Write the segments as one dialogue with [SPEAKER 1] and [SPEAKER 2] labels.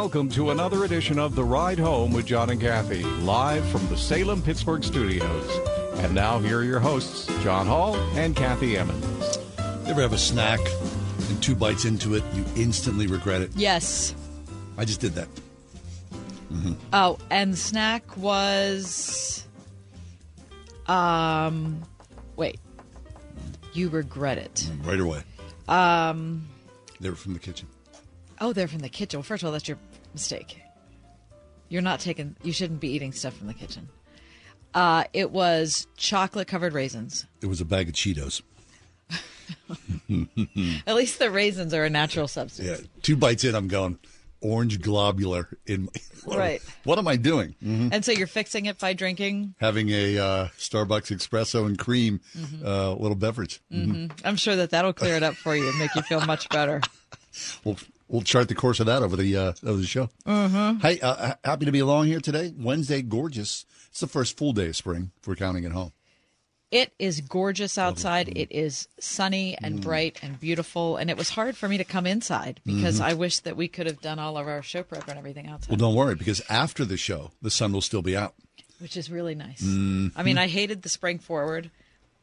[SPEAKER 1] Welcome to another edition of The Ride Home with John and Kathy, live from the Salem Pittsburgh studios. And now, here are your hosts, John Hall and Kathy Emmons.
[SPEAKER 2] You ever have a snack and two bites into it, you instantly regret it?
[SPEAKER 3] Yes.
[SPEAKER 2] I just did that.
[SPEAKER 3] Oh, and snack was um wait. You regret it.
[SPEAKER 2] Right away. Um, they were from the kitchen.
[SPEAKER 3] Oh, they're from the kitchen. Well, first of all, that's your mistake. You're not taking you shouldn't be eating stuff from the kitchen. Uh it was chocolate covered raisins.
[SPEAKER 2] It was a bag of Cheetos.
[SPEAKER 3] At least the raisins are a natural substance.
[SPEAKER 2] Yeah, two bites in, I'm going orange globular in. My, what,
[SPEAKER 3] Right.
[SPEAKER 2] What am I doing?
[SPEAKER 3] And so you're fixing it by drinking.
[SPEAKER 2] Having a uh, Starbucks espresso and cream uh, little beverage.
[SPEAKER 3] I'm sure that that'll clear it up for you and make you feel much better.
[SPEAKER 2] We'll we'll chart the course of that over the uh, over the show. Mm-hmm. Hey, uh, happy to be along here today. Wednesday, gorgeous. It's the first full day of spring. If we're counting at home.
[SPEAKER 3] It is gorgeous outside. It is sunny and
[SPEAKER 2] Mm.
[SPEAKER 3] bright and beautiful. And it was hard for me to come inside because I wish that we could have done all of our show prep and everything outside,
[SPEAKER 2] Mm-hmm. Well, don't worry because after the show, the sun will still be out.
[SPEAKER 3] which is really nice. I mean, I hated the spring forward.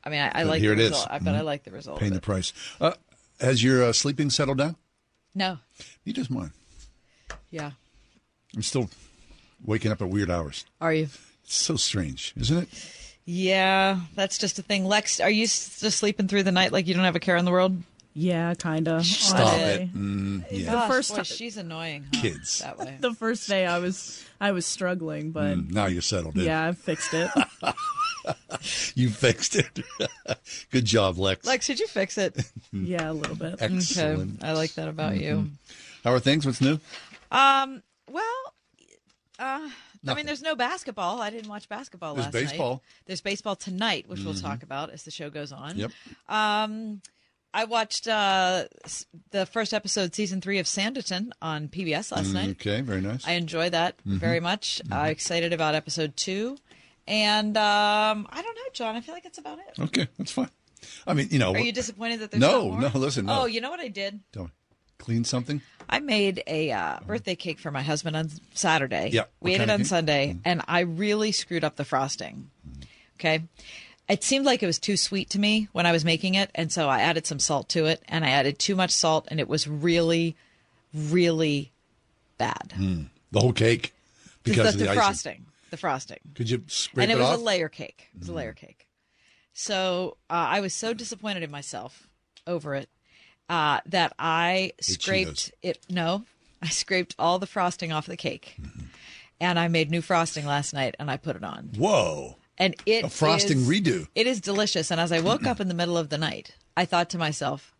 [SPEAKER 3] I mean, I, I like
[SPEAKER 2] here
[SPEAKER 3] the
[SPEAKER 2] it is.
[SPEAKER 3] result, I but I like the result.
[SPEAKER 2] Paying the price. Uh, has your uh, sleeping settled down?
[SPEAKER 3] No,
[SPEAKER 2] You just mine.
[SPEAKER 3] yeah.
[SPEAKER 2] I'm still waking up at weird hours.
[SPEAKER 3] Are you?
[SPEAKER 2] It's so strange, isn't it?
[SPEAKER 3] Yeah, that's just a thing. Lex, are you just sleeping through the night like you don't have a care in the world?
[SPEAKER 4] Yeah, kind of.
[SPEAKER 2] Stop it. Mm, yeah.
[SPEAKER 3] Gosh,
[SPEAKER 4] first
[SPEAKER 3] boy,
[SPEAKER 4] ti-
[SPEAKER 3] she's annoying. huh,
[SPEAKER 2] Kids.
[SPEAKER 3] that way.
[SPEAKER 4] The first day I was I was struggling, but
[SPEAKER 2] Mm, now you're settled in.
[SPEAKER 4] yeah, I fixed it.
[SPEAKER 2] You fixed it. Good job, Lex.
[SPEAKER 3] Lex, did you fix it?
[SPEAKER 4] yeah, a little bit.
[SPEAKER 2] Excellent.
[SPEAKER 3] Okay, I like that about you.
[SPEAKER 2] How are things? What's new?
[SPEAKER 3] Um, well, uh, I mean, there's no basketball. I didn't watch basketball
[SPEAKER 2] There's
[SPEAKER 3] last
[SPEAKER 2] baseball.
[SPEAKER 3] night. There's baseball tonight, which we'll talk about as the show goes on.
[SPEAKER 2] Yep.
[SPEAKER 3] Um, I watched uh, the first episode, season three of Sanditon on PBS last night.
[SPEAKER 2] Okay, very nice.
[SPEAKER 3] I enjoy that very much. I'm excited about episode two. And um, I don't know, John. I feel like that's about it.
[SPEAKER 2] okay, that's fine. I mean, you know,
[SPEAKER 3] Are you disappointed that there's
[SPEAKER 2] No, no, listen, no.
[SPEAKER 3] Oh, you know what I did?
[SPEAKER 2] Tell me. clean something.
[SPEAKER 3] I made a uh, birthday cake for my husband on Saturday.
[SPEAKER 2] Yeah.
[SPEAKER 3] We ate it on
[SPEAKER 2] cake?
[SPEAKER 3] Sunday, and I really screwed up the frosting. Okay. It seemed like it was too sweet to me when I was making it, and so I added some salt to it, and I added too much salt, and it was really, really bad.
[SPEAKER 2] The whole cake because
[SPEAKER 3] the,
[SPEAKER 2] of the,
[SPEAKER 3] the frosting. The frosting.
[SPEAKER 2] Could you scrape it out?
[SPEAKER 3] and it,
[SPEAKER 2] it,
[SPEAKER 3] was
[SPEAKER 2] off? Mm.
[SPEAKER 3] a layer cake. It was a layer cake. So uh, I was so disappointed in myself over it uh, that I scraped
[SPEAKER 2] Cheetos.
[SPEAKER 3] it. No, I scraped all the frosting off the cake,
[SPEAKER 2] Mm-hmm.
[SPEAKER 3] and I made new frosting last night, and I put it on,
[SPEAKER 2] Whoa.
[SPEAKER 3] And it
[SPEAKER 2] A frosting
[SPEAKER 3] is-
[SPEAKER 2] redo.
[SPEAKER 3] It is delicious. And as I woke up in the middle of the night, I thought to myself,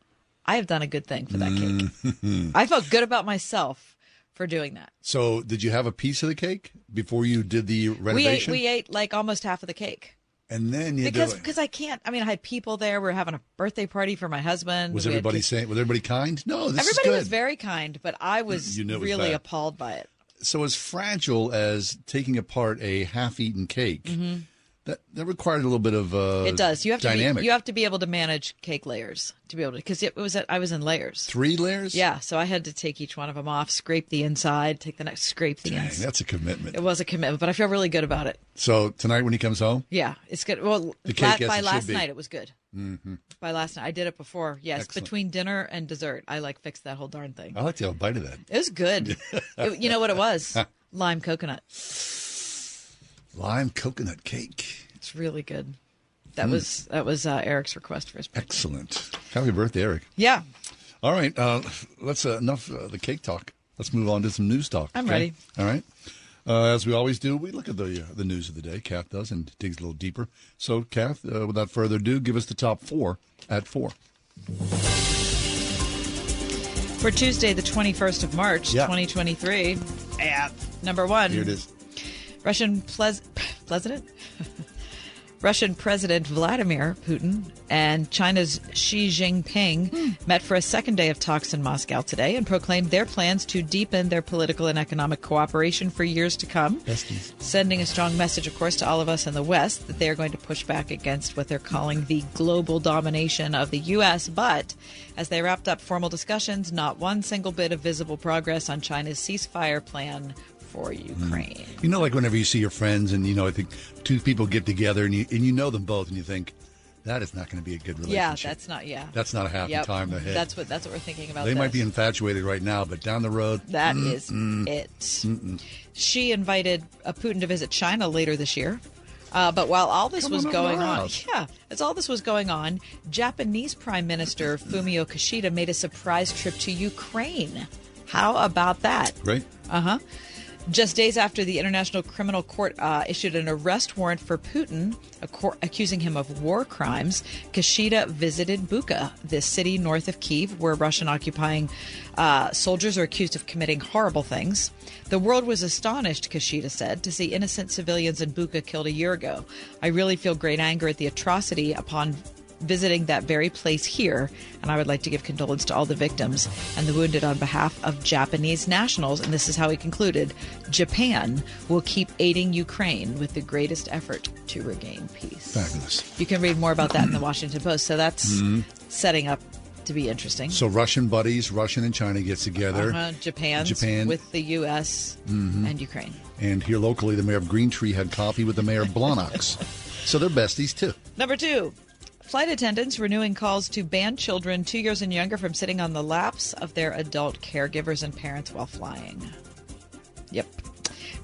[SPEAKER 3] I have done a good thing for that
[SPEAKER 2] Mm-hmm.
[SPEAKER 3] cake. I felt good about myself for doing that.
[SPEAKER 2] So, did you have a piece of the cake before you did the
[SPEAKER 3] We ate,
[SPEAKER 2] renovation?
[SPEAKER 3] we ate like almost half of the cake.
[SPEAKER 2] and then you
[SPEAKER 3] because because I can't. I mean, I had people there. We are having a birthday party for my husband.
[SPEAKER 2] Was
[SPEAKER 3] We
[SPEAKER 2] everybody
[SPEAKER 3] kids-
[SPEAKER 2] saying? Was everybody kind? No, this
[SPEAKER 3] Everybody
[SPEAKER 2] is good.
[SPEAKER 3] was very kind, but I was
[SPEAKER 2] You knew it was
[SPEAKER 3] really appalled by it.
[SPEAKER 2] so as fragile as taking apart a half-eaten cake. That that required a little bit of uh.
[SPEAKER 3] It does. You have to be, you have to be able to manage cake layers to be able to because it was I was in layers.
[SPEAKER 2] three layers.
[SPEAKER 3] Yeah, so I had to take each one of them off, scrape the inside, take the next, scrape the
[SPEAKER 2] Dang,
[SPEAKER 3] inside.
[SPEAKER 2] that's a commitment.
[SPEAKER 3] It was a commitment, but I feel really good about it.
[SPEAKER 2] So tonight when he comes home,
[SPEAKER 3] Yeah, it's good. Well,
[SPEAKER 2] The cake
[SPEAKER 3] la- by last night it was good. Mm-hmm. By last night, I did it before. Yes,
[SPEAKER 2] Excellent.
[SPEAKER 3] between dinner and dessert, I like fixed that whole darn thing.
[SPEAKER 2] I like to have a bite of that.
[SPEAKER 3] It was good. It- you know what it was? Lime coconut.
[SPEAKER 2] Lime coconut cake.
[SPEAKER 3] It's really good. That was that was uh, Eric's request for his birthday.
[SPEAKER 2] Excellent. Happy birthday, Eric.
[SPEAKER 3] Yeah,
[SPEAKER 2] All right, uh, let's uh, enough uh, the cake talk. Let's move on to some news talk.
[SPEAKER 3] I'm
[SPEAKER 2] okay?
[SPEAKER 3] ready.
[SPEAKER 2] All right. Uh, as we always do, we look at the uh, the news of the day. Kath does and digs a little deeper. So, Kath, uh, without further ado, give us the top four at four.
[SPEAKER 3] For Tuesday, the 21st of March,
[SPEAKER 2] Yeah.
[SPEAKER 3] 2023. Number one.
[SPEAKER 2] Here it is.
[SPEAKER 3] Russian ples- president, Russian President Vladimir Putin and China's Xi Jinping hmm. met for a second day of talks in Moscow today and proclaimed their plans to deepen their political and economic cooperation for years to come.
[SPEAKER 2] Besties.
[SPEAKER 3] Sending a strong message, of course, to all of us in the West that they are going to push back against what they're calling the global domination of the U.S. But as they wrapped up formal discussions, not one single bit of visible progress on China's ceasefire plan for Ukraine.
[SPEAKER 2] You know, like whenever you see your friends, and you know, I think two people get together, and you and you know them both, and you think that is not going to be a good relationship.
[SPEAKER 3] Yeah, that's not. Yeah,
[SPEAKER 2] That's not a happy
[SPEAKER 3] Yep.
[SPEAKER 2] time hit.
[SPEAKER 3] That's what that's what we're thinking about.
[SPEAKER 2] they might be infatuated right now, but down the road,
[SPEAKER 3] That is it. She invited uh, Putin to visit China later this year. Uh, but while all this
[SPEAKER 2] Come
[SPEAKER 3] was
[SPEAKER 2] on
[SPEAKER 3] going on, yeah, as all this was going on, Japanese Prime Minister Fumio Kishida made a surprise trip to Ukraine. How about that?
[SPEAKER 2] great.
[SPEAKER 3] Just days after the International Criminal Court uh, issued an arrest warrant for Putin, accusing him of war crimes, Kishida visited Bucha, the city north of Kiev, where Russian occupying uh, soldiers are accused of committing horrible things. The world was astonished, Kishida said, to see innocent civilians in Bucha killed a year ago. I really feel great anger at the atrocity upon visiting that very place here, and I would like to give condolence to all the victims and the wounded on behalf of Japanese nationals. And this is how he concluded Japan will keep aiding Ukraine with the greatest effort to regain peace.
[SPEAKER 2] Fabulous.
[SPEAKER 3] You can read more about that in the Washington Post. So that's setting up to be interesting.
[SPEAKER 2] So Russian buddies, Russian and China get together,
[SPEAKER 3] uh, Japan's
[SPEAKER 2] Japan.
[SPEAKER 3] with the U.S. and Ukraine.
[SPEAKER 2] and here locally, the mayor of Green Tree had coffee with the mayor of Blawnox. so they're besties too.
[SPEAKER 3] Number two, flight attendants renewing calls to ban children two years and younger from sitting on the laps of their adult caregivers and parents while flying. Yep.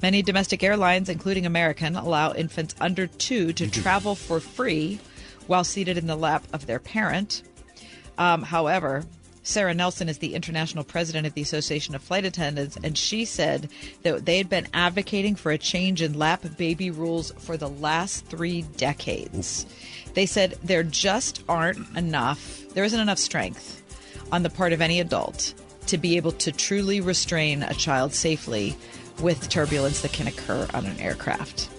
[SPEAKER 3] Many domestic airlines, including American, allow infants under two to travel for free while seated in the lap of their parent. Um, however, Sarah Nelson is the international president of the Association of Flight Attendants, and she said that they had been advocating for a change in lap baby rules for the last three decades. They said there just aren't enough, there isn't enough strength on the part of any adult to be able to truly restrain a child safely with turbulence that can occur on an aircraft.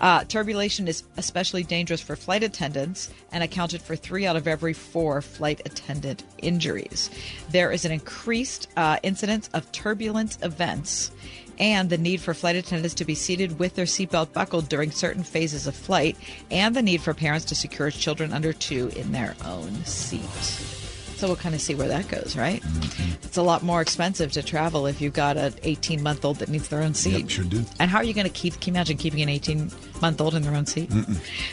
[SPEAKER 3] Uh, turbulation is especially dangerous for flight attendants and accounted for three out of every four flight attendant injuries. There is an increased uh, incidence of turbulence events and the need for flight attendants to be seated with their seatbelt buckled during certain phases of flight, and the need for parents to secure children under two in their own seat. So we'll kind of see where that goes, right? It's a lot more expensive to travel if you've got an 18 month old that needs their own seat.
[SPEAKER 2] Yep, sure do.
[SPEAKER 3] And how are you going to keep? Can you imagine keeping an 18 month old in their own seat?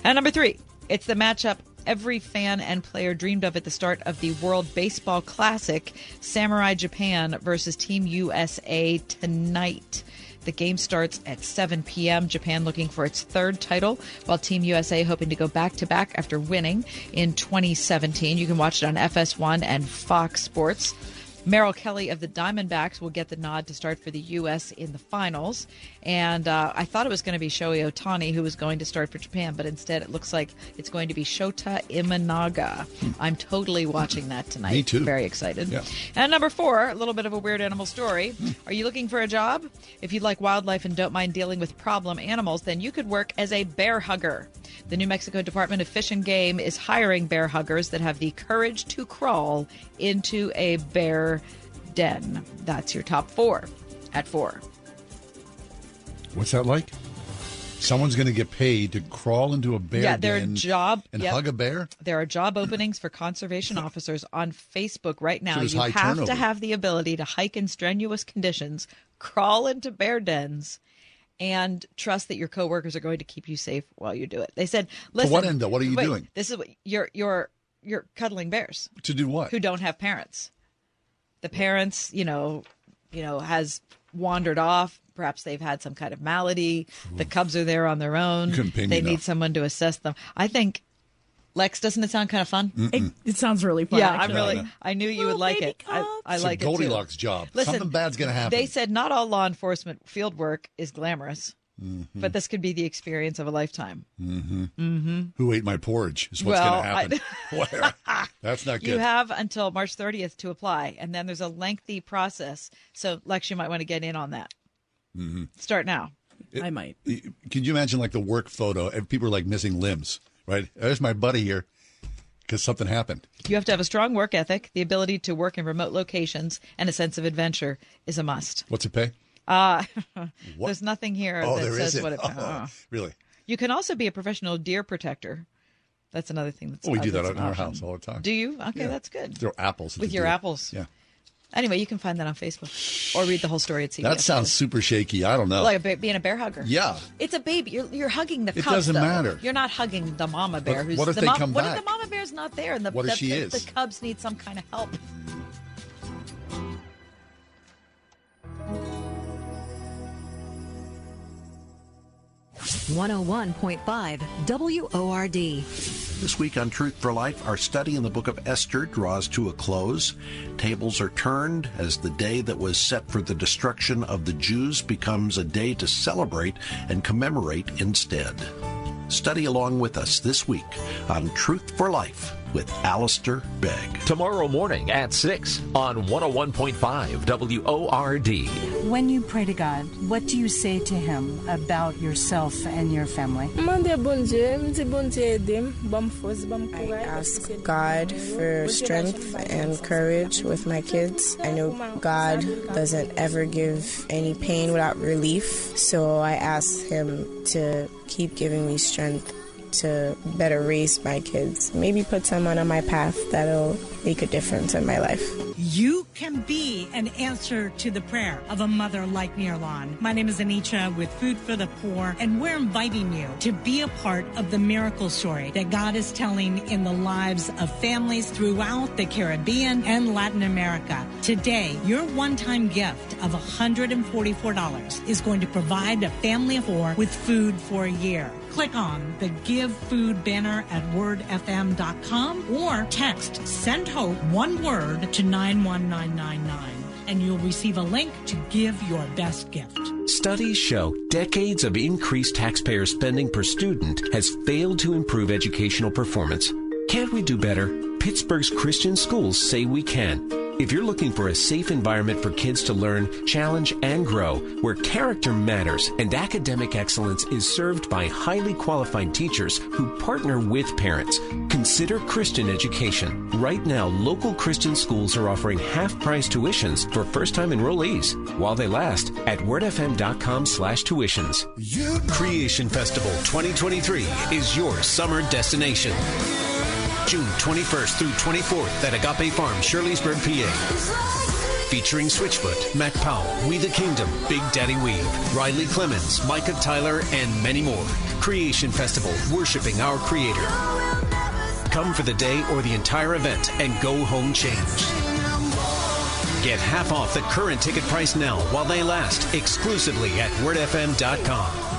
[SPEAKER 3] And number three, it's the matchup every fan and player dreamed of at the start of the World Baseball Classic Samurai Japan versus Team USA tonight. The game starts at 7 p.m. Japan looking for its third title, while Team USA hoping to go back to back after winning in 2017. You can watch it on FS1 and Fox Sports. Merrill Kelly of the Diamondbacks will get the nod to start for the U.S. in the finals. And uh, I thought it was going to be Shohei Ohtani who was going to start for Japan, but instead it looks like it's going to be Shota Imanaga. I'm totally watching that tonight.
[SPEAKER 2] Me too.
[SPEAKER 3] Very excited.
[SPEAKER 2] Yeah.
[SPEAKER 3] And number four, a little bit of a weird animal story. Are you looking for a job? If you like wildlife and don't mind dealing with problem animals, then you could work as a bear hugger. The New Mexico Department of Fish and Game is hiring bear huggers that have the courage to crawl into a bear den. That's your top four at four.
[SPEAKER 2] What's that like? Someone's going to get paid to crawl into a bear
[SPEAKER 3] Yeah, their
[SPEAKER 2] den
[SPEAKER 3] job-
[SPEAKER 2] and
[SPEAKER 3] yep.
[SPEAKER 2] hug a bear.
[SPEAKER 3] There are job openings for conservation officers on Facebook right now.
[SPEAKER 2] So
[SPEAKER 3] you have
[SPEAKER 2] turnover.
[SPEAKER 3] to have the ability to hike in strenuous conditions, crawl into bear dens, and trust that your coworkers are going to keep you safe while you do it. They said, "Listen,
[SPEAKER 2] what end, though? What are you
[SPEAKER 3] wait,
[SPEAKER 2] doing?
[SPEAKER 3] This is what you're you're you're cuddling bears
[SPEAKER 2] To do what?
[SPEAKER 3] who don't have parents. The parents, you know, you know, has wandered off. Perhaps they've had some kind of malady. The cubs are there on their own.
[SPEAKER 2] You couldn't pay me
[SPEAKER 3] they need
[SPEAKER 2] enough.
[SPEAKER 3] someone to assess them. I think Lex, doesn't it sound kind of fun?
[SPEAKER 5] It, it sounds really fun.
[SPEAKER 3] Yeah, I'm really.
[SPEAKER 2] no.
[SPEAKER 3] I knew you would like it. I,
[SPEAKER 5] cubs.
[SPEAKER 3] I
[SPEAKER 2] It's
[SPEAKER 3] like
[SPEAKER 2] a
[SPEAKER 3] it too.
[SPEAKER 2] Goldilocks job.
[SPEAKER 3] Listen,
[SPEAKER 2] Something bad's going to happen.
[SPEAKER 3] They said not all law enforcement field work is glamorous,
[SPEAKER 2] Mm-hmm.
[SPEAKER 3] but this could be the experience of a lifetime.
[SPEAKER 2] Who ate my porridge is what's
[SPEAKER 3] Well,
[SPEAKER 2] going to happen. Where? That's not good.
[SPEAKER 3] You have until March 30th to apply, and then there's a lengthy process. So, Lex, you might want to get in on that.
[SPEAKER 2] Mm-hmm.
[SPEAKER 3] Start now.
[SPEAKER 5] I might.
[SPEAKER 2] Can you imagine like the work photo? And people are like missing limbs, right? There's my buddy here because something happened.
[SPEAKER 3] You have to have a strong work ethic, the ability to work in remote locations, and a sense of adventure is a must.
[SPEAKER 2] What's it pay? What?
[SPEAKER 3] There's nothing here
[SPEAKER 2] Oh,
[SPEAKER 3] that
[SPEAKER 2] there
[SPEAKER 3] says
[SPEAKER 2] isn't.
[SPEAKER 3] what it. pays.
[SPEAKER 2] Oh,
[SPEAKER 3] uh.
[SPEAKER 2] really?
[SPEAKER 3] You can also be a professional deer protector. That's another thing that's.
[SPEAKER 2] Oh, we do that
[SPEAKER 3] an
[SPEAKER 2] in our
[SPEAKER 3] option.
[SPEAKER 2] house all the time.
[SPEAKER 3] Do you? Okay,
[SPEAKER 2] Yeah.
[SPEAKER 3] that's good.
[SPEAKER 2] Throw apples at
[SPEAKER 3] With
[SPEAKER 2] the
[SPEAKER 3] your
[SPEAKER 2] deer.
[SPEAKER 3] apples.
[SPEAKER 2] Yeah.
[SPEAKER 3] Anyway, you can find that on Facebook or read the whole story at CBS.
[SPEAKER 2] That sounds super shaky. I don't know.
[SPEAKER 3] like a ba- being a bear hugger.
[SPEAKER 2] Yeah.
[SPEAKER 3] It's a baby. You're, you're hugging the
[SPEAKER 2] It
[SPEAKER 3] cubs.
[SPEAKER 2] doesn't
[SPEAKER 3] though.
[SPEAKER 2] matter.
[SPEAKER 3] You're not hugging the mama bear.
[SPEAKER 2] But
[SPEAKER 3] who's
[SPEAKER 2] what if
[SPEAKER 3] the
[SPEAKER 2] they
[SPEAKER 3] mom-
[SPEAKER 2] come
[SPEAKER 3] What
[SPEAKER 2] back?
[SPEAKER 3] if the mama bear's not there and the,
[SPEAKER 2] What if
[SPEAKER 3] the,
[SPEAKER 2] she
[SPEAKER 3] the,
[SPEAKER 2] is?
[SPEAKER 3] the cubs need some kind of help?
[SPEAKER 6] 101.5 WORD.
[SPEAKER 7] This week on Truth for Life, our study in the book of Esther draws to a close. Tables are turned as the day that was set for the destruction of the Jews becomes a day to celebrate and commemorate instead. Study along with us this week on Truth for Life with Alistair Begg.
[SPEAKER 8] Tomorrow morning at 6 on 101.5 WORD.
[SPEAKER 9] When you pray to God, what do you say to Him about yourself and your family?
[SPEAKER 10] I ask God for strength and courage with my kids. I know God doesn't ever give any pain without relief, so I ask Him to keep giving me strength to better raise my kids. Maybe put someone on my path that'll make a difference in my life.
[SPEAKER 11] You can be an answer to the prayer of a mother like Nirlan. My name is Anitra with Food for the Poor, and we're inviting you to be a part of the miracle story that God is telling in the lives of families throughout the Caribbean and Latin America. Today, your one time gift of $144 is going to provide a family of four with food for a year. Click on the Give Food banner at wordfm.com or text Send Hope one word to 91999 and you'll receive a link to give your best gift.
[SPEAKER 8] Studies show decades of increased taxpayer spending per student has failed to improve educational performance. Can't we do better? Pittsburgh's Christian schools say we can. If you're looking for a safe environment for kids to learn, challenge, and grow, where character matters and academic excellence is served by highly qualified teachers who partner with parents, consider Christian education. Right now, local Christian schools are offering half-price tuitions for first-time enrollees while they last at wordfm.com slash tuitions.
[SPEAKER 12] Youth Creation Festival 2023 is your summer destination. June 21st through 24th at Agape Farm, Shirleysburg, PA. Featuring Switchfoot, Mac Powell, We the Kingdom, Big Daddy Weave, Riley Clemmons, Micah Tyler, and many more. Creation Festival, worshiping our Creator. Come for the day or the entire event and go home changed. Get half off the current ticket price now while they last, exclusively at wordfm.com.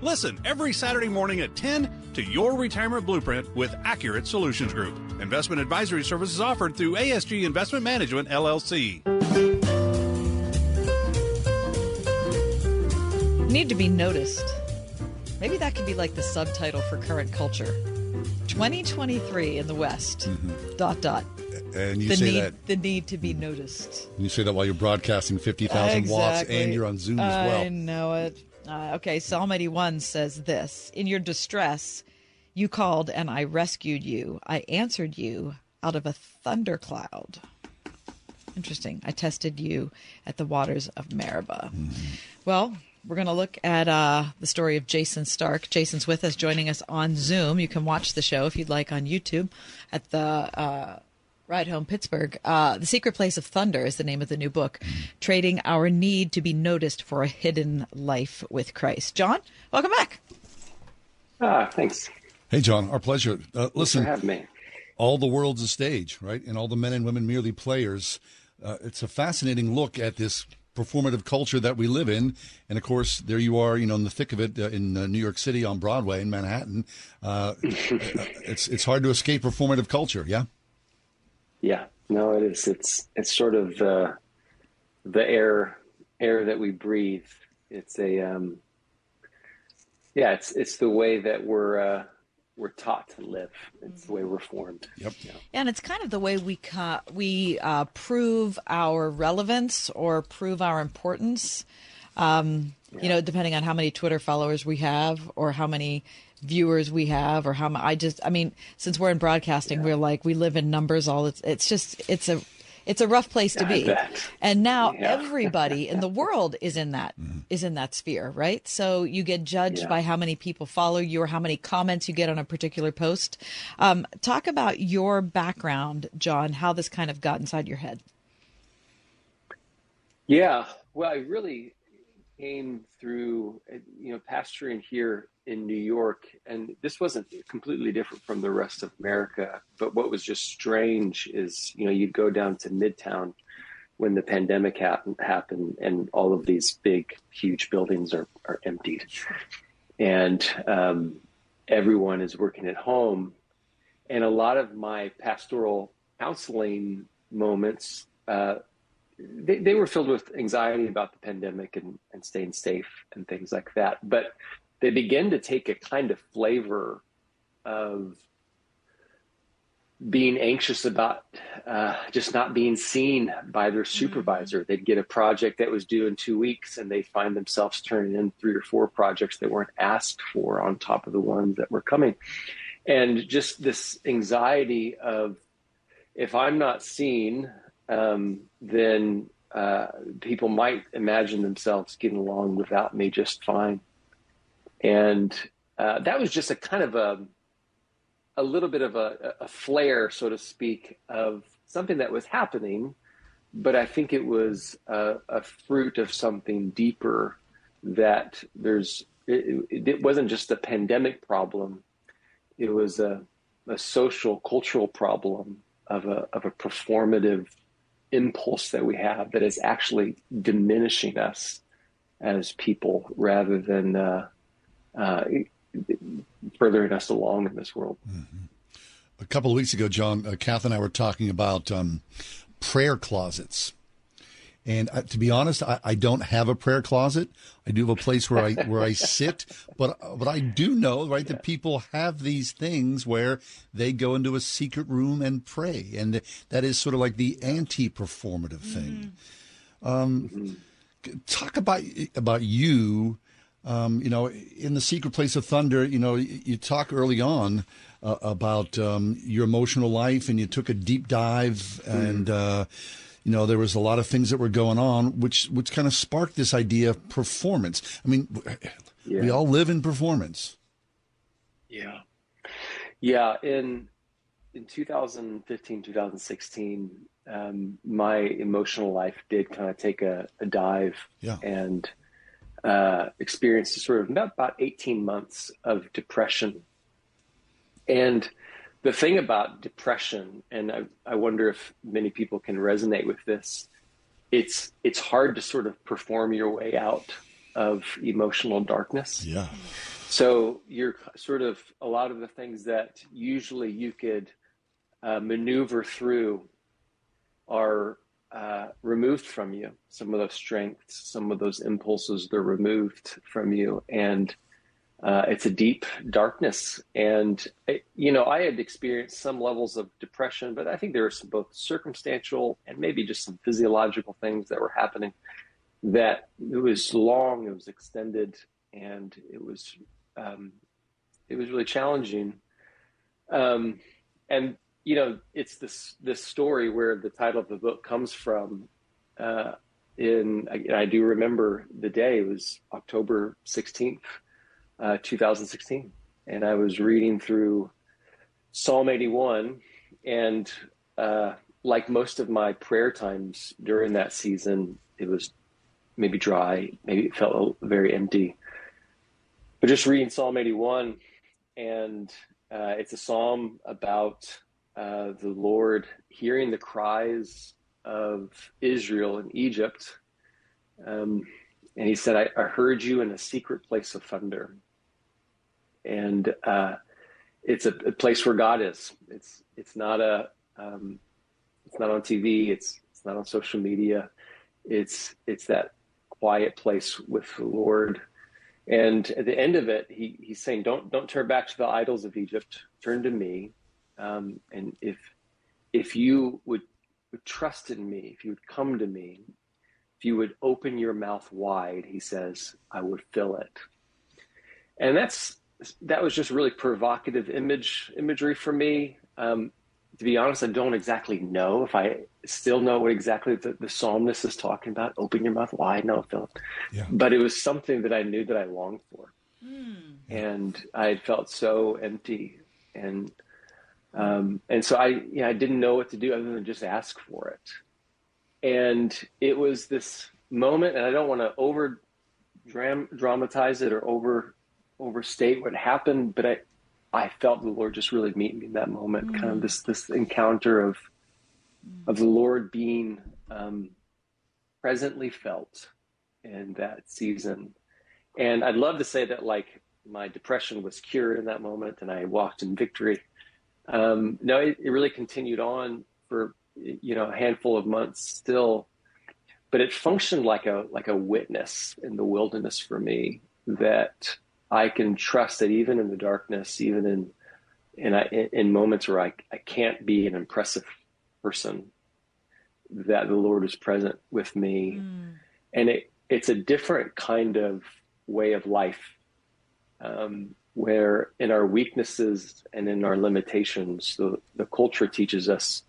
[SPEAKER 13] Listen every Saturday morning at 10 to Your Retirement Blueprint with Accurate Solutions Group. Investment advisory services offered through ASG Investment Management, LLC.
[SPEAKER 3] Need to be noticed. Maybe that could be like the subtitle for current culture. 2023 in the West. Mm-hmm. Dot dot.
[SPEAKER 2] And you
[SPEAKER 3] the
[SPEAKER 2] say
[SPEAKER 3] need,
[SPEAKER 2] that
[SPEAKER 3] the need to be noticed.
[SPEAKER 2] you say that while you're broadcasting 50,000 watts and you're on Zoom as well.
[SPEAKER 3] I know it. Uh, okay, Psalm 81 says this In your distress, you called and I rescued you. I answered you out of a thundercloud. Interesting. I tested you at the waters of Meribah. Well, we're going to look at uh, the story of Jason Starke. Jason's with us, joining us on Zoom. You can watch the show if you'd like on YouTube at the uh, Ride Home Pittsburgh. Uh, the Secret Place of Thunder is the name of the new book, Trading Our Need to Be Noticed for a Hidden Life with Christ. John, welcome back.
[SPEAKER 14] Ah, thanks.
[SPEAKER 2] Hey, John, our pleasure. Uh, listen,
[SPEAKER 14] have me.
[SPEAKER 2] all the world's a stage, right? And all the men and women merely players. Uh, it's a fascinating look at this performative culture that we live in. And of course, there you are, you know, in the thick of it uh, in uh, New York City on Broadway in Manhattan. Uh, it's it's hard to escape performative culture. Yeah.
[SPEAKER 14] Yeah, no, it is. It's it's sort of the the air air that we breathe. It's a um, yeah, it's it's the way that we're uh, we're taught to live. It's the way we're formed.
[SPEAKER 2] Yep.
[SPEAKER 14] Yeah.
[SPEAKER 3] And it's kind of the way we ca- we uh, prove our relevance or prove our importance. Um, You know, depending on how many Twitter followers we have, or how many viewers we have, or how mu- I just, I mean, since we're in broadcasting, we're like we live in numbers. All it's it's just it's a it's a rough place to
[SPEAKER 14] I
[SPEAKER 3] be.
[SPEAKER 14] bet.
[SPEAKER 3] And now
[SPEAKER 14] Yeah.
[SPEAKER 3] everybody in the world is in that is in that sphere, right? So you get judged
[SPEAKER 14] Yeah.
[SPEAKER 3] by how many people follow you or how many comments you get on a particular post. Um, talk about your background, John. How this kind of got inside your head.
[SPEAKER 14] Yeah, well, I really came through, you know, pastoring here in New York, and this wasn't completely different from the rest of America. But what was just strange is, you know, you'd go down to Midtown when the pandemic happened, happened and all of these big, huge buildings are, are emptied, and um, everyone is working at home, and a lot of my pastoral counseling moments. Uh, they, they were filled with anxiety about the pandemic and, and staying safe and things like that. But they begin to take a kind of flavor of being anxious about uh, just not being seen by their supervisor. They'd get a project that was due in two weeks and they find themselves turning in three or four projects they weren't asked for on top of the ones that were coming. And just this anxiety of if I'm not seen, um, then uh, people might imagine themselves getting along without me just fine. And uh, that was just a kind of a a little bit of a, a flare, so to speak, of something that was happening, but I think it was a, a fruit of something deeper. That there's it, it wasn't just a pandemic problem; it was a, a social, cultural problem of a of a performative impulse that we have that is actually diminishing us as people rather than uh, uh, furthering us along in this world.
[SPEAKER 2] A couple of weeks ago, John, uh, Kath and I were talking about um, prayer closets. And uh, to be honest, I, I don't have a prayer closet. I do have a place where I where I sit, but but I do know right that people have these things where they go into a secret room and pray, and that is sort of like the anti-performative thing. Um, talk about about you. Um, you know, in the secret place of thunder, you know, you, you talk early on uh, about um, your emotional life, and you took a deep dive, and uh, you know there was a lot of things that were going on, which which kind of sparked this idea of performance. I mean, we all live in performance.
[SPEAKER 14] Yeah. Yeah. In in 2015, 2016, um, my emotional life did kind of take a, a dive
[SPEAKER 2] Yeah.
[SPEAKER 14] and uh, experienced sort of about 18 months of depression. And the thing about depression, and I, I wonder if many people can resonate with this, it's it's hard to sort of perform your way out of emotional darkness.
[SPEAKER 2] Yeah.
[SPEAKER 14] So you're sort of a lot of the things that usually you could uh, maneuver through are uh, removed from you. Some of those strengths, some of those impulses, they're removed from you, and uh, it's a deep darkness. And it, you know, I had experienced some levels of depression, but I think there were some both circumstantial and maybe just some physiological things that were happening. That it was long, it was extended, and it was um, it was really challenging. Um, and you know, it's this this story where the title of the book comes from. Uh, in I, I do remember the day. It was October sixteenth, uh, two thousand sixteen, and I was reading through Psalm eighty one, and uh, like most of my prayer times during that season, it was maybe dry, maybe it felt very empty. But just reading Psalm 81, and uh, it's a psalm about uh, the Lord hearing the cries of Israel in Egypt. Um, and he said, I, I, heard you in a secret place of thunder. And uh, it's a, a, place where God is. It's it's not a um, it's not on TV. It's it's not on social media. It's it's that quiet place with the Lord. And at the end of it, he, he's saying, "Don't don't turn back to the idols of Egypt. Turn to me. Um, and if if you would would trust in me, if you would come to me, if you would open your mouth wide, he says, I would fill it. And that's that was just really provocative image imagery for me. Um, to be honest, I don't exactly know if I still know what exactly the, the psalmist is talking about. Open your mouth wide, no, Philip. Yeah. But it was something that I knew that I longed for, mm. and I had felt so empty, and um, and so I, you know, I didn't know what to do other than just ask for it. And it was this moment, and I don't want to over dramatize it or over overstate what happened, but I, I felt the Lord just really meet me in that moment, mm. kind of mm. this this encounter of of the Lord being um, presently felt in that season. And I'd love to say that like my depression was cured in that moment, and I walked in victory. Um, no, it, it really continued on for you know a handful of months still, but it functioned like a like a witness in the wilderness for me that I can trust that even in the darkness, even in in, I, in moments where I, I can't be an impressive person, that the Lord is present with me, mm. and it it's a different kind of way of life, um, where in our weaknesses and in our limitations, the the culture teaches us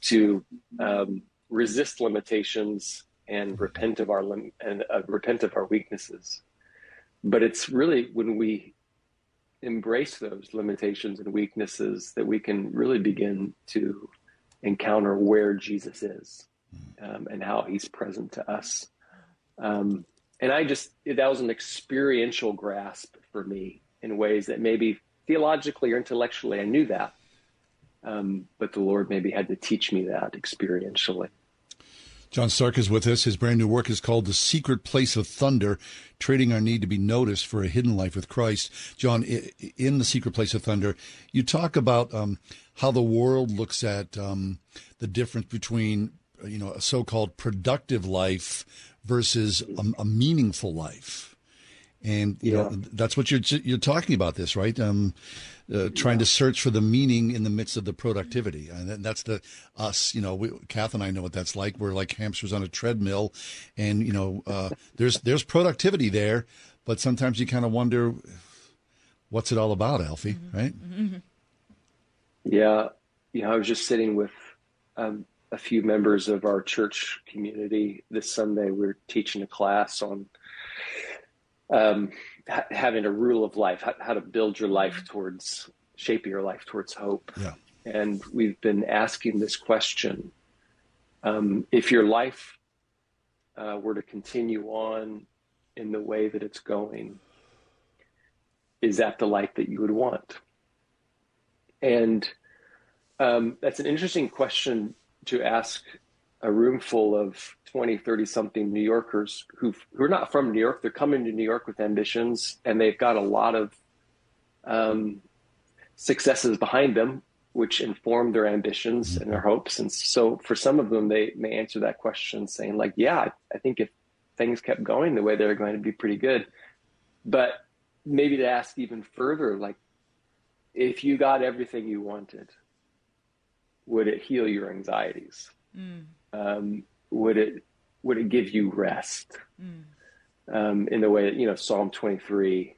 [SPEAKER 14] to um, resist limitations and repent of our lim- and uh, repent of our weaknesses but it's really when we embrace those limitations and weaknesses that we can really begin to encounter where Jesus is um, and how he's present to us. Um, and I just, that was an experiential grasp for me in ways that maybe theologically or intellectually I knew that. Um, but the Lord maybe had to teach me that experientially.
[SPEAKER 2] John Starke is with us. His brand new work is called The Secret Place of Thunder Trading Our Need to Be Noticed for a Hidden Life with Christ. John, in The Secret Place of Thunder, you talk about um, how the world looks at um, the difference between you know a so-called productive life versus a, a meaningful life and you yeah. know that's what you're you're talking about this right um, uh, trying yeah. to search for the meaning in the midst of the productivity. And that's the us, you know, we, Kath and I know what that's like. We're like hamsters on a treadmill, and you know, uh, there's there's productivity there, but sometimes you kind of wonder, what's it all about, Alfie? Mm-hmm. Right? Mm-hmm.
[SPEAKER 14] Yeah, you know, I was just sitting with um, a few members of our church community this Sunday. We are teaching a class on um, ha- having a rule of life, how, how, to build your life towards shape your life towards hope.
[SPEAKER 2] Yeah.
[SPEAKER 14] And we've been asking this question: um, if your life uh, were to continue on in the way that it's going, is that the life that you would want? And um, that's an interesting question to ask a room full of 20, 30 something New Yorkers who who are not from New York. They're coming to New York with ambitions, and they've got a lot of um, successes behind them, which inform their ambitions and their hopes. And so, for some of them, they may answer that question saying, like, "Yeah, I think if things kept going the way they're going to be pretty good." But maybe to ask even further, like, if you got everything you wanted, would it heal your anxieties? Mm um, would it would it give you rest mm. um, in the way that you know Psalm 23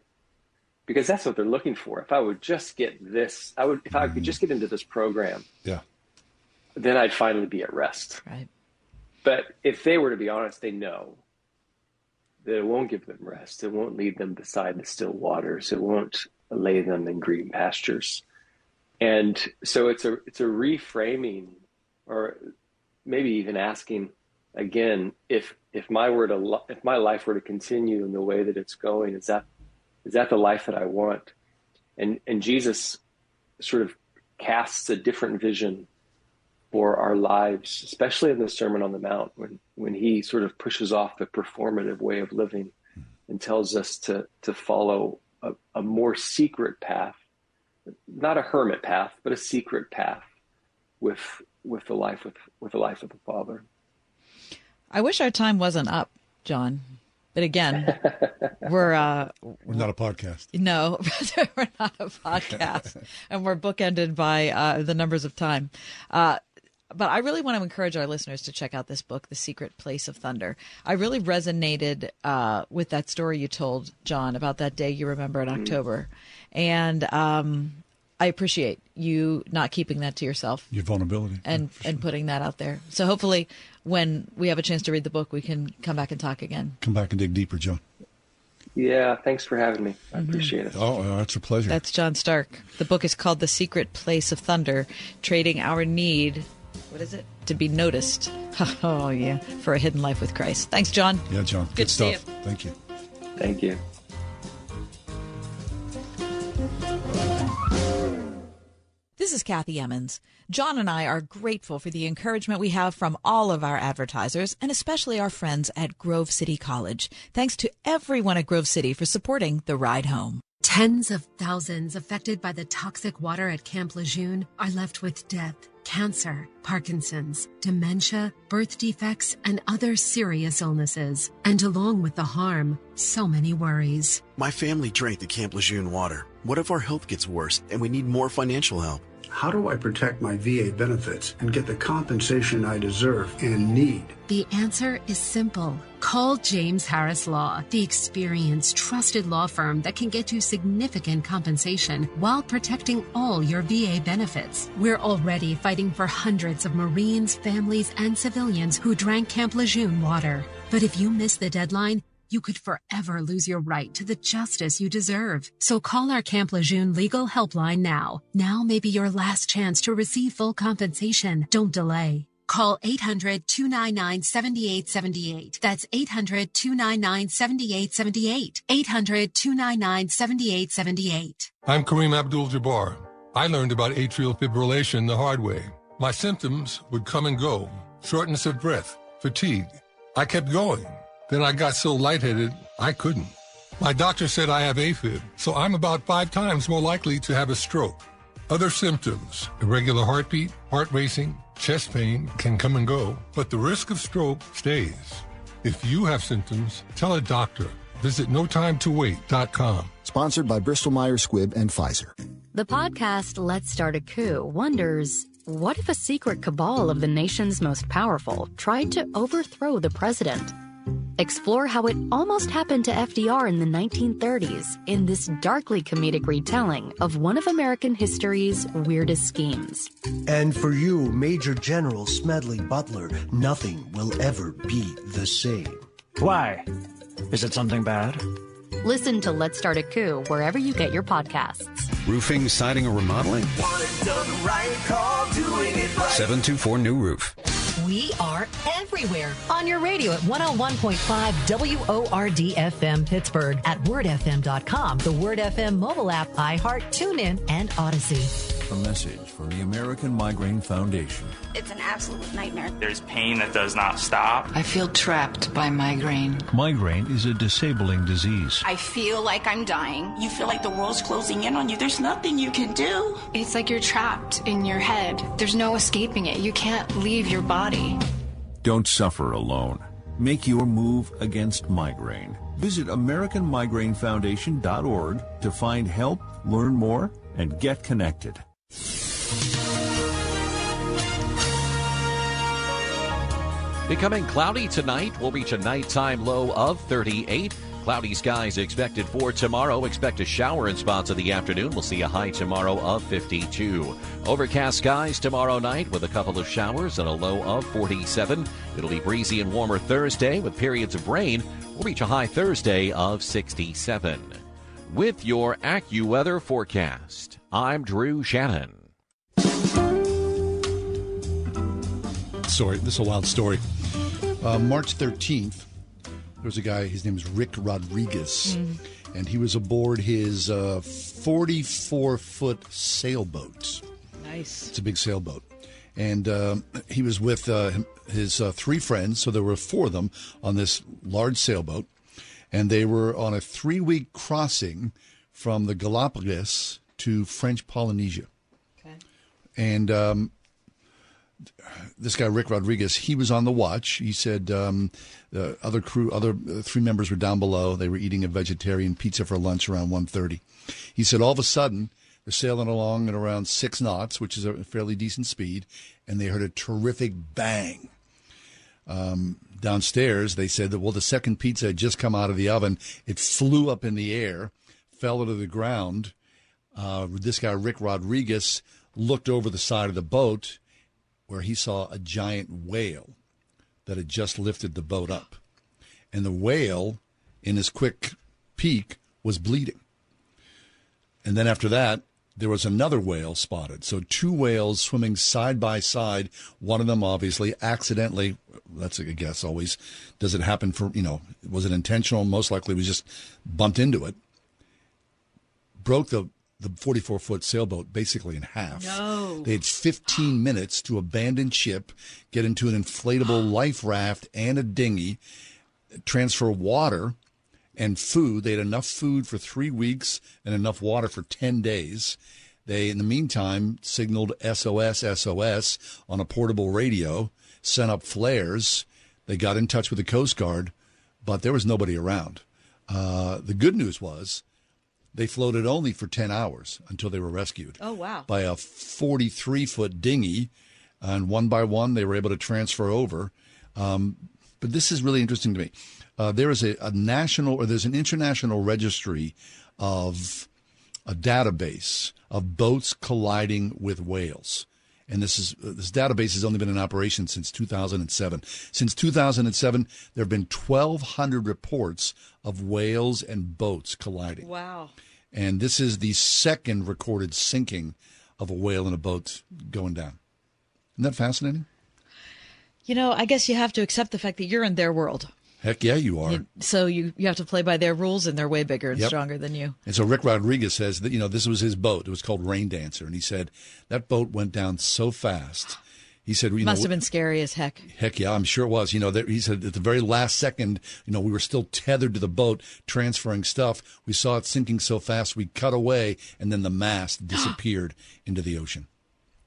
[SPEAKER 14] because that's what they're looking for. If I would just get this, I would if I could just get into this program,
[SPEAKER 2] yeah,
[SPEAKER 14] then I'd finally be at rest.
[SPEAKER 3] Right.
[SPEAKER 14] But if they were to be honest, they know that it won't give them rest. It won't lead them beside the still waters. It won't lay them in green pastures. And so it's a it's a reframing or maybe even asking again if if my were to if my life were to continue in the way that it's going is that is that the life that I want? And and Jesus sort of casts a different vision for our lives especially in the sermon on the mount when when he sort of pushes off the performative way of living and tells us to to follow a, a more secret path not a hermit path but a secret path with with the life with with the life of the father
[SPEAKER 3] I wish our time wasn't up, John. But again, we're uh,
[SPEAKER 2] we're not a podcast.
[SPEAKER 3] No, we're not a podcast, and we're bookended by uh, the numbers of time. Uh, but I really want to encourage our listeners to check out this book, The Secret Place of Thunder. I really resonated uh, with that story you told, John, about that day you remember in mm-hmm. October, and um, I appreciate you not keeping that to yourself.
[SPEAKER 2] Your vulnerability.
[SPEAKER 3] And yeah, and putting that out there. So hopefully when we have a chance to read the book, we can come back and talk again.
[SPEAKER 2] Come back and dig deeper, John.
[SPEAKER 14] Yeah, thanks for having me. I mm-hmm. appreciate it.
[SPEAKER 2] Oh, uh, it's a pleasure.
[SPEAKER 3] That's John Starke. The book is called The Secret Place of Thunder Trading Our Need, what is it? To be noticed. Oh, yeah, for a hidden life with Christ. Thanks, John.
[SPEAKER 2] Yeah, John.
[SPEAKER 3] Good, Good
[SPEAKER 2] stuff. Thank you.
[SPEAKER 14] Thank you.
[SPEAKER 3] This is Kathy Emmons. John and I are grateful for the encouragement we have from all of our advertisers and especially our friends at Grove City College. Thanks to everyone at Grove City for supporting the ride home.
[SPEAKER 15] Tens of thousands affected by the toxic water at Camp Lejeune are left with death, cancer, Parkinson's, dementia, birth defects, and other serious illnesses. And along with the harm, so many worries.
[SPEAKER 16] My family drank the Camp Lejeune water. What if our health gets worse and we need more financial help?
[SPEAKER 17] How do I protect my VA benefits and get the compensation I deserve and need?
[SPEAKER 15] The answer is simple. Call James Harris Law, the experienced, trusted law firm that can get you significant compensation while protecting all your VA benefits. We're already fighting for hundreds of Marines, families, and civilians who drank Camp Lejeune water. But if you miss the deadline, you could forever lose your right to the justice you deserve. So call our Camp Lejeune legal helpline now. Now may be your last chance to receive full compensation. Don't delay. Call 800 299 7878. That's 800 299 7878. 800 299 7878.
[SPEAKER 18] I'm Kareem Abdul Jabbar. I learned about atrial fibrillation the hard way. My symptoms would come and go shortness of breath, fatigue. I kept going. Then I got so lightheaded, I couldn't. My doctor said I have AFib, so I'm about five times more likely to have a stroke. Other symptoms, irregular heartbeat, heart racing, chest pain can come and go, but the risk of stroke stays. If you have symptoms, tell a doctor. Visit notimetowait.com.
[SPEAKER 19] Sponsored by Bristol Myers Squibb and Pfizer.
[SPEAKER 20] The podcast Let's Start a Coup wonders what if a secret cabal of the nation's most powerful tried to overthrow the president? Explore how it almost happened to FDR in the 1930s in this darkly comedic retelling of one of American history's weirdest schemes.
[SPEAKER 21] And for you, Major General Smedley Butler, nothing will ever be the same.
[SPEAKER 22] Why? Is it something bad?
[SPEAKER 20] Listen to Let's Start a Coup wherever you get your podcasts.
[SPEAKER 23] Roofing, siding, or remodeling? Right, 724 New Roof.
[SPEAKER 6] We are everywhere on your radio at 101.5 WORD FM Pittsburgh, at wordfm.com, the Word FM mobile app, iHeart, TuneIn, and Odyssey.
[SPEAKER 24] A message from the American Migraine Foundation.
[SPEAKER 25] It's an absolute nightmare.
[SPEAKER 26] There's pain that does not stop.
[SPEAKER 27] I feel trapped by migraine.
[SPEAKER 24] Migraine is a disabling disease.
[SPEAKER 25] I feel like I'm dying. You feel like the world's closing in on you. There's nothing you can do.
[SPEAKER 27] It's like you're trapped in your head. There's no escaping it. You can't leave your body.
[SPEAKER 24] Don't suffer alone. Make your move against migraine. Visit AmericanMigraineFoundation.org to find help, learn more, and get connected.
[SPEAKER 28] Becoming cloudy tonight. We'll reach a nighttime low of 38. Cloudy skies expected for tomorrow. Expect a shower in spots in the afternoon. We'll see a high tomorrow of 52. Overcast skies tomorrow night with a couple of showers and a low of 47. It'll be breezy and warmer Thursday with periods of rain. We'll reach a high Thursday of 67. With your AccuWeather forecast, I'm Drew Shannon.
[SPEAKER 2] Sorry, This is a wild story. Uh, March 13th, there was a guy, his name is Rick Rodriguez,
[SPEAKER 3] Mm.
[SPEAKER 2] and he was aboard his 44 foot sailboat.
[SPEAKER 3] Nice.
[SPEAKER 2] It's a big sailboat. And um, he was with uh, his uh, three friends, so there were four of them on this large sailboat. And they were on a three week crossing from the Galapagos to French Polynesia.
[SPEAKER 3] Okay.
[SPEAKER 2] And um, this guy Rick Rodriguez, he was on the watch. He said um, the other crew, other uh, three members were down below. They were eating a vegetarian pizza for lunch around 1.30. He said all of a sudden they're sailing along at around six knots, which is a fairly decent speed, and they heard a terrific bang. Um, downstairs, they said that well, the second pizza had just come out of the oven. It flew up in the air, fell to the ground. Uh, this guy Rick Rodriguez looked over the side of the boat where he saw a giant whale that had just lifted the boat up. And the whale, in his quick peek, was bleeding. And then after that, there was another whale spotted. So two whales swimming side by side. One of them obviously accidentally, that's a guess always. Does it happen for, you know, was it intentional? Most likely we just bumped into it. Broke the, the 44 foot sailboat basically in half.
[SPEAKER 3] No.
[SPEAKER 2] They had 15 minutes to abandon ship, get into an inflatable life raft and a dinghy, transfer water and food. They had enough food for three weeks and enough water for 10 days. They, in the meantime, signaled SOS, SOS on a portable radio, sent up flares. They got in touch with the Coast Guard, but there was nobody around. Uh, the good news was they floated only for 10 hours until they were rescued
[SPEAKER 3] Oh, wow.
[SPEAKER 2] by a 43 foot dinghy. And one by one, they were able to transfer over. Um, but this is really interesting to me. Uh, there is a, a national or there's an international registry of a database of boats colliding with whales. And this is this database has only been in operation since 2007. Since 2007, there have been 1,200 reports of whales and boats colliding.
[SPEAKER 3] Wow.
[SPEAKER 2] And this is the second recorded sinking of a whale and a boat going down. Isn't that fascinating?
[SPEAKER 3] You know, I guess you have to accept the fact that you're in their world.
[SPEAKER 2] Heck yeah, you are.
[SPEAKER 3] You- so you, you have to play by their rules, and they're way bigger and
[SPEAKER 2] Yep.
[SPEAKER 3] stronger than you.
[SPEAKER 2] And so Rick Rodriguez says that, you know, this was his boat. It was called Rain Dancer. And he said that boat went down so fast. He said, you
[SPEAKER 3] Must
[SPEAKER 2] know,
[SPEAKER 3] have been scary as heck.
[SPEAKER 2] Heck yeah, I'm sure it was. You know, there, he said at the very last second, you know, we were still tethered to the boat, transferring stuff. We saw it sinking so fast, we cut away, and then the mast disappeared into the ocean.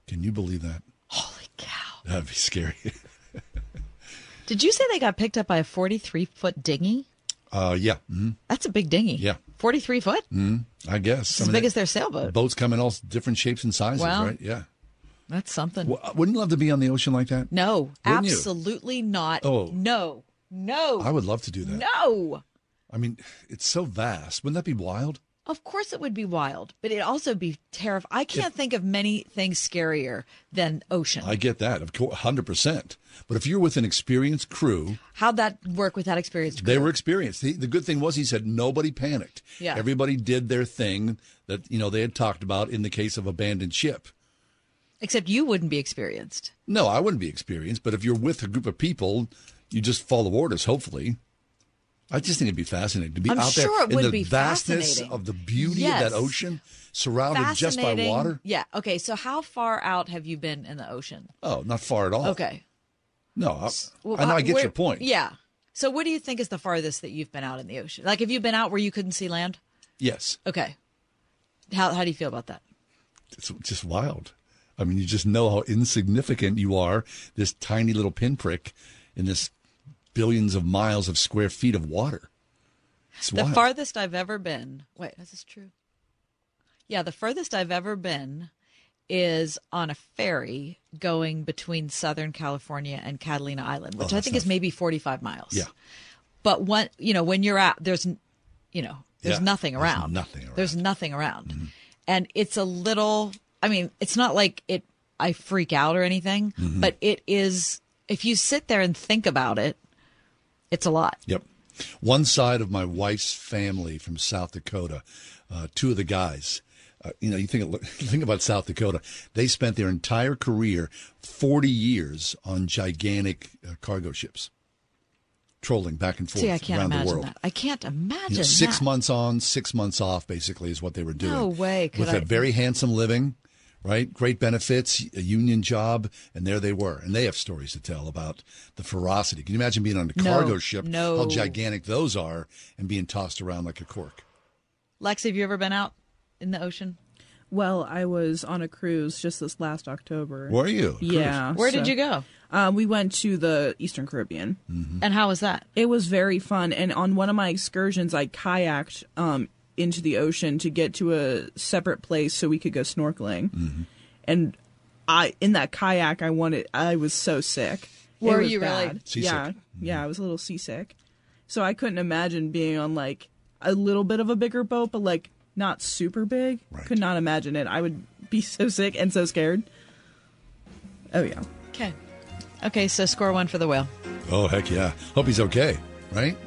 [SPEAKER 2] Can you believe that?
[SPEAKER 3] Holy cow.
[SPEAKER 2] That'd be scary.
[SPEAKER 3] Did you say they got picked up by a 43 foot dinghy?
[SPEAKER 2] Uh, yeah. hmm
[SPEAKER 3] That's a big dinghy.
[SPEAKER 2] Yeah.
[SPEAKER 3] 43 foot?
[SPEAKER 2] hmm I guess.
[SPEAKER 3] It's
[SPEAKER 2] I
[SPEAKER 3] as
[SPEAKER 2] mean,
[SPEAKER 3] big
[SPEAKER 2] they-
[SPEAKER 3] as their sailboat.
[SPEAKER 2] Boats come in all different shapes and sizes,
[SPEAKER 3] Wow.
[SPEAKER 2] right? Yeah.
[SPEAKER 3] That's something.
[SPEAKER 2] W- Wouldn't you love to be on the ocean like that?
[SPEAKER 3] No,
[SPEAKER 2] Wouldn't you?
[SPEAKER 3] absolutely not.
[SPEAKER 2] Oh.
[SPEAKER 3] No, no.
[SPEAKER 2] I would love to do that.
[SPEAKER 3] No.
[SPEAKER 2] I mean, it's so vast. Wouldn't that be wild?
[SPEAKER 3] Of course it would be wild, but it'd also be terrifying. I can't think of many things scarier than ocean.
[SPEAKER 2] I get that, of course, hundred percent. But if you're with an experienced crew,
[SPEAKER 3] How'd that work with that experience?
[SPEAKER 2] they were experienced. The, the good thing was, he said nobody panicked.
[SPEAKER 3] Yeah.
[SPEAKER 2] Everybody did their thing that you know they had talked about in the case of abandoned ship.
[SPEAKER 3] Except you wouldn't be experienced.
[SPEAKER 2] No, I wouldn't be experienced, but if you're with a group of people, you just follow orders. Hopefully, I just think it'd be fascinating to be
[SPEAKER 3] I'm
[SPEAKER 2] out there
[SPEAKER 3] sure it
[SPEAKER 2] in
[SPEAKER 3] would
[SPEAKER 2] the
[SPEAKER 3] be
[SPEAKER 2] vastness of the beauty
[SPEAKER 3] Yes.
[SPEAKER 2] of that ocean, surrounded just by water.
[SPEAKER 3] Yeah. Okay. So how far out have you been in the ocean?
[SPEAKER 2] Oh, not far at all.
[SPEAKER 3] Okay.
[SPEAKER 2] No, I,
[SPEAKER 3] Well,
[SPEAKER 2] I know. I uh, get
[SPEAKER 3] where-
[SPEAKER 2] your point.
[SPEAKER 3] Yeah. So what do you think is the farthest that you've been out in the ocean? Like, have you been out where you couldn't see land?
[SPEAKER 2] Yes,
[SPEAKER 3] Okay. How how do you feel about that?
[SPEAKER 2] it's just wild. I mean, you just know how insignificant you are. This tiny little pinprick in this billions of miles of square feet of water. It's
[SPEAKER 3] The
[SPEAKER 2] wild.
[SPEAKER 3] farthest I've ever been. Wait, is this true? Yeah, the furthest I've ever been is on a ferry going between Southern California and Catalina Island, which
[SPEAKER 2] Oh,
[SPEAKER 3] I think is maybe 45 miles.
[SPEAKER 2] Yeah.
[SPEAKER 3] But when, you know, when you're out, there's, you know, there's
[SPEAKER 2] Yeah,
[SPEAKER 3] nothing
[SPEAKER 2] there's
[SPEAKER 3] around.
[SPEAKER 2] nothing around. Mm-hmm.
[SPEAKER 3] There's nothing around. And it's a little, I mean, it's not like it, I freak out or anything,
[SPEAKER 2] Mhm.
[SPEAKER 3] but it is, if you sit there and think about it, it's a lot.
[SPEAKER 2] Yep. One side of my wife's family from South Dakota, uh, two of the guys, Uh, you know, you think think about South Dakota. They spent their entire career, forty years, on gigantic uh, cargo ships, trolling back and forth
[SPEAKER 3] See, I can't
[SPEAKER 2] around the world.
[SPEAKER 3] that. I can't imagine
[SPEAKER 2] You know, six
[SPEAKER 3] that.
[SPEAKER 2] months on, six months off, basically, is what they were doing.
[SPEAKER 3] No way could
[SPEAKER 2] With
[SPEAKER 3] I-
[SPEAKER 2] a very handsome living, right? Great benefits, a union job, and there they were. And they have stories to tell about the ferocity. Can you imagine being on a
[SPEAKER 3] No,
[SPEAKER 2] cargo ship,
[SPEAKER 3] no.
[SPEAKER 2] how gigantic those are, and being tossed around like a cork?
[SPEAKER 3] Lex, have you ever been out in the ocean?
[SPEAKER 29] Well, I was on a cruise just this last October.
[SPEAKER 2] Were you? Cruise.
[SPEAKER 29] Yeah.
[SPEAKER 3] Where did you go?
[SPEAKER 29] Uh, we went to the Eastern Caribbean.
[SPEAKER 3] And how was that?
[SPEAKER 29] It was very fun. And on one of my excursions, I kayaked um, into the ocean to get to a separate place so we could go snorkeling. Mm-hmm. And I, in that kayak, I wanted. I was so sick. It
[SPEAKER 3] Were
[SPEAKER 29] was
[SPEAKER 3] you really?
[SPEAKER 2] Seasick.
[SPEAKER 29] Yeah, mm-hmm. yeah. I was a little seasick. So I couldn't imagine being on like a little bit of a bigger boat, but like not super big. Could not imagine it. I would be so sick and so scared. Oh yeah.
[SPEAKER 3] Okay. Okay, so score one for the whale.
[SPEAKER 2] Oh, heck yeah. Hope he's okay, right?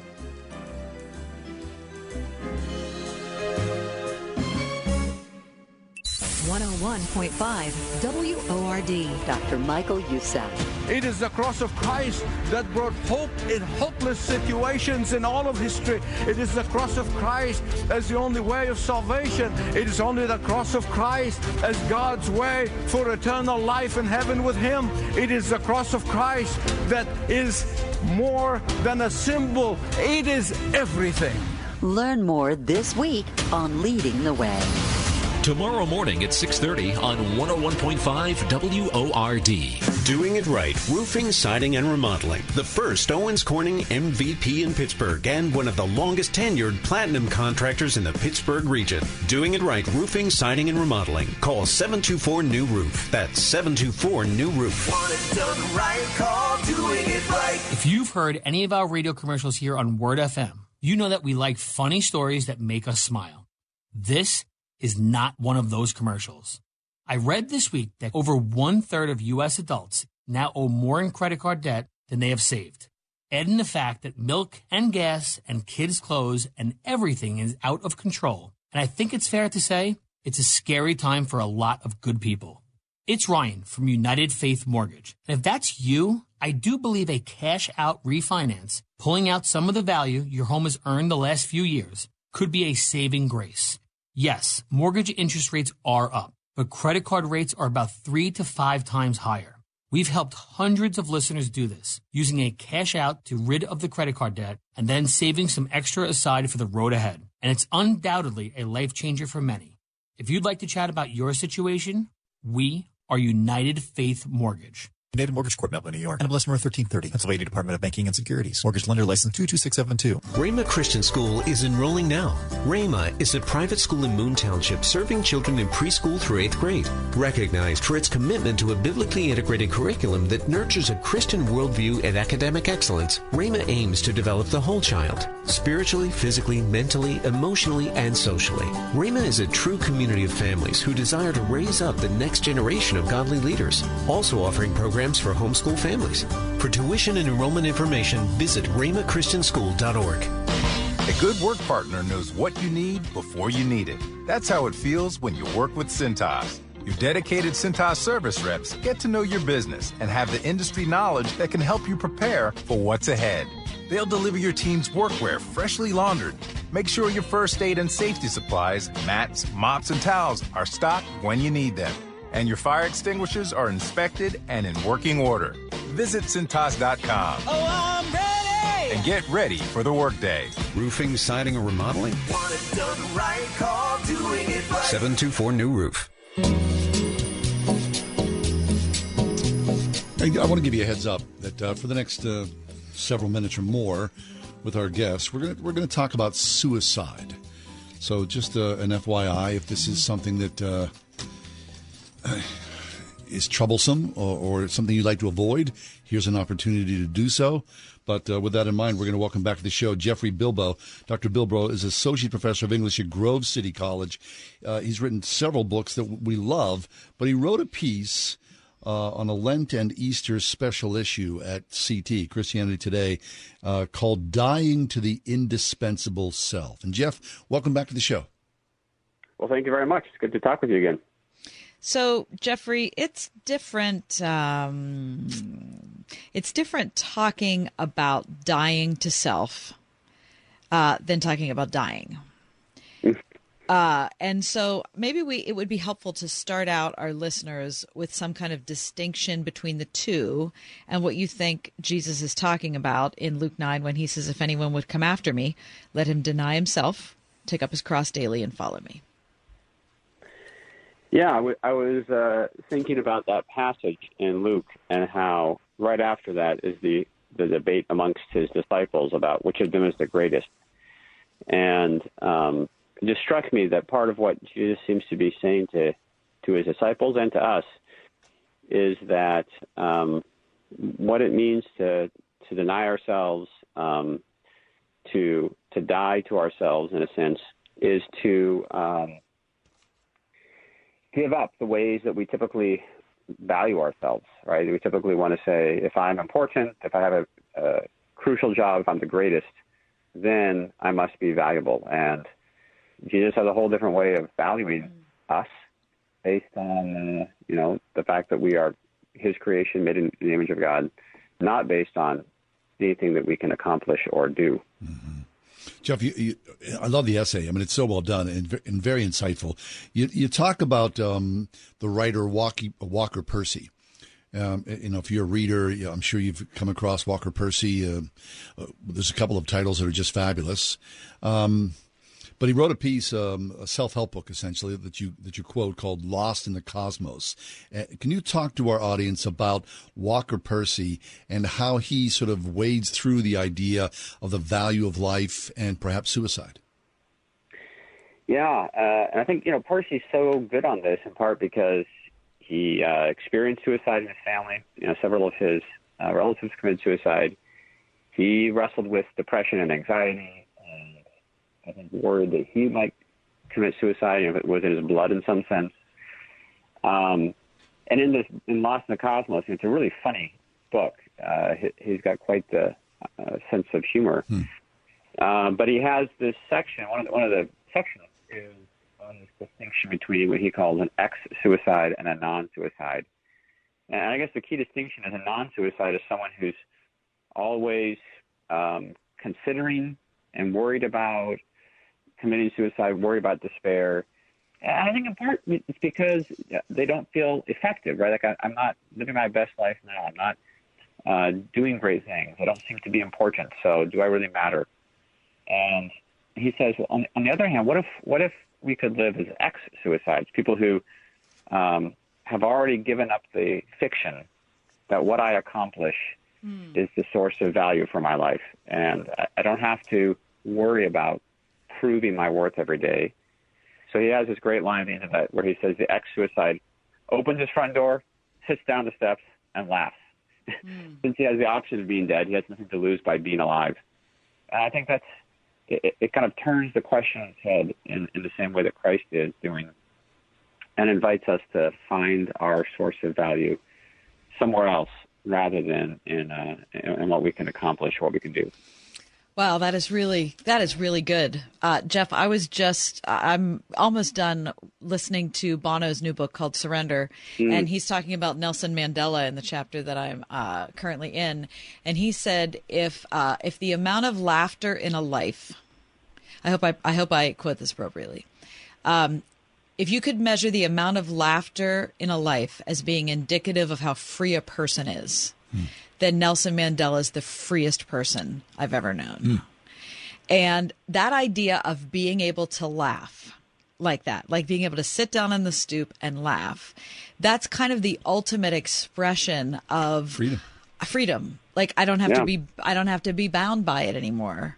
[SPEAKER 6] One hundred one point five WORD.
[SPEAKER 30] Dr. Michael Youssef.
[SPEAKER 31] It is the cross of Christ that brought hope in hopeless situations in all of history. It is the cross of Christ as the only way of salvation. It is only the cross of Christ as God's way for eternal life in heaven with Him. It is the cross of Christ that is more than a symbol, it is everything.
[SPEAKER 30] Learn more this week on Leading the Way.
[SPEAKER 23] Tomorrow morning at 6:30 on 101.5 WORD.
[SPEAKER 8] Doing it right. Roofing, siding, and remodeling. The first Owens Corning MVP in Pittsburgh and one of the longest tenured platinum contractors in the Pittsburgh region. Doing it right. Roofing, siding, and remodeling. Call 724 New Roof. That's 724 New Roof.
[SPEAKER 32] If you've heard any of our radio commercials here on Word FM, you know that we like funny stories that make us smile. This is not one of those commercials. I read this week that over one third of U.S. adults now owe more in credit card debt than they have saved. Add in the fact that milk and gas and kids' clothes and everything is out of control. And I think it's fair to say it's a scary time for a lot of good people. It's Ryan from United Faith Mortgage. And if that's you, I do believe a cash out refinance, pulling out some of the value your home has earned the last few years, could be a saving grace. Yes, mortgage interest rates are up, but credit card rates are about three to five times higher. We've helped hundreds of listeners do this using a cash out to rid of the credit card debt and then saving some extra aside for the road ahead. And it's undoubtedly a life changer for many. If you'd like to chat about your situation, we are United Faith Mortgage.
[SPEAKER 33] United Mortgage Corp, Melville, New York. NMLS number 1330. Pennsylvania Department of Banking and Securities. Mortgage lender license 22672.
[SPEAKER 8] Rhema Christian School is enrolling now. Rhema is a private school in Moon Township serving children in preschool through eighth grade. Recognized for its commitment to a biblically integrated curriculum that nurtures a Christian worldview and academic excellence, Rhema aims to develop the whole child spiritually, physically, mentally, emotionally, and socially. Rhema is a true community of families who desire to raise up the next generation of godly leaders, also offering programs for homeschool families. For tuition and enrollment information, visit rhemachristianschool.org.
[SPEAKER 34] A good work partner knows what you need before you need it. That's how it feels when you work with Cintas. Your dedicated Cintas service reps get to know your business and have the industry knowledge that can help you prepare for what's ahead. They'll deliver your team's workwear freshly laundered. Make sure your first aid and safety supplies, mats, mops, and towels are stocked when you need them. And your fire extinguishers are inspected and in working order. Visit Cintas.com.
[SPEAKER 35] Oh, I'm ready!
[SPEAKER 34] and get ready for the workday.
[SPEAKER 8] Roofing, siding, or remodeling?
[SPEAKER 35] Want it done right, call doing it right.
[SPEAKER 8] 724 New Roof.
[SPEAKER 2] I, I want to give you a heads up that uh, for the next uh, several minutes or more with our guests, we're going we're going to talk about suicide. So, just uh, an FYI, if this is something that uh, is troublesome or, or something you'd like to avoid, here's an opportunity to do so. But uh, with that in mind, we're going to welcome back to the show Jeffrey Bilbro. Dr. Bilbro is Associate Professor of English at Grove City College. Uh, he's written several books that we love, but he wrote a piece uh, on a Lent and Easter special issue at CT, Christianity Today, uh, called Dying to the Indispensable Self. And Jeff, welcome back to the show.
[SPEAKER 36] Well, thank you very much. It's good to talk with you again.
[SPEAKER 3] So, Jeffrey, it's different. Um, it's different talking about dying to self uh, than talking about dying. Uh, and so maybe we it would be helpful to start out our listeners with some kind of distinction between the two and what you think Jesus is talking about in Luke 9 when he says if anyone would come after me let him deny himself take up his cross daily and follow me.
[SPEAKER 36] Yeah, I, w- I was uh, thinking about that passage in Luke and how right after that is the the debate amongst his disciples about which of them is the greatest. And um, it just struck me that part of what Jesus seems to be saying to to his disciples and to us is that um, what it means to to deny ourselves, um, to to die to ourselves in a sense, is to um, give up the ways that we typically value ourselves. Right? We typically want to say, if I'm important, if I have a, a crucial job, if I'm the greatest, then I must be valuable and Jesus has a whole different way of valuing us based on, you know, the fact that we are His creation, made in the image of God, not based on anything that we can accomplish or do.
[SPEAKER 2] Mm-hmm. Jeff, you, you, I love the essay. I mean, it's so well done and, and very insightful. You, you talk about um, the writer Walker, Walker Percy. Um, you know, if you're a reader, I'm sure you've come across Walker Percy. Uh, uh, there's a couple of titles that are just fabulous. Um, but he wrote a piece, um, a self-help book, essentially that you that you quote called "Lost in the Cosmos." Uh, can you talk to our audience about Walker Percy and how he sort of wades through the idea of the value of life and perhaps suicide?
[SPEAKER 36] Yeah, uh, and I think you know Percy's so good on this in part because he uh, experienced suicide in his family. You know, several of his uh, relatives committed suicide. He wrestled with depression and anxiety I think, worried that he might commit suicide, if it was in his blood in some sense. Um, and in this, in Lost in the Cosmos, it's a really funny book. Uh, he, has got quite the uh, sense of humor. Hmm. Uh, but he has this section. One of the, one of the sections is on this distinction between what he calls an ex-suicide and a non-suicide. And I guess the key distinction is a non-suicide is someone who's always um, considering and worried about committing suicide, worry about despair. And I think in part it's because they don't feel effective, right? Like I, am not living my best life now. I'm not uh, doing great things. I don't seem to be important. So do I really matter? And he says, well, on, on the other hand, what if what if we could live as ex-suicides, people who um, have already given up the fiction that what I accomplish mm. is the source of value for my life, and I, I don't have to worry about proving my worth every day. So he has this great line at the end of that where he says the ex-suicide opens his front door, sits down the steps, and laughs. Mm. Since he has the option of being dead, he has nothing to lose by being alive. And I think that's it, it kind of turns the question on its head in, in the same way that Christ is doing, and invites us to find our source of value somewhere else rather than in, uh, in in what we can accomplish, or what we can do.
[SPEAKER 3] Wow, that is really that is really good, uh, Jeff. I was just I'm almost done listening to Bono's new book called Surrender, mm. and he's talking about Nelson Mandela in the chapter that I'm uh, currently in, and he said if uh, if the amount of laughter in a life, I hope I I hope I quote this appropriately. Um, if you could measure the amount of laughter in a life as being indicative of how free a person is, mm then Nelson Mandela is the freest person I've ever known. Mm. And that idea of being able to laugh like that, like being able to sit down on the stoop and laugh, that's kind of the ultimate expression of
[SPEAKER 2] freedom.
[SPEAKER 3] Freedom. Like I don't have yeah. to be I don't have to be bound by it anymore.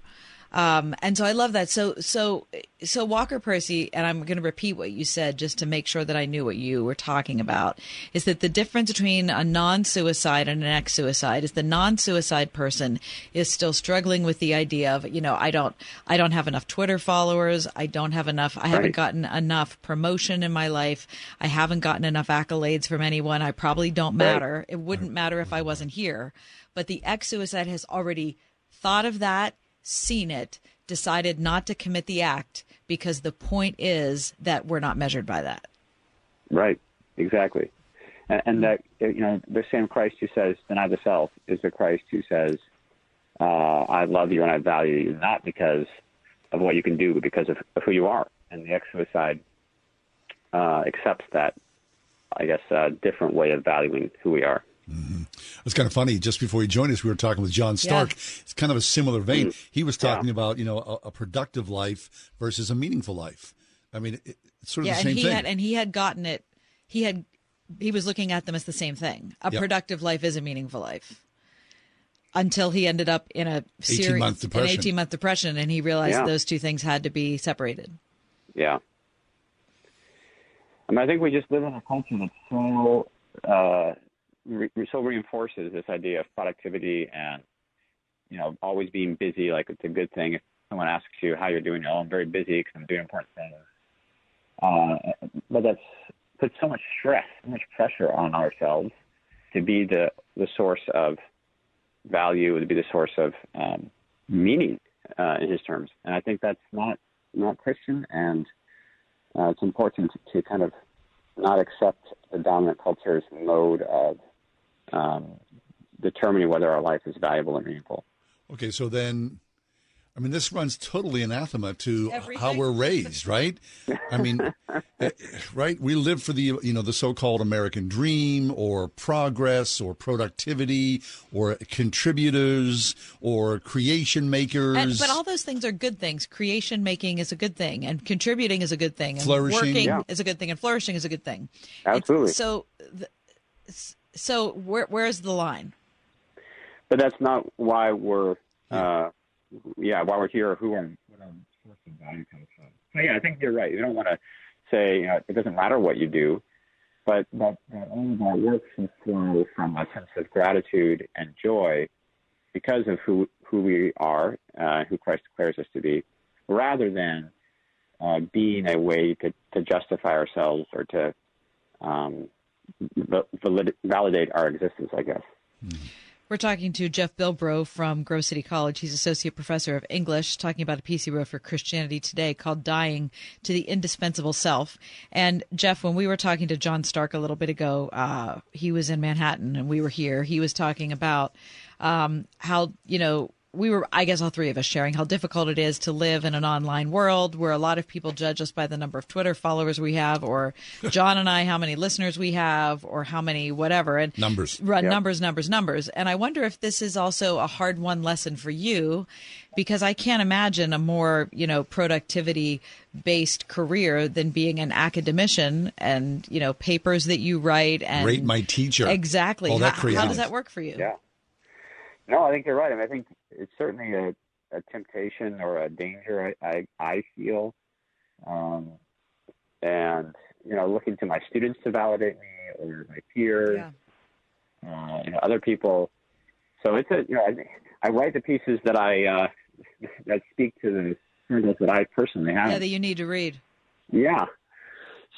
[SPEAKER 3] Um, and so I love that. So, so, so Walker Percy, and I'm going to repeat what you said just to make sure that I knew what you were talking about, is that the difference between a non-suicide and an ex-suicide is the non-suicide person is still struggling with the idea of, you know, I don't, I don't have enough Twitter followers. I don't have enough, I haven't gotten enough promotion in my life. I haven't gotten enough accolades from anyone. I probably don't matter. It wouldn't matter if I wasn't here. But the ex-suicide has already thought of that seen it, decided not to commit the act because the point is that we're not measured by that.
[SPEAKER 36] Right. Exactly. And, and that you know the same Christ who says deny the self is the Christ who says uh, I love you and I value you not because of what you can do, but because of, of who you are. And the ex-suicide uh, accepts that, I guess, uh, different way of valuing who we are.
[SPEAKER 2] It's kind of funny. Just before you joined us, we were talking with John Starke. It's kind of a similar vein. He was talking about you know a, a productive life versus a meaningful life. I mean, it, it's sort of
[SPEAKER 3] yeah,
[SPEAKER 2] the same
[SPEAKER 3] and he
[SPEAKER 2] thing.
[SPEAKER 3] had and he had gotten it. He had he was looking at them as the same thing. A
[SPEAKER 2] Yep.
[SPEAKER 3] productive life is a meaningful life. Until he ended up in a serious
[SPEAKER 2] 18-month
[SPEAKER 3] an
[SPEAKER 2] depression.
[SPEAKER 3] eighteen month depression, and he realized
[SPEAKER 36] Yeah.
[SPEAKER 3] those two things had to be separated.
[SPEAKER 36] Yeah. I mean, I think we just live in a culture that so uh, re- so reinforces this idea of productivity and you know always being busy. Like it's a good thing if someone asks you how you're doing. Oh, I'm very busy because I'm doing important things. Uh, but that's puts so much stress, so much pressure on ourselves to be the the source of value, to be the source of um, meaning uh, in his terms. And I think that's not not Christian, and uh, it's important to kind of not accept the dominant culture's mode of um, determining whether our life is valuable or meaningful.
[SPEAKER 2] Okay, so then, I mean, this runs totally anathema to how we're raised, right? I mean, eh, right? We live for the you know the so-called American dream, or progress, or productivity, or contributors, or creation makers.
[SPEAKER 3] And, but all those things are good things. Creation making is a good thing, and contributing is a good thing, and
[SPEAKER 2] Flourishing.
[SPEAKER 3] working
[SPEAKER 2] Yeah.
[SPEAKER 3] is a good thing, and flourishing is a good thing.
[SPEAKER 36] Absolutely.
[SPEAKER 3] It's- so, th- so where where's the line?
[SPEAKER 36] But that's not why we're, uh, yeah, why we're here or who our, what our source of value comes from. So yeah, I think you're right. You don't want to say you know, it doesn't matter what you do, but that, that all of our work should flow from a sense of gratitude and joy because of who who we are, uh, who Christ declares us to be, rather than uh, being a way to, to justify ourselves or to um, va- valid- validate our existence. I guess.
[SPEAKER 3] We're talking to Jeff Bilbro from Grove City College. He's associate professor of English, talking about a piece he wrote for Christianity Today called "Dying to the Indispensable Self." And Jeff, when we were talking to John Starke a little bit ago, uh, he was in Manhattan and we were here. He was talking about um, how you know we were, I guess, all three of us sharing how difficult it is to live in an online world where a lot of people judge us by the number of Twitter followers we have, or John and I, how many listeners we have, or how many whatever. And
[SPEAKER 2] Numbers.
[SPEAKER 3] run
[SPEAKER 2] Yep.
[SPEAKER 3] numbers, numbers, numbers. And I wonder if this is also a hard won lesson for you, because I can't imagine a more, you know, productivity based career than being an academician and, you know, papers that you write and
[SPEAKER 2] Rate my teacher.
[SPEAKER 3] Exactly.
[SPEAKER 2] All that
[SPEAKER 3] how, how does that work for you?
[SPEAKER 36] Yeah. No, I think you're right. I mean, I think it's certainly a, a temptation or a danger. I I, I feel, um, and you know, looking to my students to validate me or my peers, uh, you know, other people. So it's a you know, I, I write the pieces that I uh, that speak to the struggles that I personally have.
[SPEAKER 3] Yeah, that you need to read.
[SPEAKER 36] Yeah.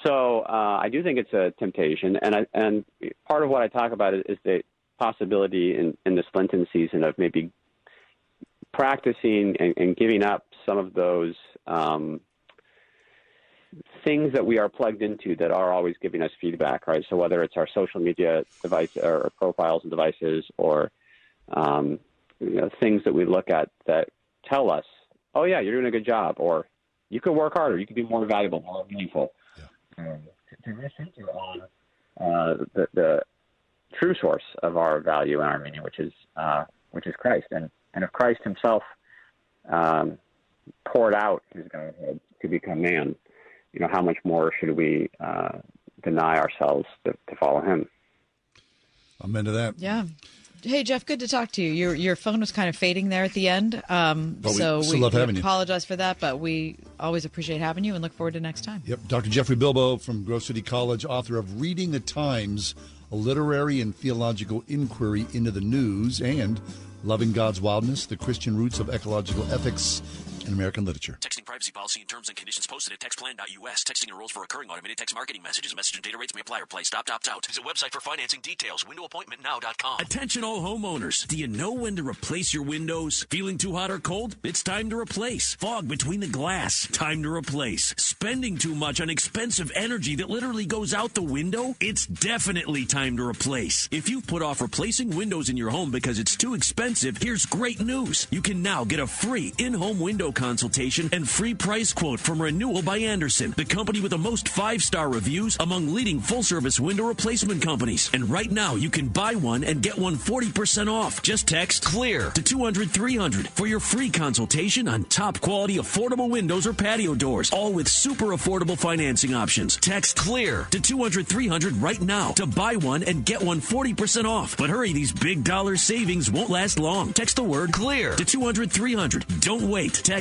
[SPEAKER 36] So uh, I do think it's a temptation, and I, and part of what I talk about is, is the possibility in, in this Lenten season of maybe practicing and, and giving up some of those um, things that we are plugged into that are always giving us feedback, right? So whether it's our social media device or profiles and devices, or um, you know, things that we look at that tell us, "Oh yeah, you're doing a good job," or "You could work harder, you could be more valuable, more meaningful." Um, to, to recenter on uh, the, the true source of our value and our meaning, which is uh, which is Christ, and and if Christ Himself um, poured out His Godhead to become man, you know, how much more should we uh, deny ourselves to, to follow Him?
[SPEAKER 2] I'm into that.
[SPEAKER 3] Yeah. Hey Jeff, good to talk to you. Your your phone was kind of fading there at the end, um,
[SPEAKER 2] But we
[SPEAKER 3] so
[SPEAKER 2] still
[SPEAKER 3] we,
[SPEAKER 2] love
[SPEAKER 3] we
[SPEAKER 2] having you.
[SPEAKER 3] apologize for that. But we always appreciate having you and look forward to next time.
[SPEAKER 2] Yep, Dr. Jeffrey Bilbro from Grove City College, author of Reading the Times, a literary and theological inquiry into the news, and Loving God's Wildness, the Christian Roots of Ecological Ethics in American literature.
[SPEAKER 37] Texting privacy policy and terms and conditions posted at textplan.us. Texting enrolls for recurring automated text marketing messages. Message and data rates may apply or play. Stop, opt out. Visit website for financing details. Windowappointmentnow.com.
[SPEAKER 38] Attention all homeowners. Do you know when to replace your windows? Feeling too hot or cold? It's time to replace. Fog between the glass? Time to replace. Spending too much on expensive energy that literally goes out the window? It's definitely time to replace. If you've put off replacing windows in your home because it's too expensive, here's great news. You can now get a free in-home window consultation and free price quote from Renewal by Andersen, the company with the most five-star reviews among leading full-service window replacement companies. And right now, you can buy one and get one 40% off. Just text CLEAR to 200 300 for your free consultation on top quality affordable windows or patio doors, all with super affordable financing options. Text CLEAR to 200 300 right now to buy one and get one 40% off. But hurry, these big dollar savings won't last long. Text the word CLEAR to 200 300. Don't wait. Text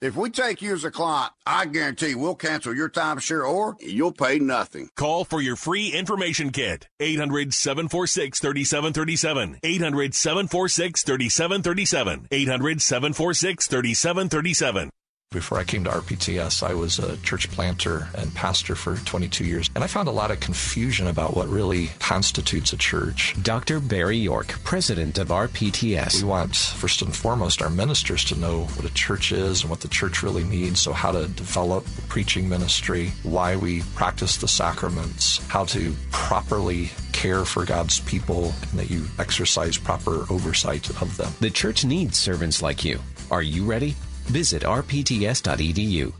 [SPEAKER 39] If we take you as a client, I guarantee we'll cancel your timeshare or you'll pay nothing.
[SPEAKER 40] Call for your free information kit. 800 746 3737. 800 746 3737. 800 746 3737.
[SPEAKER 41] Before I came to RPTS, I was a church planter and pastor for 22 years, and I found a lot of confusion about what really constitutes a church.
[SPEAKER 8] Dr. Barry York, president of RPTS.
[SPEAKER 41] We want, first and foremost, our ministers to know what a church is and what the church really needs. So, how to develop a preaching ministry, why we practice the sacraments, how to properly care for God's people, and that you exercise proper oversight of them.
[SPEAKER 8] The church needs servants like you. Are you ready? Visit rpts.edu.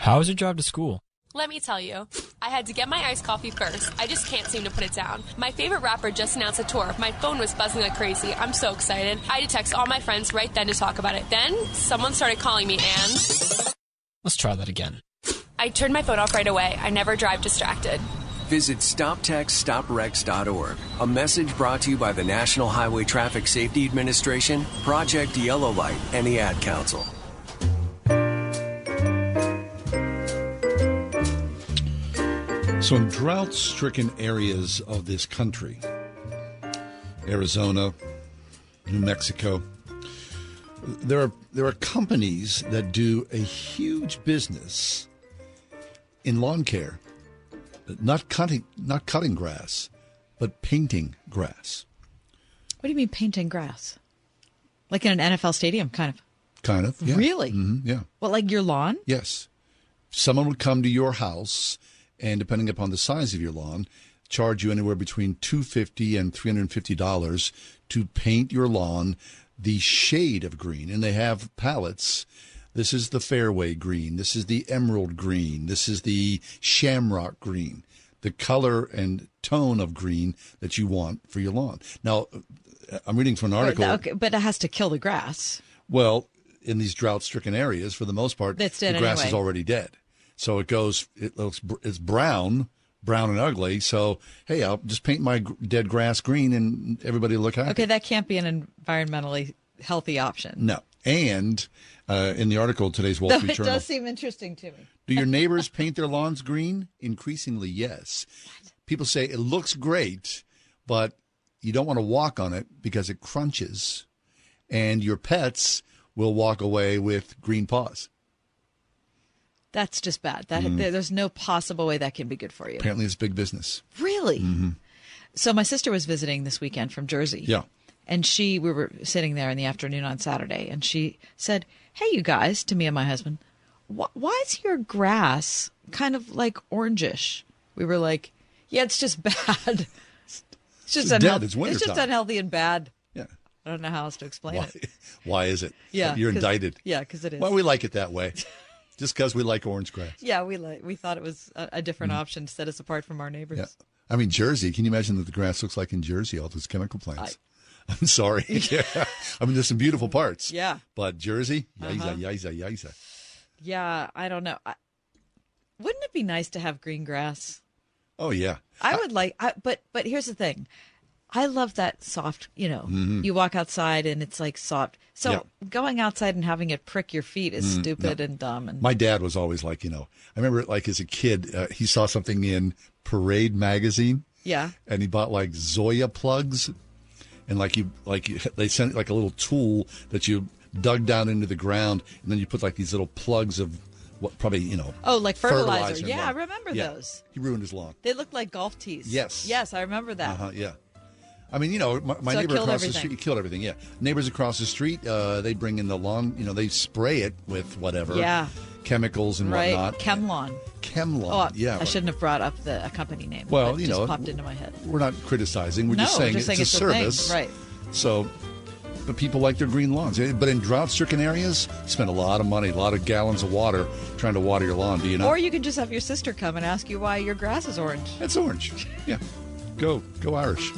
[SPEAKER 42] How is your job to school?
[SPEAKER 43] Let me tell you, I had to get my iced coffee first. I just can't seem to put it down. My favorite rapper just announced a tour. My phone was buzzing like crazy. I'm so excited. I had to text all my friends right then to talk about it. Then someone started calling me and.
[SPEAKER 42] Let's try that again.
[SPEAKER 43] I turned my phone off right away. I never drive distracted.
[SPEAKER 44] Visit StopTextStopWrecks.org. A message brought to you by the National Highway Traffic Safety Administration, Project Yellow Light, and the Ad Council.
[SPEAKER 2] So, in drought stricken areas of this country, Arizona, New Mexico, there are, there are companies that do a huge business in lawn care, not cutting, not cutting grass, but painting grass.
[SPEAKER 3] What do you mean painting grass? Like in an NFL stadium, kind of.
[SPEAKER 2] Kind of. Yeah.
[SPEAKER 3] Really?
[SPEAKER 2] hmm yeah.
[SPEAKER 3] What, like your lawn?
[SPEAKER 2] Yes. Someone would come to your house and depending upon the size of your lawn, charge you anywhere between 250 and $350 to paint your lawn the shade of green and they have palettes. This is the fairway green, this is the emerald green, this is the shamrock green. The color and tone of green that you want for your lawn. Now, uh, I'm reading from an article.
[SPEAKER 3] Okay, but it has to kill the grass.
[SPEAKER 2] Well, in these drought-stricken areas, for the most part, the grass
[SPEAKER 3] anyway.
[SPEAKER 2] is already dead. So it goes. It looks. It's brown, brown and ugly. So hey, I'll just paint my dead grass green, and everybody will look happy.
[SPEAKER 3] Okay, that can't be an environmentally healthy option.
[SPEAKER 2] No. And uh, in the article today's Wall
[SPEAKER 3] Though
[SPEAKER 2] Street
[SPEAKER 3] it
[SPEAKER 2] Journal, It
[SPEAKER 3] does seem interesting to me.
[SPEAKER 2] do your neighbors paint their lawns green? Increasingly, yes. People say it looks great, but you don't want to walk on it because it crunches, and your pets will walk away with green paws.
[SPEAKER 3] That's just bad. That
[SPEAKER 2] Mm.
[SPEAKER 3] there's no possible way that can be good for you.
[SPEAKER 2] Apparently, it's big business.
[SPEAKER 3] Really?
[SPEAKER 2] hmm
[SPEAKER 3] So my sister was visiting this weekend from Jersey.
[SPEAKER 2] Yeah.
[SPEAKER 3] And she we were sitting there in the afternoon on Saturday and she said, "Hey you guys," to me and my husband, "wh- "why is your grass kind of like orangish?" We were like, "Yeah, it's just bad. It's just unhealthy.
[SPEAKER 2] It's
[SPEAKER 3] it's just unhealthy and bad."
[SPEAKER 2] Yeah.
[SPEAKER 3] I don't know how else to explain
[SPEAKER 2] Why,
[SPEAKER 3] it.
[SPEAKER 2] why is it?
[SPEAKER 3] Yeah,
[SPEAKER 2] You're indicted.
[SPEAKER 3] Yeah, because it is.
[SPEAKER 2] Well, we like it that way. Just because we like orange grass.
[SPEAKER 3] Yeah, we like we thought it was a, a different
[SPEAKER 2] Mhm.
[SPEAKER 3] option to set us apart from our neighbors.
[SPEAKER 2] Yeah. I mean, Jersey, can you imagine that the grass looks like in Jersey, all those chemical plants? I'm sorry. yeah. I mean, there's some beautiful parts.
[SPEAKER 3] Yeah.
[SPEAKER 2] But Jersey, yiza,
[SPEAKER 3] Uh-huh.
[SPEAKER 2] yiza, yiza.
[SPEAKER 3] Yeah, I don't know. I, wouldn't it be nice to have green grass?
[SPEAKER 2] Oh, yeah.
[SPEAKER 3] I would like, I, but but here's the thing, I love that soft. You know,
[SPEAKER 2] Mhm.
[SPEAKER 3] you walk outside and it's like soft. So
[SPEAKER 2] Yeah.
[SPEAKER 3] going outside and having it prick your feet is
[SPEAKER 2] Mm,
[SPEAKER 3] stupid
[SPEAKER 2] no.
[SPEAKER 3] and dumb. And
[SPEAKER 2] My dad was always like, you know, I remember like as a kid, uh, he saw something in Parade magazine
[SPEAKER 3] yeah,
[SPEAKER 2] and he bought like Zoysia plugs and like you, like you, they sent like a little tool that you dug down into the ground and then you put like these little plugs of what probably, you know,
[SPEAKER 3] oh, like fertilizer.
[SPEAKER 2] in
[SPEAKER 3] yeah, I remember
[SPEAKER 2] Yeah.
[SPEAKER 3] those.
[SPEAKER 2] He ruined his lawn.
[SPEAKER 3] They looked like golf tees.
[SPEAKER 2] Yes.
[SPEAKER 3] yes, I remember that.
[SPEAKER 2] Uh huh. Yeah. I mean, you know, my, my
[SPEAKER 3] So
[SPEAKER 2] neighbor across the street killed everything. Yeah, neighbors across the street, uh, they bring in the lawn. You know, they spray it with whatever.
[SPEAKER 3] Yeah.
[SPEAKER 2] Chemicals and
[SPEAKER 3] right,
[SPEAKER 2] whatnot.
[SPEAKER 3] ChemLawn.
[SPEAKER 2] ChemLawn.
[SPEAKER 3] Oh,
[SPEAKER 2] yeah.
[SPEAKER 3] I shouldn't have brought up the a company name.
[SPEAKER 2] Well,
[SPEAKER 3] It
[SPEAKER 2] you
[SPEAKER 3] just
[SPEAKER 2] know,
[SPEAKER 3] popped into my head.
[SPEAKER 2] We're not criticizing. We're just
[SPEAKER 3] No,
[SPEAKER 2] saying
[SPEAKER 3] just
[SPEAKER 2] it's
[SPEAKER 3] saying
[SPEAKER 2] a
[SPEAKER 3] it's a thing,
[SPEAKER 2] service.
[SPEAKER 3] right.
[SPEAKER 2] So, but people like their green lawns. Eh, But in drought-stricken areas, you spend a lot of money, a lot of gallons of water trying to water your lawn. Do you know?
[SPEAKER 3] Or you can just have your sister come and ask you why your grass is orange.
[SPEAKER 2] It's orange. Yeah. Go, go Irish.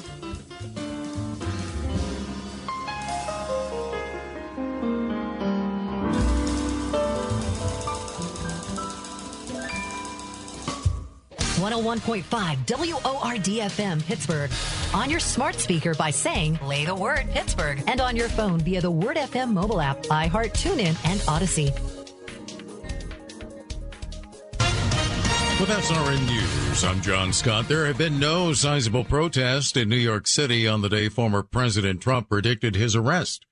[SPEAKER 6] One hundred one point five WORD-FM Pittsburgh. On your smart speaker by saying "Play the word Pittsburgh" and on your phone via the Word FM mobile app, iHeart, TuneIn, and Odyssey.
[SPEAKER 45] With SRN News, I'm John Scott. There have been no sizable protests in New York City on the day former President Trump predicted his arrest.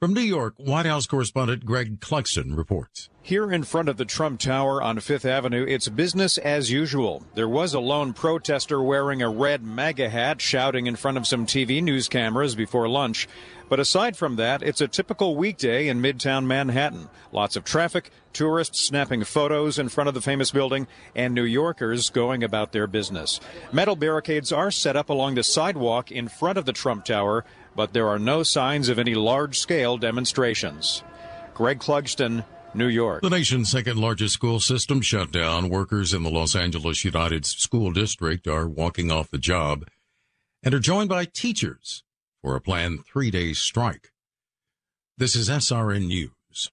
[SPEAKER 45] From New York, White House correspondent Greg Clugston reports.
[SPEAKER 46] Here in front of the Trump Tower on Fifth Avenue, it's business as usual. There was a lone protester wearing a red MAGA hat shouting in front of some TV news cameras before lunch. But aside from that, it's a typical weekday in Midtown Manhattan. Lots of traffic, tourists snapping photos in front of the famous building, and New Yorkers going about their business. Metal barricades are set up along the sidewalk in front of the Trump Tower, but there are no signs of any large scale demonstrations. Greg Clugston, New York.
[SPEAKER 45] The nation's second largest school system shut down. Workers in the Los Angeles Unified School District are walking off the job and are joined by teachers for a planned three day strike. This is SRN News.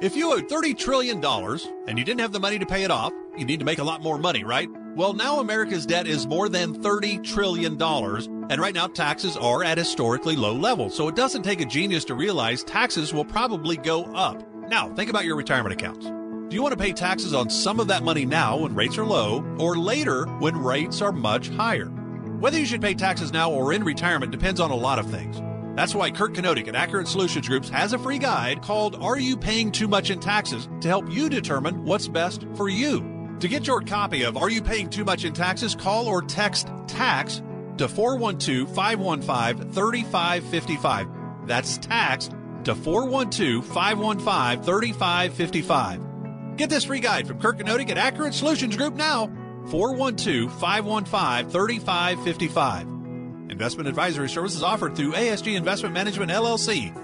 [SPEAKER 13] If you owed $30 trillion and you didn't have the money to pay it off, you need to make a lot more money, right? Well, now America's debt is more than $30 trillion, and right now taxes are at historically low levels. So it doesn't take a genius to realize taxes will probably go up. Now, think about your retirement accounts. Do you want to pay taxes on some of that money now when rates are low, or later when rates are much higher? Whether you should pay taxes now or in retirement depends on a lot of things. That's why Kurt Kenotic at Accurate Solutions Groups has a free guide called Are You Paying Too Much in Taxes to help you determine what's best for you. To get your copy of Are You Paying Too Much in Taxes, call or text TAX to 412 515 3555. That's tax to 412 515 3555. Get this free guide from Kirk Kenotic at Accurate Solutions Group now. 412 515 3555. Investment advisory services offered through ASG Investment Management LLC.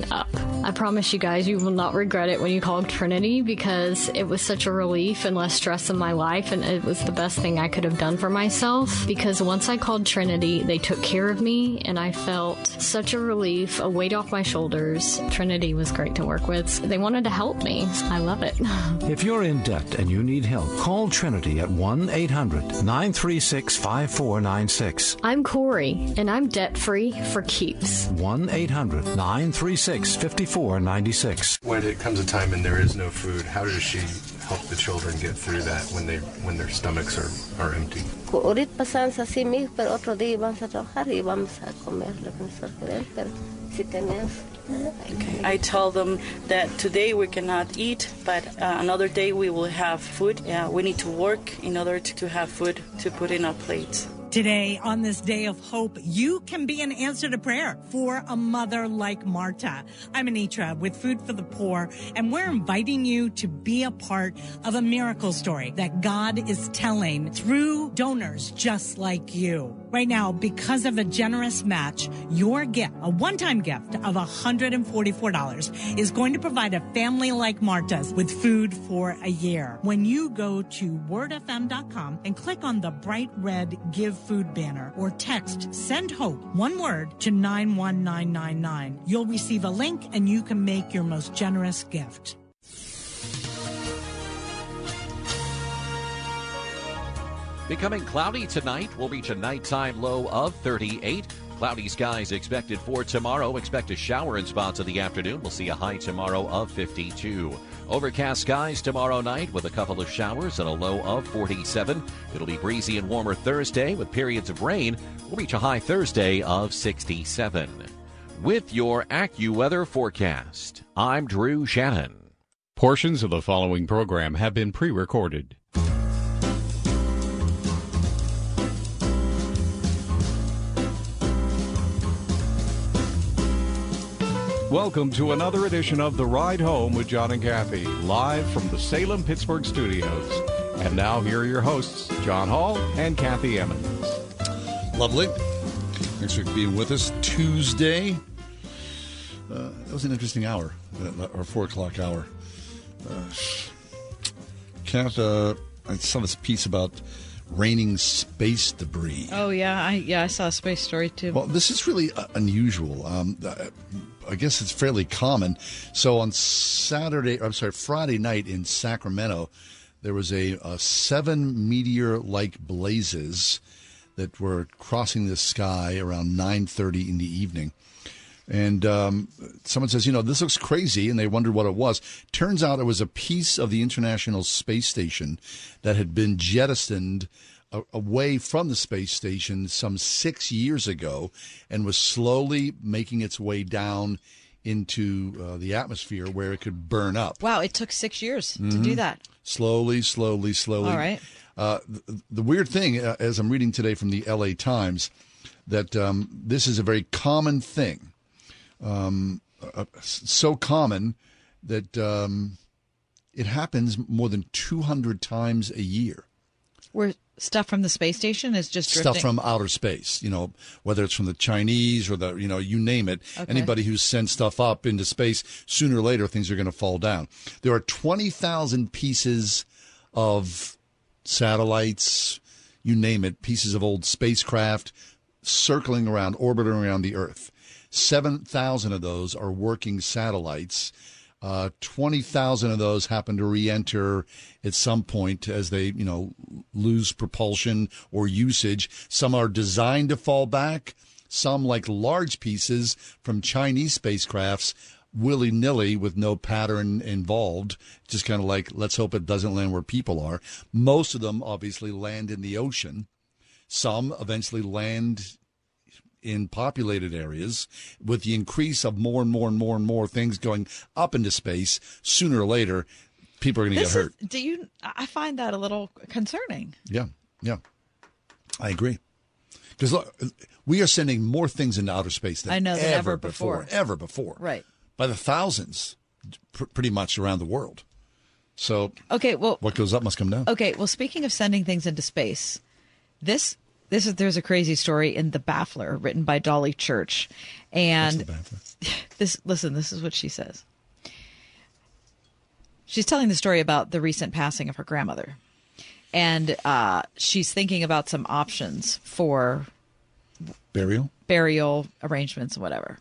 [SPEAKER 47] up. I promise you guys, you will not regret it when you call Trinity because it was such a relief and less stress in my life, and it was the best thing I could have done for myself. Because once I called Trinity, they took care of me, and I felt such a relief, a weight off my shoulders. Trinity was great to work with. They wanted to help me. I love it.
[SPEAKER 48] If you're in debt and you need help, call Trinity at 1 800 936 5496.
[SPEAKER 47] I'm Corey, and I'm debt free for keeps.
[SPEAKER 48] 1 800 936 5496.
[SPEAKER 49] When it comes
[SPEAKER 50] comes a time and there is no food, how does she help the children get through that when they when their stomachs are, are empty?
[SPEAKER 51] Ahorita pasamos así, mijo, pero otro día vamos a trabajar y vamos a comer lo que nosotros queremos, pero si tenemos.
[SPEAKER 52] Okay. I tell them that today we cannot eat, but uh, another day we will have food. Yeah, we need to work in order to, to have food to put in our plates.
[SPEAKER 11] Today, on this day of hope, you can be an answer to prayer for a mother like Marta. I'm Anitra with Food for the Poor, and we're inviting you to be a part of a miracle story that God is telling through donors just like you. Right now, because of a generous match, your gift, a one-time gift of $144, is going to provide a family like Marta's with food for a year. When you go to wordfm.com and click on the bright red Give Food banner or text Send Hope, one word, to 91999, you'll receive a link and you can make your most generous gift.
[SPEAKER 53] Becoming cloudy tonight. We'll reach a nighttime low of 38. Cloudy skies expected for tomorrow. Expect a shower in spots in the afternoon. We'll see a high tomorrow of 52. Overcast skies tomorrow night with a couple of showers and a low of 47. It'll be breezy and warmer Thursday with periods of rain. We'll reach a high Thursday of 67. With your AccuWeather forecast, I'm Drew Shannon.
[SPEAKER 49] Portions of the following program have been pre recorded. Welcome to another edition of The Ride Home with John and Kathy, live from the Salem Pittsburgh studios. And now, here are your hosts, John Hall and Kathy Emmons.
[SPEAKER 2] Lovely. Thanks for being with us. Tuesday. Uh, that was an interesting hour, uh, our four o'clock hour. Uh, Kath, uh, I saw this piece about raining space debris.
[SPEAKER 3] Oh yeah, I yeah I saw a space story too.
[SPEAKER 2] Well, this is really uh, unusual. Um, uh, I guess it's fairly common. So on Saturday, I'm sorry, Friday night in Sacramento, there was a, a seven meteor-like blazes that were crossing the sky around 9:30 in the evening. And um, someone says, you know, this looks crazy, and they wondered what it was. Turns out it was a piece of the International Space Station that had been jettisoned away from the space station some six years ago and was slowly making its way down into uh, the atmosphere where it could burn up.
[SPEAKER 3] Wow, it took six years to
[SPEAKER 2] Mhm.
[SPEAKER 3] do that.
[SPEAKER 2] Slowly, slowly, slowly.
[SPEAKER 3] All right.
[SPEAKER 2] Uh, the, the weird thing, uh, as I'm reading today from the LA Times, that um, this is a very common thing. Um, uh, so common that um, it happens more than 200 times a year.
[SPEAKER 3] Where stuff from the space station is just
[SPEAKER 2] Stuff from outer space, you know, whether it's from the Chinese or the, you know, you name it.
[SPEAKER 3] Okay.
[SPEAKER 2] Anybody who sends stuff up into space, sooner or later, things are going to fall down. There are 20,000 pieces of satellites, you name it, pieces of old spacecraft circling around, orbiting around the Earth. 7,000 of those are working satellites. Uh, 20,000 of those happen to re-enter at some point as they, you know, lose propulsion or usage. Some are designed to fall back. Some, like large pieces from Chinese spacecrafts, willy nilly with no pattern involved. Just kind of like, let's hope it doesn't land where people are. Most of them obviously land in the ocean. Some eventually land in populated areas with the increase of more and more and more and more things going up into space sooner or later people are going to get hurt
[SPEAKER 3] is, do you? I find that a little concerning.
[SPEAKER 2] yeah yeah i agree because look we are sending more things into outer space than
[SPEAKER 3] I know, than
[SPEAKER 2] ever
[SPEAKER 3] ever before.
[SPEAKER 2] ever before
[SPEAKER 3] Right.
[SPEAKER 2] by the thousands pr- pretty much around the world so
[SPEAKER 3] Okay. Well.
[SPEAKER 2] what goes up must come down
[SPEAKER 3] Okay. Well, speaking of sending things into space, this this is there's a crazy story in the Baffler written by Dolly Church, and this listen. This is what she says. She's telling the story about the recent passing of her grandmother, and uh, she's thinking about some options for
[SPEAKER 2] burial
[SPEAKER 3] burial arrangements and whatever.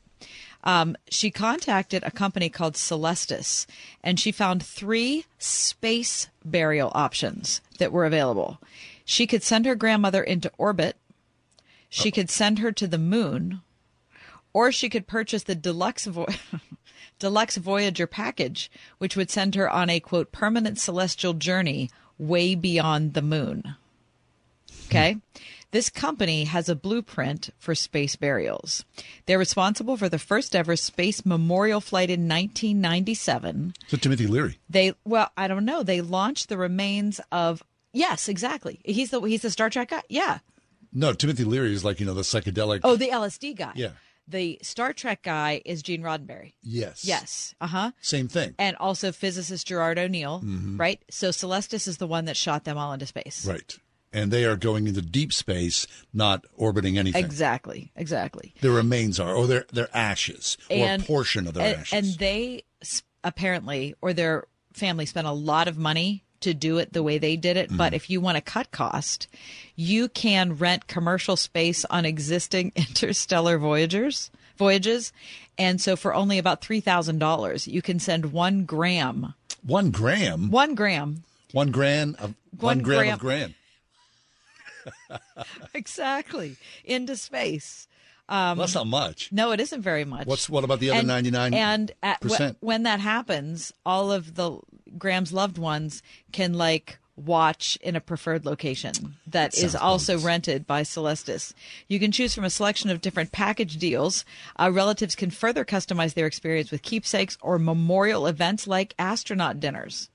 [SPEAKER 3] Um, she contacted a company called Celestis, and she found three space burial options that were available. She could send her grandmother into orbit. She oh. could send her to the moon, or she could purchase the deluxe vo- deluxe Voyager package, which would send her on a quote permanent celestial journey way beyond the moon. Okay. Hmm. This company has a blueprint for space burials. They're responsible for the first ever space memorial flight in 1997.
[SPEAKER 2] So Timothy Leary.
[SPEAKER 3] They well, I don't know. They launched the remains of yes, exactly. He's the he's the Star Trek guy. Yeah.
[SPEAKER 2] No, Timothy Leary is like you know the psychedelic.
[SPEAKER 3] Oh, the LSD guy.
[SPEAKER 2] Yeah.
[SPEAKER 3] The Star Trek guy is Gene Roddenberry.
[SPEAKER 2] Yes.
[SPEAKER 3] Yes. Uh huh.
[SPEAKER 2] Same thing.
[SPEAKER 3] And also physicist Gerard O'Neill.
[SPEAKER 2] Mhm.
[SPEAKER 3] Right. So Celestis is the one that shot them all into space.
[SPEAKER 2] Right. And they are going into deep space, not orbiting anything.
[SPEAKER 3] Exactly. Exactly.
[SPEAKER 2] Their remains are, or their their ashes, or a portion of their
[SPEAKER 3] and,
[SPEAKER 2] ashes.
[SPEAKER 3] and they apparently or their family spent a lot of money to do it the way they did it. But
[SPEAKER 2] Mhm.
[SPEAKER 3] if you want to cut cost you can rent commercial space on existing interstellar voyagers voyages. And so for only about $3000 you can send one gram.
[SPEAKER 2] One gram,
[SPEAKER 3] one gram.
[SPEAKER 2] One gram of one,
[SPEAKER 3] One
[SPEAKER 2] gram,
[SPEAKER 3] gram.
[SPEAKER 2] of gram.
[SPEAKER 3] exactly. Into space um,
[SPEAKER 2] That's not much.
[SPEAKER 3] No, it isn't very much.
[SPEAKER 2] What's what about the other ninety nine
[SPEAKER 3] And at,
[SPEAKER 2] percent?
[SPEAKER 3] when that happens, all of the Graham's loved ones can like watch in a preferred location that is
[SPEAKER 54] Sounds
[SPEAKER 3] also rented by Celestis. You can choose from a selection of different package deals. Uh, relatives can further customize their experience with keepsakes or memorial events like astronaut dinners.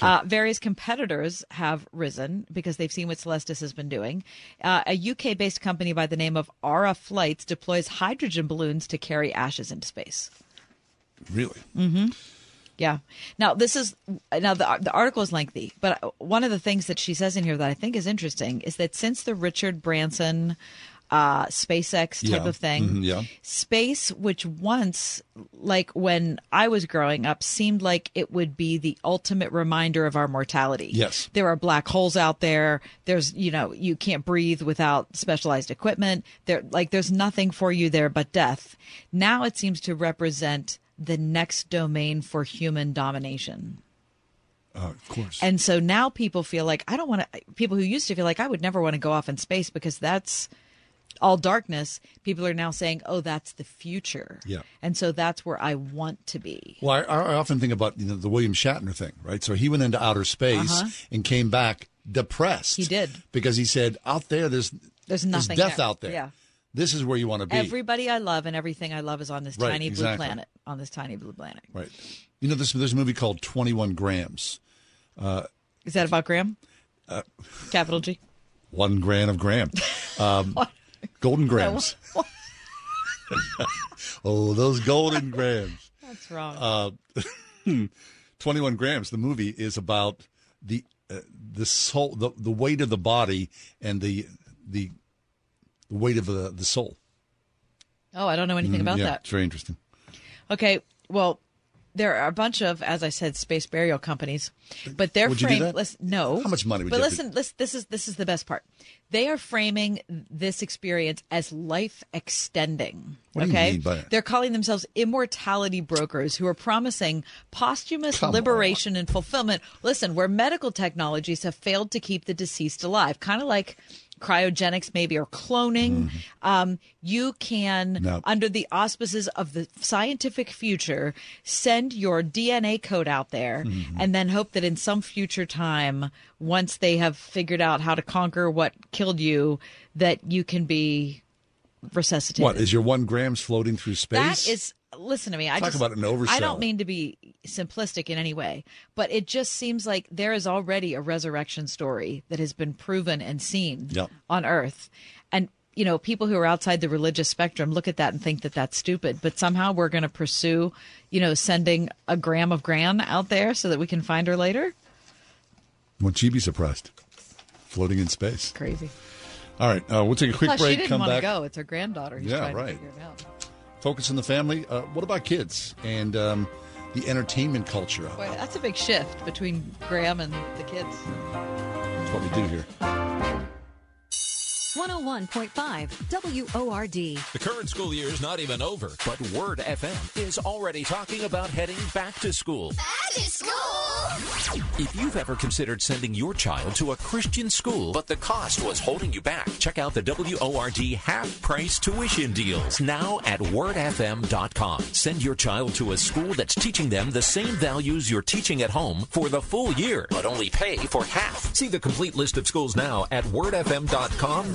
[SPEAKER 3] Uh, various competitors have risen because they've seen what Celestis has been doing. Uh, a UK based company by the name of Ara Flights deploys hydrogen balloons to carry ashes into space.
[SPEAKER 2] Really?
[SPEAKER 3] Mm-hmm. Yeah. Now this is now the the article is lengthy, but one of the things that she says in here that I think is interesting is that since the Richard Branson uh, SpaceX type
[SPEAKER 2] Yeah.
[SPEAKER 3] of thing,
[SPEAKER 2] Mhm, yeah.
[SPEAKER 3] space, which once, like when I was growing up, seemed like it would be the ultimate reminder of our mortality.
[SPEAKER 2] Yes.
[SPEAKER 3] There are black holes out there. There's, you know, you can't breathe without specialized equipment. There, like, there's nothing for you there but death. Now it seems to represent the next domain for human domination.
[SPEAKER 2] Uh, of course.
[SPEAKER 3] And so now people feel like I don't want to. People who used to feel like I would never want to go off in space because that's all darkness. People are now saying, "Oh, that's the future."
[SPEAKER 2] Yeah.
[SPEAKER 3] And so that's where I want to be.
[SPEAKER 2] Well, I, I often think about you know the William Shatner thing, right? So he went into outer space
[SPEAKER 3] Uh-huh.
[SPEAKER 2] and came back depressed.
[SPEAKER 3] He did.
[SPEAKER 2] because he said, "Out there, there's
[SPEAKER 3] There's nothing there's
[SPEAKER 2] death
[SPEAKER 3] there."
[SPEAKER 2] out there.
[SPEAKER 3] Yeah.
[SPEAKER 2] This is where you want to be."
[SPEAKER 3] Everybody I love and everything I love is on this
[SPEAKER 2] Right,
[SPEAKER 3] tiny
[SPEAKER 2] exactly.
[SPEAKER 3] blue planet. On this tiny blue planet.
[SPEAKER 2] right. You know, this there's a movie called Twenty One Grams. Uh,
[SPEAKER 3] Is that about Graham?
[SPEAKER 2] uh,
[SPEAKER 3] Capital G.
[SPEAKER 2] one gram of gram, um, golden grams. oh, those golden grams.
[SPEAKER 3] That's wrong.
[SPEAKER 2] Uh, 21 grams. The movie is about the uh, the soul, the, the weight of the body, and the the the weight of the the soul.
[SPEAKER 3] oh, I don't know anything
[SPEAKER 2] Mm,
[SPEAKER 3] about
[SPEAKER 2] yeah,
[SPEAKER 3] that.
[SPEAKER 2] It's very interesting.
[SPEAKER 3] Okay, well, there are a bunch of, as I said, space burial companies, but they're
[SPEAKER 2] Would
[SPEAKER 3] framed. Listen, no.
[SPEAKER 2] How much money would
[SPEAKER 3] But
[SPEAKER 2] you
[SPEAKER 3] listen, listen, this is this is the best part. They are framing this experience as life extending.
[SPEAKER 2] What do you
[SPEAKER 3] okay,
[SPEAKER 2] mean by it?
[SPEAKER 3] they're calling themselves immortality brokers who are promising posthumous
[SPEAKER 2] Come
[SPEAKER 3] liberation and fulfillment. Listen, where medical technologies have failed to keep the deceased alive, kind of like cryogenics maybe or cloning um, you can
[SPEAKER 2] No.
[SPEAKER 3] under the auspices of the scientific future send your dna code out there
[SPEAKER 2] Mm-hmm.
[SPEAKER 3] and then hope that in some future time once they have figured out how to conquer what killed you that you can be resuscitated
[SPEAKER 2] What is your one grams floating through space?
[SPEAKER 3] that is listen to me. I
[SPEAKER 2] Talk
[SPEAKER 3] just,
[SPEAKER 2] about an oversell.
[SPEAKER 3] I don't mean to be simplistic in any way, but it just seems like there is already a resurrection story that has been proven and seen
[SPEAKER 2] Yep.
[SPEAKER 3] on Earth, and you know people who are outside the religious spectrum look at that and think that that's stupid. But somehow we're going to pursue, you know, sending a gram of gran out there so that we can find her later.
[SPEAKER 2] Won't she be surprised? Floating in space.
[SPEAKER 3] Crazy.
[SPEAKER 2] All right, uh, we'll take a quick
[SPEAKER 3] Plus,
[SPEAKER 2] break.
[SPEAKER 3] she didn't
[SPEAKER 2] come
[SPEAKER 3] want to
[SPEAKER 2] back.
[SPEAKER 3] go. It's her granddaughter. Who's
[SPEAKER 2] Yeah, right.
[SPEAKER 3] To figure it out.
[SPEAKER 2] Focus on the family. Uh, what about kids and um, the entertainment culture?
[SPEAKER 3] Boy, that's a big shift between Graham and the kids.
[SPEAKER 2] That's what we do here.
[SPEAKER 6] 101.5 WORD.
[SPEAKER 53] The current school year is not even over, but Word FM is already talking about heading back to school.
[SPEAKER 54] Back to school.
[SPEAKER 53] If you've ever considered sending your child to a Christian school, but the cost was holding you back, check out the WORD half price tuition deals now at wordfm.com. Send your child to a school that's teaching them the same values you're teaching at home for the full year, but only pay for half. See the complete list of schools now at wordfm.com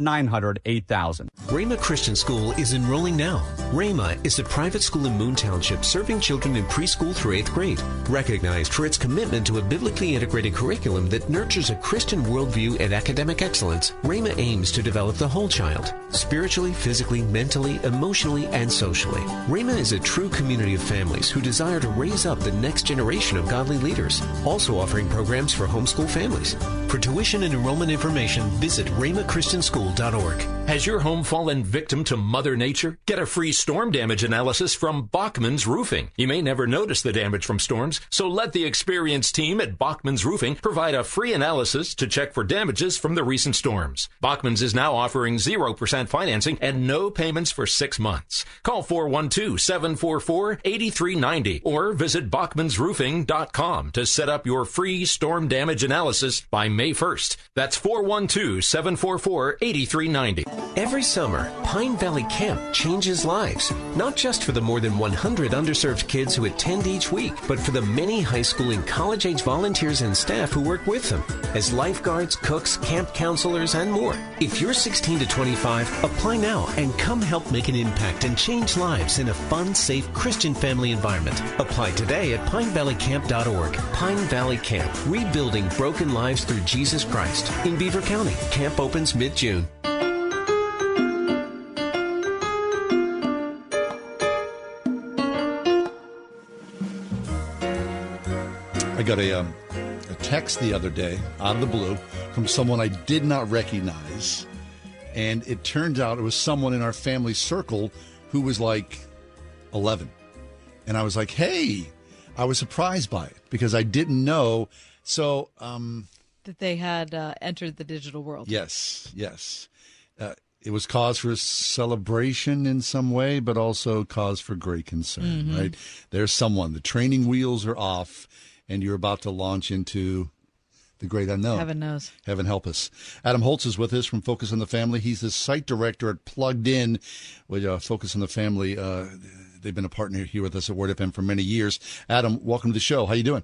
[SPEAKER 54] 900 8000.
[SPEAKER 8] Rhema Christian School is enrolling now. Rhema is a private school in Moon Township serving children in preschool through eighth grade. Recognized for its commitment to a biblically integrated curriculum that nurtures a Christian worldview and academic excellence, Rhema aims to develop the whole child, spiritually, physically, mentally, emotionally, and socially. Rhema is a true community of families who desire to raise up the next generation of godly leaders, also offering programs for homeschool families. For tuition and enrollment information, visit
[SPEAKER 55] Has your home fallen victim to Mother Nature? Get a free storm damage analysis from Bachman's Roofing. You may never notice the damage from storms, so let the experienced team at Bachman's Roofing provide a free analysis to check for damages from the recent storms. Bachman's is now offering 0% financing and no payments for six months. Call 412-744-8390 or visit bachmansroofing.com to set up your free storm damage analysis by May 1st. That's 412-744-8390.
[SPEAKER 8] Every summer, Pine Valley Camp changes lives, not just for the more than 100 underserved kids who attend each week, but for the many high school and college age volunteers and staff who work with them as lifeguards, cooks, camp counselors, and more. If you're 16 to 25, apply now and come help make an impact and change lives in a fun, safe Christian family environment. Apply today at pinevalleycamp.org. Pine Valley Camp, rebuilding broken lives through Jesus Christ in Beaver County. Camp opens mid June.
[SPEAKER 2] I got a, um, a text the other day out of the blue from someone I did not recognize. And it turns out it was someone in our family circle who was like 11. And I was like, hey, I was surprised by it because I didn't know. So, um,
[SPEAKER 3] That they had uh, entered the digital world.
[SPEAKER 2] yes, yes. Uh, it was cause for celebration in some way, but also cause for great concern,
[SPEAKER 3] Mhm.
[SPEAKER 2] right? There's someone, the training wheels are off, and you're about to launch into the great unknown.
[SPEAKER 3] Heaven knows.
[SPEAKER 2] Heaven help us. Adam Holz is with us from Focus on the Family. He's the site director at Plugged In with uh, Focus on the Family. Uh, they've been a partner here with us at Word FM for many years. Adam, welcome to the show. How you doing?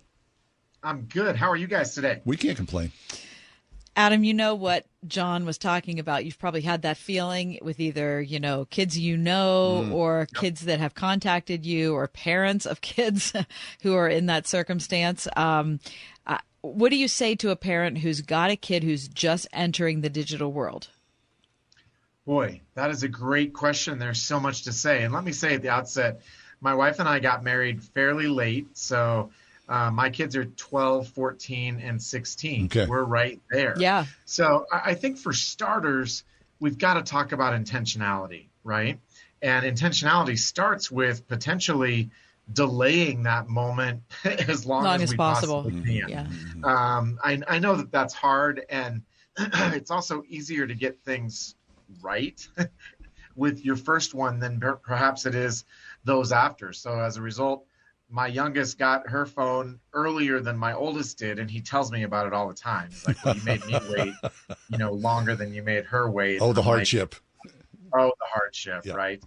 [SPEAKER 56] I'm good. How are you guys today?
[SPEAKER 2] We can't complain.
[SPEAKER 3] Adam, you know what John was talking about. You've probably had that feeling with either, you know, kids you know
[SPEAKER 56] Mm.
[SPEAKER 3] or kids that have contacted you or parents of kids who are in that circumstance. Um, uh, what do you say to a parent who's got a kid who's just entering the digital world?
[SPEAKER 56] Boy, that is a great question. There's so much to say. And let me say at the outset, my wife and I got married fairly late. So uh, my kids are 12, 14, and 16.
[SPEAKER 2] Okay.
[SPEAKER 56] We're right there.
[SPEAKER 3] Yeah.
[SPEAKER 56] So I I think for starters, we've got to talk about intentionality, right? And intentionality starts with potentially delaying that moment as long,
[SPEAKER 3] Long
[SPEAKER 56] as,
[SPEAKER 3] as
[SPEAKER 56] we
[SPEAKER 3] possible.
[SPEAKER 56] possibly can.
[SPEAKER 3] Yeah.
[SPEAKER 56] Um, I, I know that that's hard, and it's also easier to get things right with your first one than per- perhaps it is those after. So as a result, my youngest got her phone earlier than my oldest did, and he tells me about it all the time. He's like, "Well, you made me wait, you know, longer than you made her wait."
[SPEAKER 2] Oh, the
[SPEAKER 56] I'm like,
[SPEAKER 2] hardship.
[SPEAKER 56] oh, the hardship,
[SPEAKER 2] Yeah.
[SPEAKER 56] right?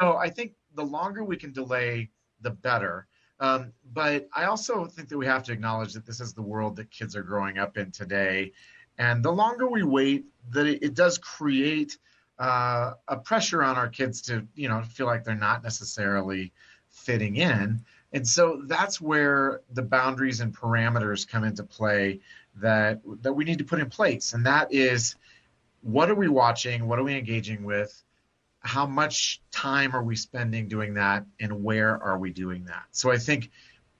[SPEAKER 56] So I think the longer we can delay, the better. Um, but I also think that we have to acknowledge that this is the world that kids are growing up in today. And the longer we wait, that it, it does create uh, a pressure on our kids to, you know, feel like they're not necessarily fitting in. And so that's where the boundaries and parameters come into play that that we need to put in place. And that is what are we watching? What are we engaging with? How much time are we spending doing that? And where are we doing that? So I think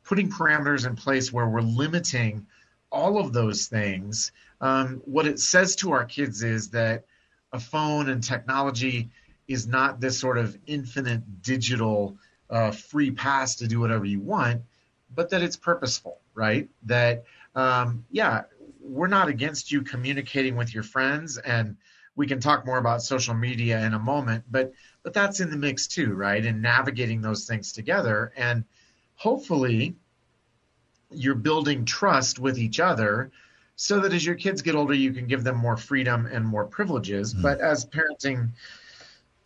[SPEAKER 56] putting parameters in place where we're limiting all of those things, um, what it says to our kids is that a phone and technology is not this sort of infinite digital uh, free pass to do whatever you want, but that it's purposeful, right? That, um, yeah, we're not against you communicating with your friends and we can talk more about social media in a moment but but that's in the mix too right and navigating those things together and hopefully you're building trust with each other so that as your kids get older you can give them more freedom and more privileges mm-hmm. but as parenting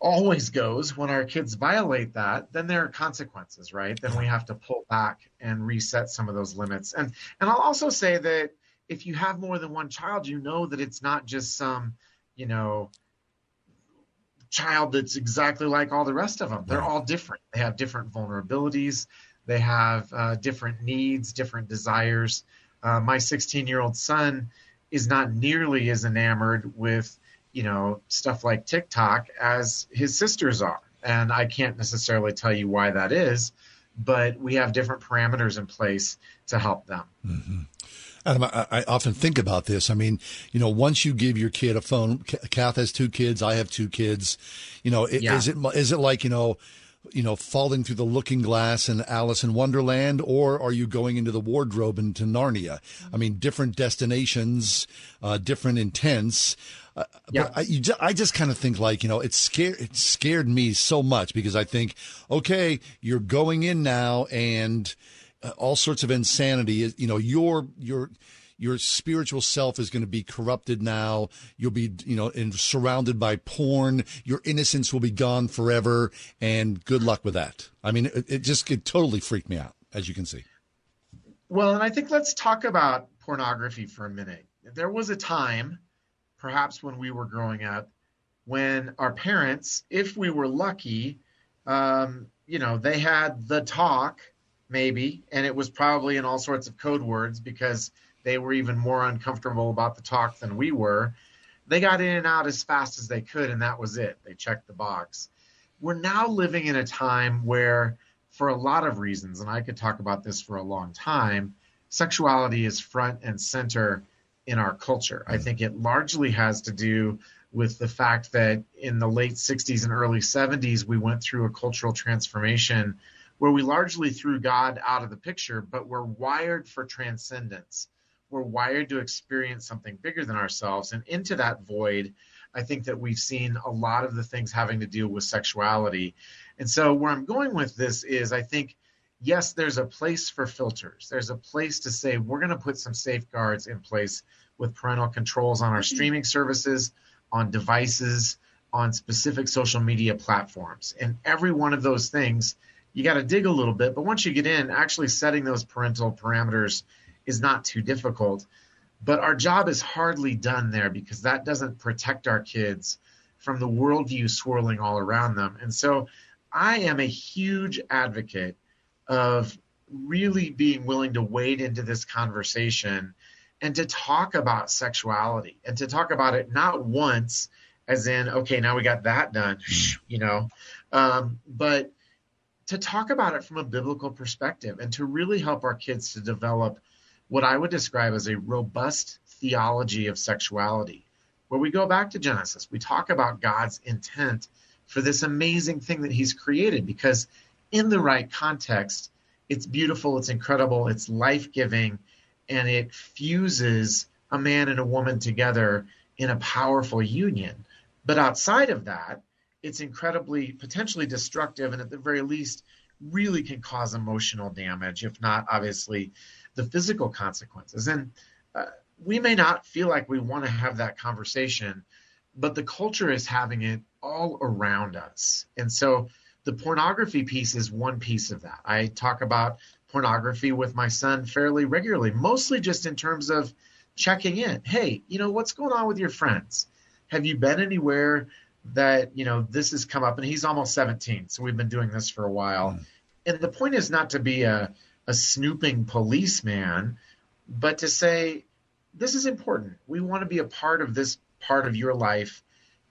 [SPEAKER 56] always goes when our kids violate that then there are consequences right then we have to pull back and reset some of those limits and and i'll also say that if you have more than one child, you know that it's not just some, you know, child that's exactly like all the rest of them. They're all different. They have different vulnerabilities. They have uh, different needs, different desires. Uh, my 16 year old son is not nearly as enamored with, you know, stuff like TikTok as his sisters are. And I can't necessarily tell you why that is, but we have different parameters in place to help them.
[SPEAKER 2] Mm-hmm. Adam, I, I, often think about this. I mean, you know, once you give your kid a phone, Kath has two kids, I have two kids. You know, yeah. is it is it like you know, you know, falling through the looking glass in Alice in Wonderland, or are you going into the wardrobe into Narnia? I mean, different destinations, uh, different intents. Uh, yeah. But I, you, I just kind of think like you know it scared it scared me so much because I think okay you're going in now and uh, all sorts of insanity. is You know, your your your spiritual self is going to be corrupted now. You'll be, you know, in, surrounded by porn. Your innocence will be gone forever. And good luck with that. I mean, it, it just it totally freaked me out, as you can see.
[SPEAKER 56] Well, and I think let's talk about pornography for a minute. There was a time, perhaps when we were growing up, when our parents, if we were lucky, um, you know, they had the talk maybe, and it was probably in all sorts of code words because they were even more uncomfortable about the talk than we were. They got in and out as fast as they could, and that was it. They checked the box. We're now living in a time where, for a lot of reasons, and I could talk about this for a long time, sexuality is front and center in our culture. I think it largely has to do with the fact that in the late 60s and early 70s, we went through a cultural transformation where we largely threw God out of the picture, but we're wired for transcendence. We're wired to experience something bigger than ourselves. And into that void, I think that we've seen a lot of the things having to do with sexuality. And so, where I'm going with this is I think, yes, there's a place for filters. There's a place to say we're going to put some safeguards in place with parental controls on our mm-hmm. streaming services, on devices, on specific social media platforms. And every one of those things you got to dig a little bit. But once you get in, actually setting those parental parameters is not too difficult. But our job is hardly done there because that doesn't protect our kids from the worldview swirling all around them. And so I am a huge advocate of really being willing to wade into this conversation and to talk about sexuality and to talk about it not once as in okay now we got that done you know um, but to talk about it from a biblical perspective and to really help our kids to develop what I would describe as a robust theology of sexuality, where we go back to Genesis. We talk about God's intent for this amazing thing that He's created, because in the right context, it's beautiful, it's incredible, it's life giving, and it fuses a man and a woman together in a powerful union. But outside of that, it's incredibly potentially destructive and at the very least really can cause emotional damage if not obviously the physical consequences and uh, we may not feel like we want to have that conversation but the culture is having it all around us and so the pornography piece is one piece of that i talk about pornography with my son fairly regularly, mostly just in terms of checking in. Hey, you know, what's going on with your friends? Have you been anywhere that, you know, this has come up? And he's almost 17, so we've been doing this for a while. Mm. And the point is not to be a, a snooping policeman, but to say, this is important. We want to be a part of this part of your life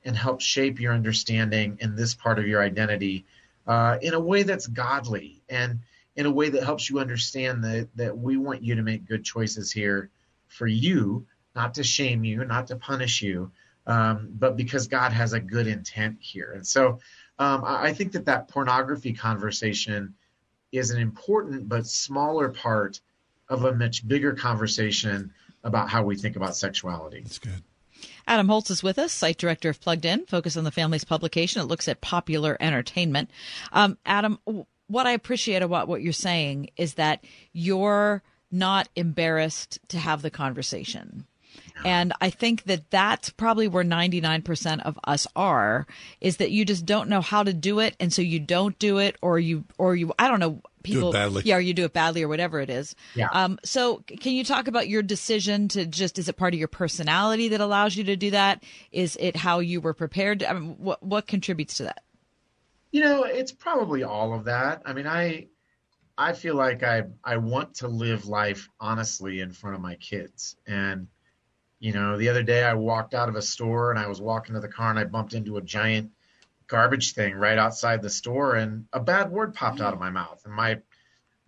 [SPEAKER 56] and help shape your understanding in this part of your identity uh, in a way that's godly and in a way that helps you understand that, that we want you to make good choices here for you, not to shame you, not to punish you, um, but because God has a good intent here. And so um, I think that that pornography conversation is an important but smaller part of a much bigger conversation about how we think about sexuality.
[SPEAKER 2] That's good.
[SPEAKER 3] Adam Holz is with us, site director of Plugged In, focus on the family's publication. It looks at popular entertainment. Um, Adam, what I appreciate about what you're saying is that you're not embarrassed to have the conversation. And I think that that's probably where 99% of us are is that you just don't know how to do it. And so you don't do it or you, or you, I don't know, people,
[SPEAKER 2] badly.
[SPEAKER 3] yeah, or you do it badly or whatever it is.
[SPEAKER 56] Yeah.
[SPEAKER 3] Um, so can you talk about your decision to just, is it part of your personality that allows you to do that? Is it how you were prepared? I mean, what, what contributes to that?
[SPEAKER 56] You know, it's probably all of that. I mean, I, I feel like I, I want to live life honestly in front of my kids and, you know, the other day I walked out of a store and I was walking to the car and I bumped into a giant garbage thing right outside the store and a bad word popped out of my mouth. And my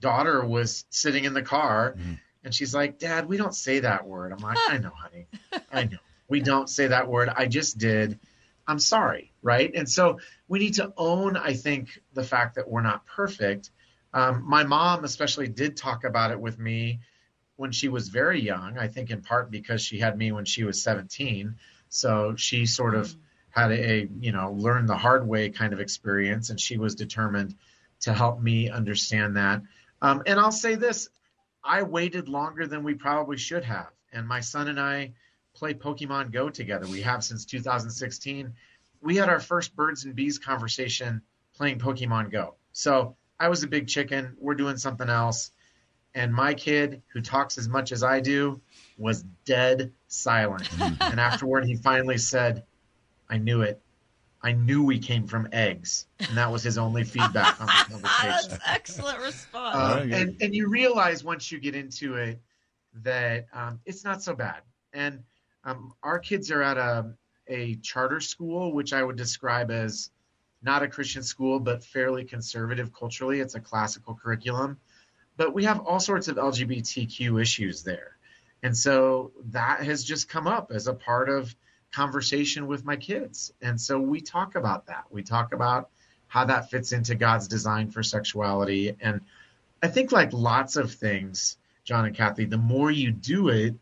[SPEAKER 56] daughter was sitting in the car mm. and she's like, Dad, we don't say that word. I'm like, I know, honey. I know. We don't say that word. I just did. I'm sorry. Right. And so we need to own, I think, the fact that we're not perfect. Um, my mom, especially, did talk about it with me when she was very young. I think in part because she had me when she was 17. So she sort of had a, you know, learn the hard way kind of experience, and she was determined to help me understand that. Um, and I'll say this I waited longer than we probably should have. And my son and I play Pokemon Go together. We have since 2016. We had our first birds and bees conversation playing Pokemon Go. So I was a big chicken. We're doing something else and my kid, who talks as much as I do, was dead silent. and afterward, he finally said, I knew it. I knew we came from eggs. And that was his only feedback on the conversation.
[SPEAKER 3] That's excellent response.
[SPEAKER 56] Uh, and, and you realize once you get into it that um, it's not so bad. And um, our kids are at a, a charter school, which I would describe as not a Christian school, but fairly conservative culturally. It's a classical curriculum but we have all sorts of LGBTQ issues there. And so that has just come up as a part of conversation with my kids. And so we talk about that. We talk about how that fits into God's design for sexuality. And I think, like lots of things, John and Kathy, the more you do it,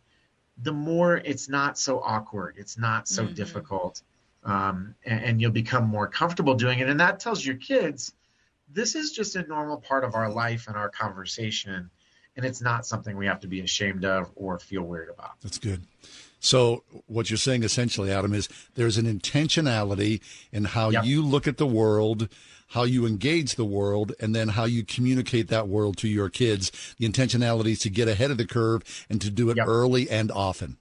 [SPEAKER 56] the more it's not so awkward, it's not so mm-hmm. difficult. Um, and, and you'll become more comfortable doing it. And that tells your kids this is just a normal part of our life and our conversation and it's not something we have to be ashamed of or feel weird about.
[SPEAKER 2] That's good. So what you're saying essentially, Adam, is there's an intentionality in how yep. you look at the world, how you engage the world, and then how you communicate that world to your kids. The intentionality is to get ahead of the curve and to do it yep. early and often.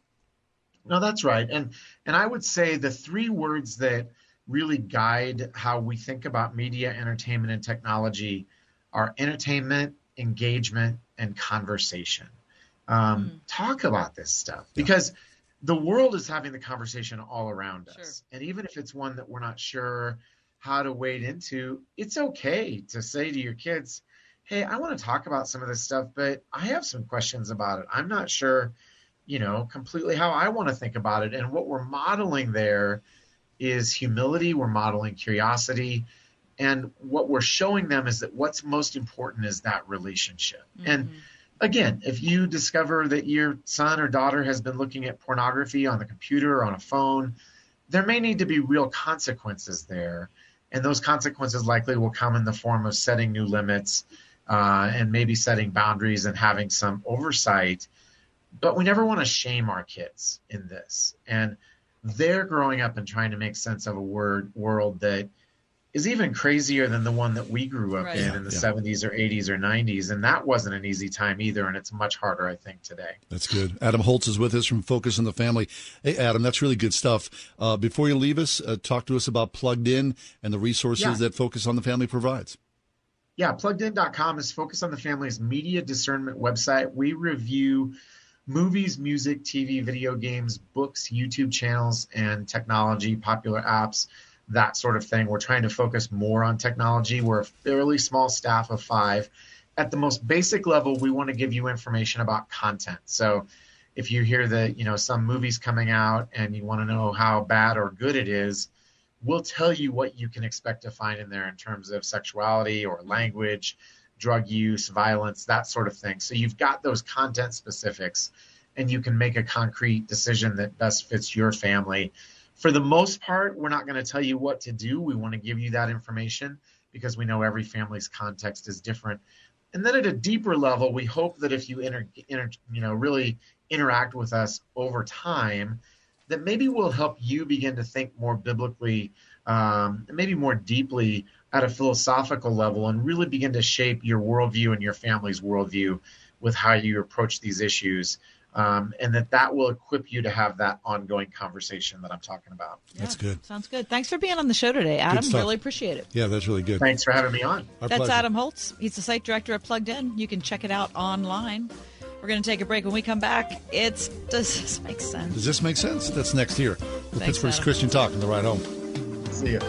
[SPEAKER 56] No, that's right. And and I would say the three words that really guide how we think about media, entertainment, and technology are entertainment, engagement, and conversation. Um, mm. Talk about this stuff because the world is having the conversation all around sure. us. And even if it's one that we're not sure how to wade into, it's okay to say to your kids, Hey, I want to talk about some of this stuff, but I have some questions about it. I'm not sure, you know, completely how I want to think about it. And what we're modeling there is humility, we're modeling curiosity. And what we're showing them is that what's most important is that relationship. Mm-hmm. And again, if you discover that your son or daughter has been looking at pornography on the computer or on a phone, there may need to be real consequences there. And those consequences likely will come in the form of setting new limits uh, and maybe setting boundaries and having some oversight. But we never want to shame our kids in this. And they're growing up and trying to make sense of a word world that is even crazier than the one that we grew up
[SPEAKER 3] Right.
[SPEAKER 56] in in the
[SPEAKER 2] Yeah.
[SPEAKER 56] 70s or 80s or 90s. And that wasn't an easy time either. And it's much harder, I think, today.
[SPEAKER 2] That's good. Adam Holz is with us from Focus on the Family. Hey, Adam, that's really good stuff. Uh, before you leave us, uh, talk to us about Plugged In and the resources
[SPEAKER 56] Yeah.
[SPEAKER 2] that Focus on the Family provides.
[SPEAKER 56] Yeah, pluggedin.com is Focus on the Family's media discernment website. We review movies, music, TV, video games, books, YouTube channels, and technology, popular apps, that sort of thing. We're trying to focus more on technology. We're a fairly small staff of five. At the most basic level, we want to give you information about content. So if you hear that, you know, some movie's coming out and you want to know how bad or good it is, we'll tell you what you can expect to find in there in terms of sexuality or language, drug use, violence, that sort of thing. So you've got those content specifics and you can make a concrete decision that best fits your family. For the most part, we're not going to tell you what to do. We want to give you that information because we know every family's context is different. And then at a deeper level, we hope that if you inter, inter, you know, really interact with us over time, that maybe will help you begin to think more biblically, um, maybe more deeply at a philosophical level, and really begin to shape your worldview and your family's worldview with how you approach these issues. Um, and that that will equip you to have that ongoing conversation that I'm talking about.
[SPEAKER 2] That's good.
[SPEAKER 3] Sounds good. Thanks for being on the show today, Adam. Really appreciate it.
[SPEAKER 2] Yeah, that's really good.
[SPEAKER 56] Thanks for having me on.
[SPEAKER 2] Our
[SPEAKER 3] That's
[SPEAKER 2] pleasure.
[SPEAKER 3] Adam Holz. He's the site director at Plugged In. You can check it out online. We're going to take a break. When we come back, it's does this make sense?
[SPEAKER 2] Does this make sense? That's next year. With
[SPEAKER 3] Thanks,
[SPEAKER 2] Pittsburgh's
[SPEAKER 3] Adam.
[SPEAKER 2] Christian Talk on the ride home.
[SPEAKER 56] See ya.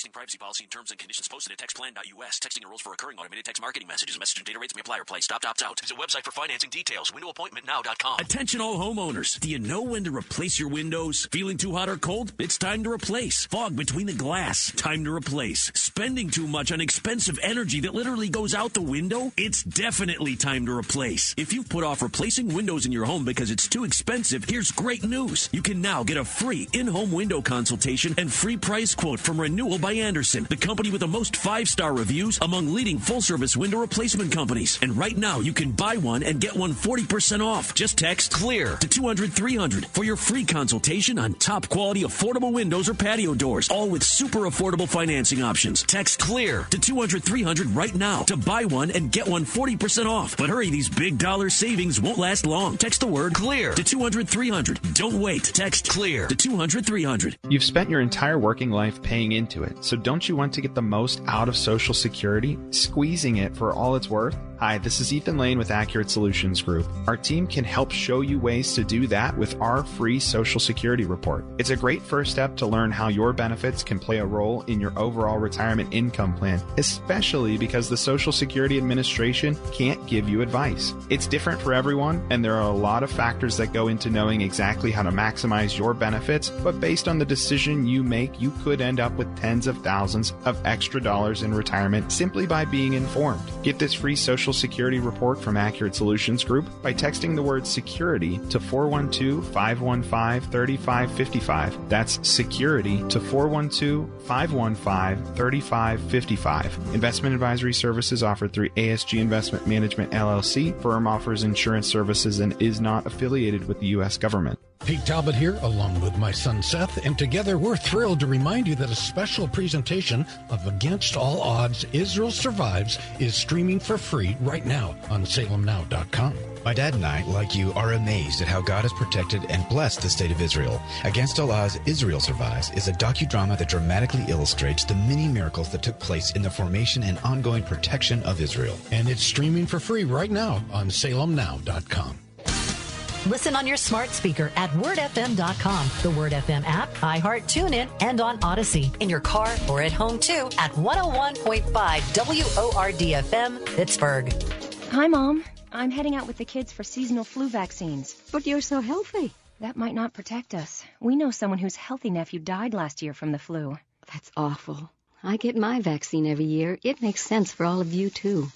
[SPEAKER 57] Texting privacy policy and terms and conditions posted at textplan.us. Texting enrolls for recurring automated text marketing messages. Message and data rates may apply or play. Stop, opt out. Visit website for financing details. Windowappointmentnow.com.
[SPEAKER 38] Attention all homeowners. Do you know when to replace your windows? Feeling too hot or cold? It's time to replace. Fog between the glass? Time to replace. Spending too much on expensive energy that literally goes out the window? It's definitely time to replace. If you've put off replacing windows in your home because it's too expensive, here's great news. You can now get a free in-home window consultation and free price quote from Renewal by Andersen, the company with the most five-star reviews among leading full-service window replacement companies. And right now, you can buy one and get one 40% off. Just text CLEAR to 200 300 for your free consultation on top quality affordable windows or patio doors, all with super affordable financing options. Text CLEAR to 200 300 right now to buy one and get one 40% off. But hurry, these big dollar savings won't last long. Text the word CLEAR to 200 300. Don't wait. Text CLEAR to 200 300.
[SPEAKER 58] You've spent your entire working life paying into it, so don't you want to get the most out of Social Security, squeezing it for all it's worth? Hi, this is Ethan Lane with Accurate Solutions Group. Our team can help show you ways to do that with our free Social Security report. It's a great first step to learn how your benefits can play a role in your overall retirement income plan, especially because the Social Security Administration can't give you advice. It's different for everyone, and there are a lot of factors that go into knowing exactly how to maximize your benefits, but based on the decision you make, you could end up with tens of thousands of extra dollars in retirement simply by being informed. Get this free Social Security report from Accurate Solutions Group by texting the word security to 412 515 3555. That's security to 412 515 3555. Investment advisory services offered through ASG Investment Management LLC. Firm offers insurance services and is not affiliated with the U.S. government.
[SPEAKER 59] Pete Talbot here, along with my son Seth, and together we're thrilled to remind you that a special presentation of Against All Odds Israel Survives is streaming for free right now on salemnow.com.
[SPEAKER 60] My dad and I, like you, are amazed at how God has protected and blessed the state of Israel. Against All Odds, Israel Survives is a docudrama that dramatically illustrates the many miracles that took place in the formation and ongoing protection of Israel.
[SPEAKER 59] And it's streaming for free right now on salemnow.com.
[SPEAKER 6] Listen on your smart speaker at wordfm.com, the Word FM app, iHeart, TuneIn, and on Odyssey. In your car or at home too at 101.5 WORDFM, Pittsburgh.
[SPEAKER 15] Hi, Mom. I'm heading out with the kids for seasonal flu vaccines. But you're so healthy. That might not protect us. We know someone whose healthy nephew died last year from the flu.
[SPEAKER 61] That's awful. I get my vaccine every year. It makes sense for all of you, too.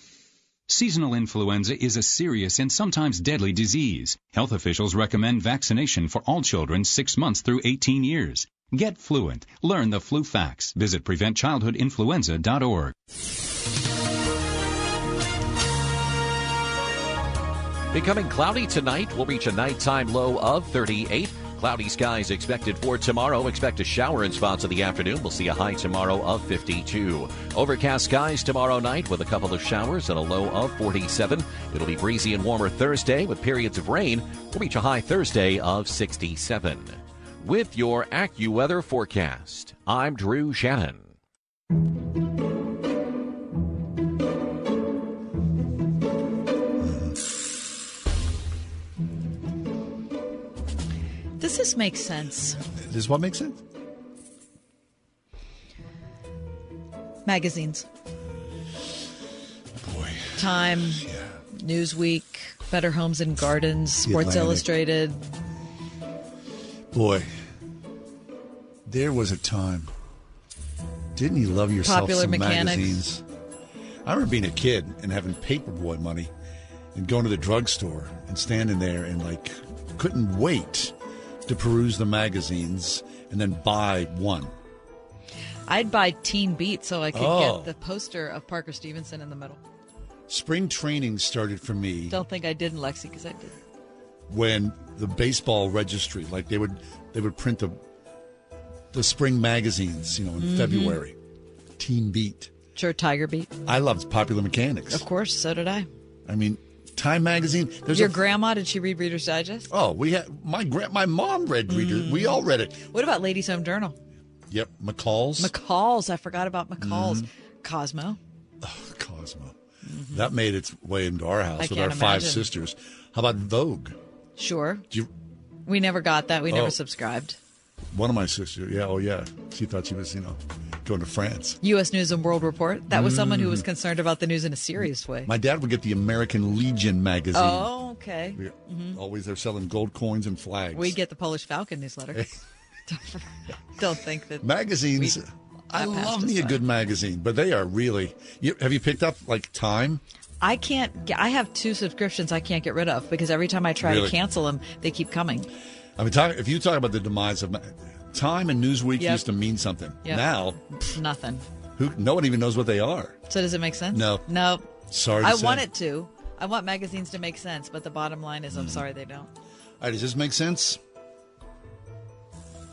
[SPEAKER 62] Seasonal influenza is a serious and sometimes deadly disease. Health officials recommend vaccination for all children 6 months through 18 years. Get fluent. Learn the flu facts. Visit preventchildhoodinfluenza.org.
[SPEAKER 53] Becoming cloudy tonight. We'll reach a nighttime low of 38. Cloudy skies expected for tomorrow. Expect a shower in spots in the afternoon. We'll see a high tomorrow of 52. Overcast skies tomorrow night with a couple of showers and a low of 47. It'll be breezy and warmer Thursday with periods of rain. We'll reach a high Thursday of 67. With your AccuWeather forecast, I'm Drew Shannon.
[SPEAKER 3] Does this make sense?
[SPEAKER 2] Does what make sense?
[SPEAKER 3] Magazines.
[SPEAKER 2] Boy.
[SPEAKER 3] Time, yeah. Newsweek, Better Homes and Gardens, Sports
[SPEAKER 2] Atlantic.
[SPEAKER 3] Illustrated.
[SPEAKER 2] Boy, there was a time. Didn't you love yourself
[SPEAKER 3] Popular
[SPEAKER 2] some
[SPEAKER 3] Mechanics.
[SPEAKER 2] magazines? I remember being a kid and having paperboy money and going to the drugstore and standing there and like couldn't wait to peruse the magazines and then buy one.
[SPEAKER 3] I'd buy Teen Beat so I could
[SPEAKER 2] Oh.
[SPEAKER 3] get the poster of Parker Stevenson in the middle.
[SPEAKER 2] Spring training started for me
[SPEAKER 3] Don't think I did in Lexi because I did.
[SPEAKER 2] when the baseball registry, like they would, they would print the the spring magazines, you know, in
[SPEAKER 3] Mhm.
[SPEAKER 2] February. Teen Beat.
[SPEAKER 3] Sure, Tiger Beat.
[SPEAKER 2] I loved Popular Mechanics.
[SPEAKER 3] Of course, so did I.
[SPEAKER 2] I mean, Time Magazine. There's
[SPEAKER 3] Your
[SPEAKER 2] a,
[SPEAKER 3] grandma, did she read Reader's Digest?
[SPEAKER 2] oh, we had my gra- my mom read Reader.
[SPEAKER 3] Mm.
[SPEAKER 2] We all read it.
[SPEAKER 3] What about Ladies Home Journal?
[SPEAKER 2] Yep, McCall's.
[SPEAKER 3] McCall's. I forgot about McCall's.
[SPEAKER 2] Mhm.
[SPEAKER 3] Cosmo.
[SPEAKER 2] Cosmo. That made its way into our house
[SPEAKER 3] I
[SPEAKER 2] with our
[SPEAKER 3] can't
[SPEAKER 2] five sisters. How about Vogue?
[SPEAKER 3] Sure.
[SPEAKER 2] You,
[SPEAKER 3] We never got that. We
[SPEAKER 2] Oh.
[SPEAKER 3] never subscribed.
[SPEAKER 2] One of my sisters, yeah, oh yeah, she thought she was, you know, going to France.
[SPEAKER 3] U.S. News and World Report. That was someone who was
[SPEAKER 2] Mm.
[SPEAKER 3] concerned about the news in a serious way.
[SPEAKER 2] My dad would get the American Legion magazine.
[SPEAKER 3] Oh, okay. Mhm.
[SPEAKER 2] Always they're selling gold coins and flags.
[SPEAKER 3] We get the Polish Falcon newsletter. don't, don't think that
[SPEAKER 2] magazines. I love me a good magazine, but they are really. You, have you picked up like Time?
[SPEAKER 3] I can't. I have two subscriptions I can't get rid of because every time I try
[SPEAKER 2] Really?
[SPEAKER 3] to cancel them, they keep coming.
[SPEAKER 2] I mean, talk, if you talk about the demise of Time and Newsweek
[SPEAKER 3] Yep.
[SPEAKER 2] used to mean something.
[SPEAKER 3] Yep.
[SPEAKER 2] Now,
[SPEAKER 3] Nothing.
[SPEAKER 2] who no one even knows what they are.
[SPEAKER 3] So does it make sense?
[SPEAKER 2] No.
[SPEAKER 3] No.
[SPEAKER 2] Sorry to
[SPEAKER 3] I
[SPEAKER 2] say.
[SPEAKER 3] want it to. I want magazines to make sense, but the bottom line is, I'm mm-hmm. sorry they don't.
[SPEAKER 2] All right, does this make sense?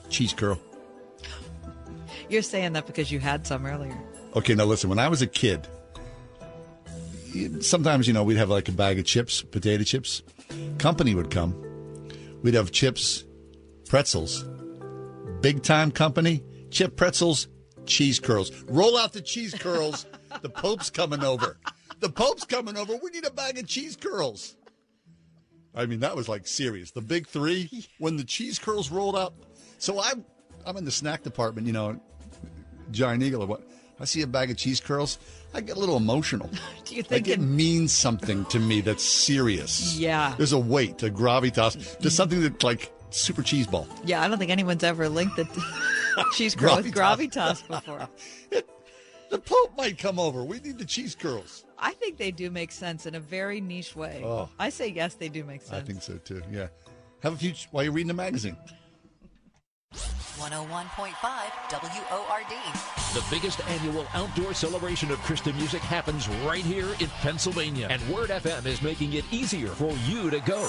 [SPEAKER 2] Cheese curl.
[SPEAKER 3] You're saying that because you had some earlier.
[SPEAKER 2] Okay, now listen. When I was a kid, sometimes you know we'd have like a bag of chips, potato chips. Company would come. We'd have chips, pretzels. Big time company, chip pretzels, cheese curls. Roll out the cheese curls. the Pope's coming over. The Pope's coming over. We need a bag of cheese curls. I mean, that was like serious. The big three, when the cheese curls rolled up. So I'm, I'm in the snack department, you know, Giant Eagle or what. I see a bag of cheese curls. I get a little emotional.
[SPEAKER 3] Do you
[SPEAKER 2] Like
[SPEAKER 3] think
[SPEAKER 2] it
[SPEAKER 3] it-
[SPEAKER 2] means something to me that's serious.
[SPEAKER 3] Yeah.
[SPEAKER 2] There's a weight, a gravitas. There's mm-hmm. something that like super cheese ball.
[SPEAKER 3] Yeah, I don't think anyone's ever linked the cheese curl with gravitas before.
[SPEAKER 2] The Pope might come over. We need the cheese curls.
[SPEAKER 3] I think they do make sense in a very niche way.
[SPEAKER 2] Oh.
[SPEAKER 3] I say yes, they do make sense.
[SPEAKER 2] I think so too. Yeah. Have a few while you're reading the magazine.
[SPEAKER 6] 101.5 WORD.
[SPEAKER 63] The biggest annual outdoor celebration of Christian music happens right here in Pennsylvania. And Word FM is making it easier for you to go.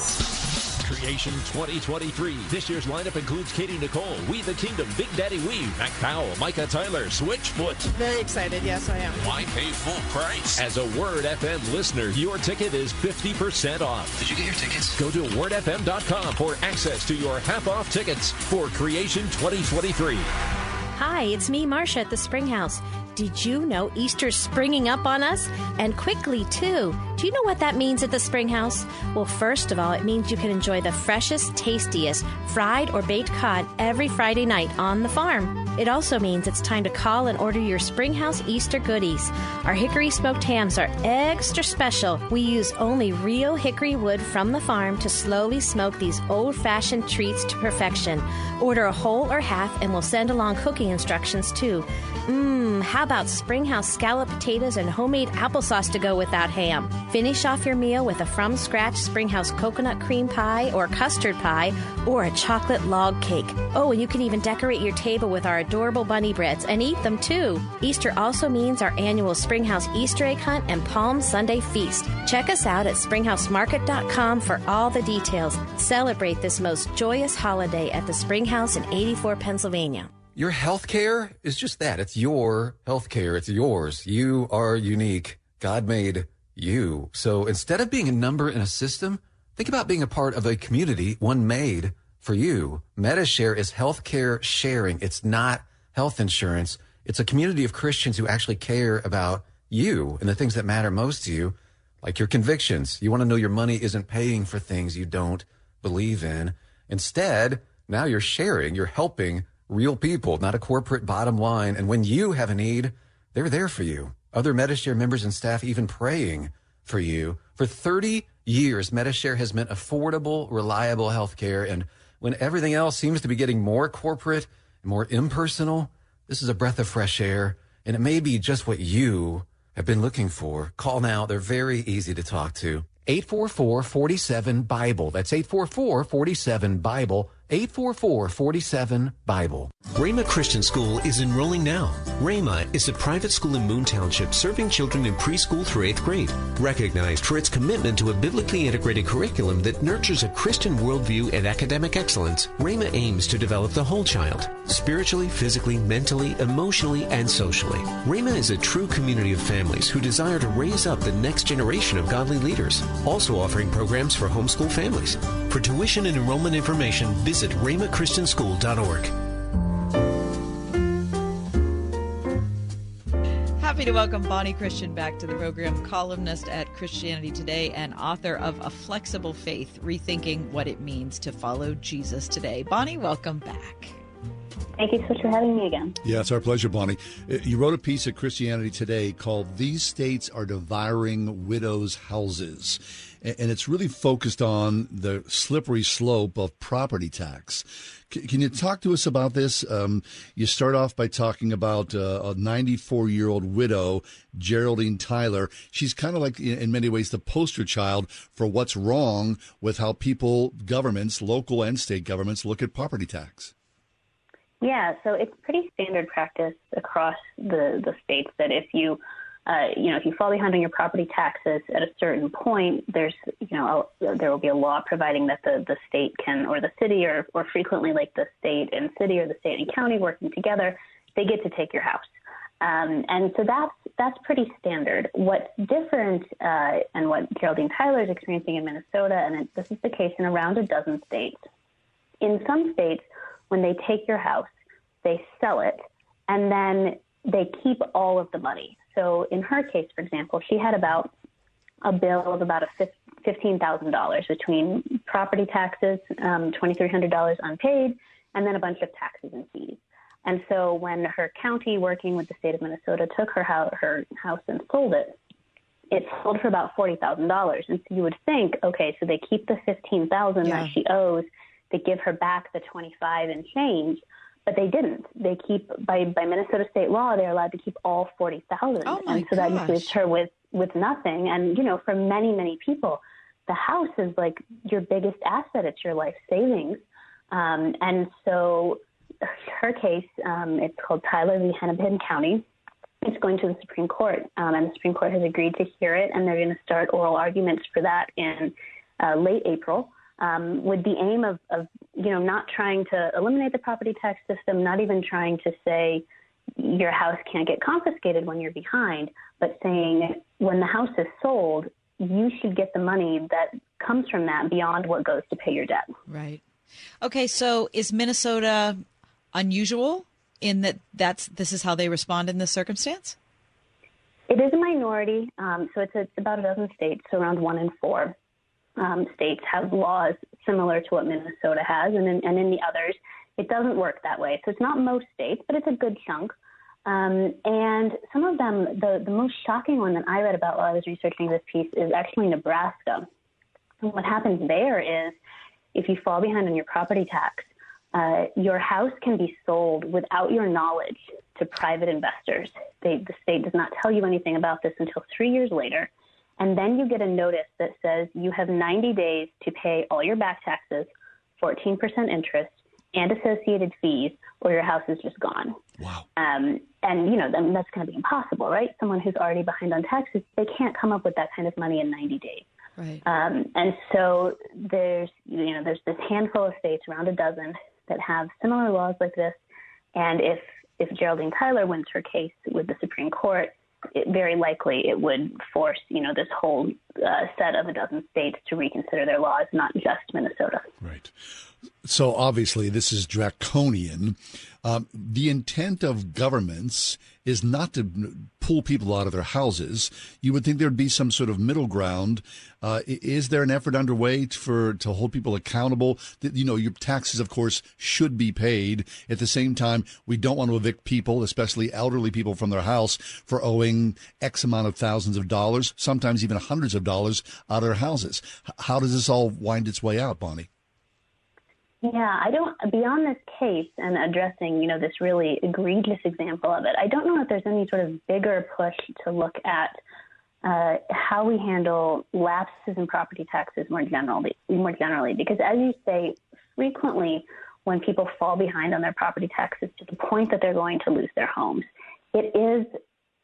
[SPEAKER 63] Creation 2023. This year's lineup includes Katy Nichole, We the Kingdom, Big Daddy Weave, Mac Powell, Micah Tyler, Switchfoot.
[SPEAKER 5] Very excited. Yes, I am.
[SPEAKER 63] Why pay full price? As a Word FM listener, your ticket is 50% off. Did you get your tickets? Go to wordfm.com for access to your half off tickets for Creation 2023.
[SPEAKER 64] Hi, it's me, Marcia at the Spring House. Did you know Easter's springing up on us? And quickly, too. Do you know what that means at the Spring House? Well, first of all, it means you can enjoy the freshest, tastiest fried or baked cod every Friday night on the farm. It also means it's time to call and order your Springhouse Easter goodies. Our hickory smoked hams are extra special. We use only real hickory wood from the farm to slowly smoke these old fashioned treats to perfection. Order a whole or half, and we'll send along cooking instructions too. Mmm, how about Springhouse scallop potatoes and homemade applesauce to go with that ham? Finish off your meal with a from scratch Springhouse coconut cream pie or custard pie or a chocolate log cake. Oh, and you can even decorate your table with our adorable bunny breads and eat them too. Easter also means our annual Springhouse Easter egg hunt and Palm Sunday feast. Check us out at springhousemarket.com for all the details. Celebrate this most joyous holiday at the Springhouse in 84 Pennsylvania.
[SPEAKER 65] Your health care is just that. It's your health care. It's yours. You are unique. God made you. So instead of being a number in a system, think about being a part of a community, one made for you. MediShare is healthcare sharing. It's not health insurance. It's a community of Christians who actually care about you and the things that matter most to you, like your convictions. You want to know your money isn't paying for things you don't believe in. Instead, now you're sharing, you're helping real people, not a corporate bottom line. And when you have a need, they're there for you. Other MediShare members and staff even praying for you. For 30 years, MediShare has meant affordable, reliable health care. And when everything else seems to be getting more corporate and more impersonal, this is a breath of fresh air. And it may be just what you have been looking for. Call now. They're very easy to talk to. 844 47 Bible. That's 844 47 Bible. 844 47 Bible.
[SPEAKER 8] Rhema Christian School is enrolling now. Rhema is a private school in Moon Township serving children in preschool through eighth grade. Recognized for its commitment to a biblically integrated curriculum that nurtures a Christian worldview and academic excellence, Rhema aims to develop the whole child spiritually, physically, mentally, emotionally, and socially. Rhema is a true community of families who desire to raise up the next generation of godly leaders, also offering programs for homeschool families. For tuition and enrollment information, visit rhemachristianschool.org.
[SPEAKER 3] Happy to welcome Bonnie Kristian back to the program, columnist at Christianity Today and author of A Flexible Faith Rethinking What It Means to Follow Jesus Today. Bonnie, welcome back.
[SPEAKER 66] Thank you so much for having me again.
[SPEAKER 2] Yeah, it's our pleasure, Bonnie. Uh, You wrote a piece at Christianity Today called These States Are Devouring Widows' Houses. And it's really focused on the slippery slope of property tax. Can you talk to us about this? Um, you start off by talking about uh, a 94 year old widow, Geraldine Tyler. She's kind of like, in many ways, the poster child for what's wrong with how people, governments, local and state governments, look at property tax.
[SPEAKER 66] Yeah, so it's pretty standard practice across the, the states that if you, uh, you know, if you fall behind on your property taxes at a certain point, there's, you know, a, there will be a law providing that the, the state can, or the city, or, or frequently like the state and city or the state and county working together, they get to take your house. Um, and so that's that's pretty standard. What's different, uh, and what Geraldine Tyler is experiencing in Minnesota, and it, this is the case in around a dozen states. In some states, when they take your house, they sell it, and then they keep all of the money. So in her case, for example, she had about a bill of about a $15,000 between property taxes, um, $2,300 unpaid, and then a bunch of taxes and fees. And so when her county, working with the state of Minnesota, took her house, her house and sold it, it sold for about forty thousand dollars. And so you would think, okay, so they keep the fifteen thousand
[SPEAKER 3] Yeah.
[SPEAKER 66] that she owes, they give her back the twenty five and change, but they didn't. They keep by by Minnesota state law, they're allowed to keep all forty thousand,
[SPEAKER 3] Oh,
[SPEAKER 66] and so that
[SPEAKER 3] gosh.
[SPEAKER 66] leaves her with with nothing. And you know, for many many people, the house is like your biggest asset. It's your life savings. Um, and so her case, um, it's called Tyler v. Hennepin County. It's going to the Supreme Court, um, and the Supreme Court has agreed to hear it, and they're going to start oral arguments for that in uh, late April, um, with the aim of, of, you know, not trying to eliminate the property tax system, not even trying to say your house can't get confiscated when you're behind, but saying when the house is sold, you should get the money that comes from that beyond what goes to pay your debt.
[SPEAKER 3] Right. Okay, so is Minnesota unusual in that that's this is how they respond in this circumstance?
[SPEAKER 66] It is a minority, um, so it's, it's about a dozen states, so around one in four um, states have laws similar to what Minnesota has, and in, and in the others, it doesn't work that way. So it's not most states, but it's a good chunk. Um, and some of them, the, the most shocking one that I read about while I was researching this piece is actually Nebraska. And what happens there is if you fall behind on your property tax, uh, your house can be sold without your knowledge to private investors. They, the state does not tell you anything about this until three years later. And then you get a notice that says you have 90 days to pay all your back taxes, 14% interest, and associated fees, or your house is just gone.
[SPEAKER 2] Wow.
[SPEAKER 66] Um, and, you know, then that's going to be impossible, right? Someone who's already behind on taxes, they can't come up with that kind of money in 90 days.
[SPEAKER 3] Right.
[SPEAKER 66] Um, and so there's, you know, there's this handful of states, around a dozen, that have similar laws like this. And if if Geraldine Tyler wins her case with the Supreme Court, it, very likely it would force you know this whole set of a dozen states to reconsider their laws, not just Minnesota.
[SPEAKER 2] Right. So obviously, this is draconian. Um, the intent of governments is not to pull people out of their houses. You would think there'd be some sort of middle ground. Uh, is there an effort underway for to hold people accountable? You know, your taxes, of course, should be paid. At the same time, we don't want to evict people, especially elderly people, from their house for owing X amount of thousands of dollars, sometimes even hundreds of dollars, out of their houses. How does this all wind its way out, Bonnie?
[SPEAKER 66] Yeah, I don't, beyond this case and addressing, you know, this really egregious example of it, I don't know if there's any sort of bigger push to look at uh, how we handle lapses in property taxes more generally, more generally, because as you say, frequently when people fall behind on their property taxes to the point that they're going to lose their homes, it is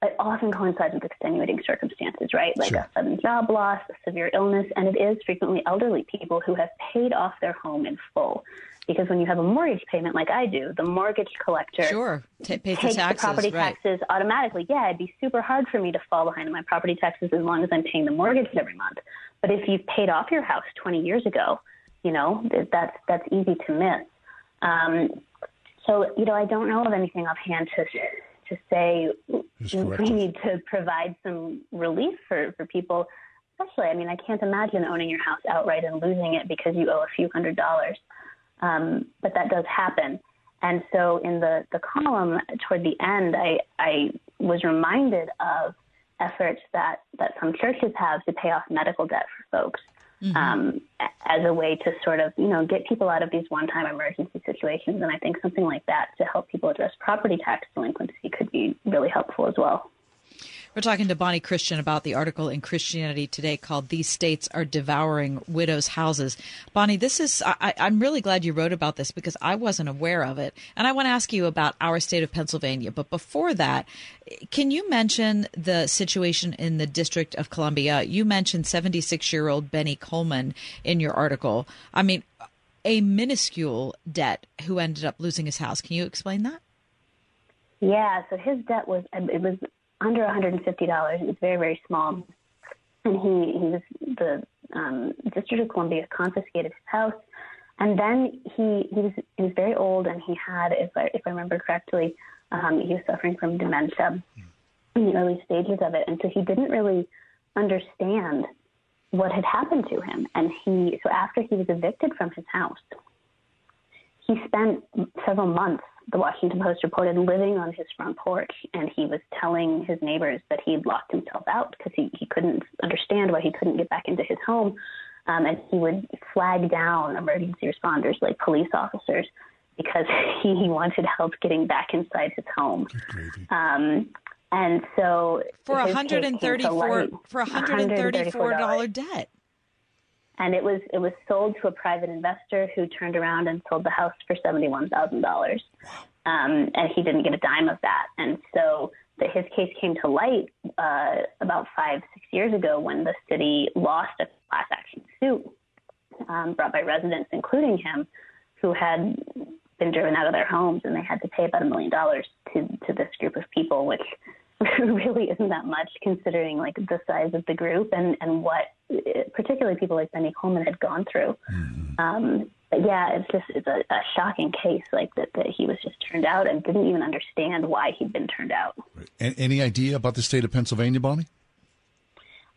[SPEAKER 66] it often coincides with extenuating circumstances, right? Like sure. a sudden job loss, a severe illness, and it is frequently elderly people who have paid off their home in full. Because when you have a mortgage payment like I do, the mortgage collector
[SPEAKER 3] sure. T-
[SPEAKER 66] takes
[SPEAKER 3] the,
[SPEAKER 66] taxes, the property
[SPEAKER 3] right.
[SPEAKER 66] taxes automatically. Yeah, it'd be super hard for me to fall behind on my property taxes as long as I'm paying the mortgage every month. But if you've paid off your house 20 years ago, you know that's that's easy to miss. Um, so you know, I don't know of anything offhand to to say we need to provide some relief for, for people. Especially, I mean, I can't imagine owning your house outright and losing it because you owe a few hundred dollars. Um, but that does happen. And so in the, the column toward the end, I, I was reminded of efforts that, that some churches have to pay off medical debt for folks mm-hmm. um, as a way to sort of, you know, get people out of these one-time emergency situations. And I think something like that to help people address property tax delinquency could be really helpful as well.
[SPEAKER 3] We're talking to Bonnie Kristian about the article in Christianity Today called These States Are Devouring Widows' Houses. Bonnie, this is, I, am really glad you wrote about this because I wasn't aware of it. And I want to ask you about our state of Pennsylvania. But before that, can you mention the situation in the District of Columbia? You mentioned 76 year old Benny Coleman in your article. I mean, a minuscule debt who ended up losing his house. Can you explain that?
[SPEAKER 66] Yeah, so his debt was it was under $150. It was very, very small. And he, he was, the um, District of Columbia confiscated his house. And then he, he was, he was very old and he had, if I, if I remember correctly, um, he was suffering from dementia in the early stages of it. And so he didn't really understand what had happened to him. And he, so after he was evicted from his house, he spent several months the Washington Post reported living on his front porch, and he was telling his neighbors that he had locked himself out because he, he couldn't understand why he couldn't get back into his home. Um, and he would flag down emergency responders like police officers because he, he wanted help getting back inside his home. Um, and so
[SPEAKER 3] for 134 for 134 dollar debt.
[SPEAKER 66] And it was it was sold to a private investor who turned around and sold the house for seventy one thousand dollars, um, and he didn't get a dime of that. And so the, his case came to light uh, about five six years ago when the city lost a class action suit um, brought by residents, including him, who had been driven out of their homes, and they had to pay about a million dollars to to this group of people, which really isn't that much considering like the size of the group and and what particularly people like Benny Coleman had gone through. Mm-hmm. Um, but yeah, it's just it's a, a shocking case like that that he was just turned out and didn't even understand why he'd been turned out.
[SPEAKER 2] Right. Any idea about the state of Pennsylvania, Bonnie?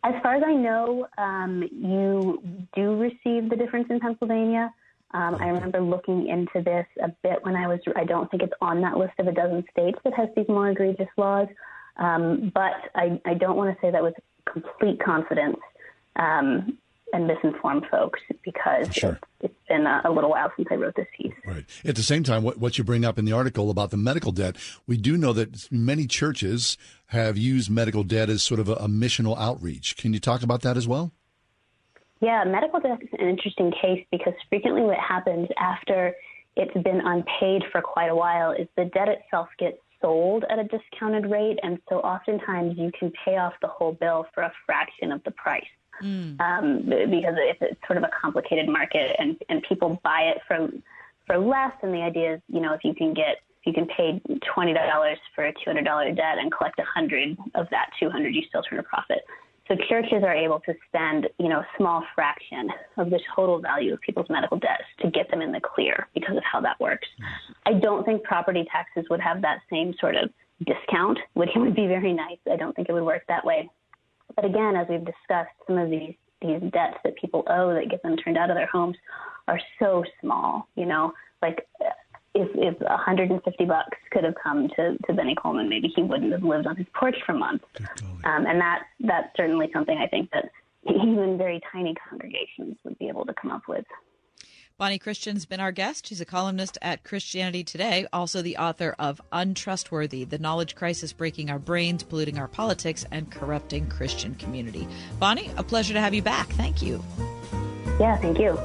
[SPEAKER 66] As far as I know, um, you do receive the difference in Pennsylvania. Um, I remember looking into this a bit when I was. I don't think it's on that list of a dozen states that has these more egregious laws. Um, but I, I don't want to say that with complete confidence um, and misinform folks because sure. it's, it's been a, a little while since I wrote this piece.
[SPEAKER 2] Right. At the same time, what, what you bring up in the article about the medical debt, we do know that many churches have used medical debt as sort of a, a missional outreach. Can you talk about that as well?
[SPEAKER 66] Yeah, medical debt is an interesting case because frequently what happens after it's been unpaid for quite a while is the debt itself gets sold at a discounted rate, and so oftentimes you can pay off the whole bill for a fraction of the price. Um, because it's, it's sort of a complicated market, and, and people buy it for for less. And the idea is, you know, if you can get if you can pay twenty dollars for a two hundred dollar debt and collect a hundred of that two hundred, you still turn a profit. So churches are able to spend, you know, a small fraction of the total value of people's medical debts to get them in the clear because of how that works. I don't think property taxes would have that same sort of discount, which would be very nice. I don't think it would work that way. But again, as we've discussed, some of these these debts that people owe that get them turned out of their homes are so small. You know, like if if 150 bucks could have come to to Benny Coleman, maybe he wouldn't have lived on his porch for months. Um, and that that's certainly something I think that even very tiny congregations would be able to come up with.
[SPEAKER 3] Bonnie Kristian's been our guest. She's a columnist at Christianity Today, also the author of Untrustworthy The Knowledge Crisis Breaking Our Brains, Polluting Our Politics, and Corrupting Christian Community. Bonnie, a pleasure to have you back. Thank you.
[SPEAKER 66] Yeah, thank you.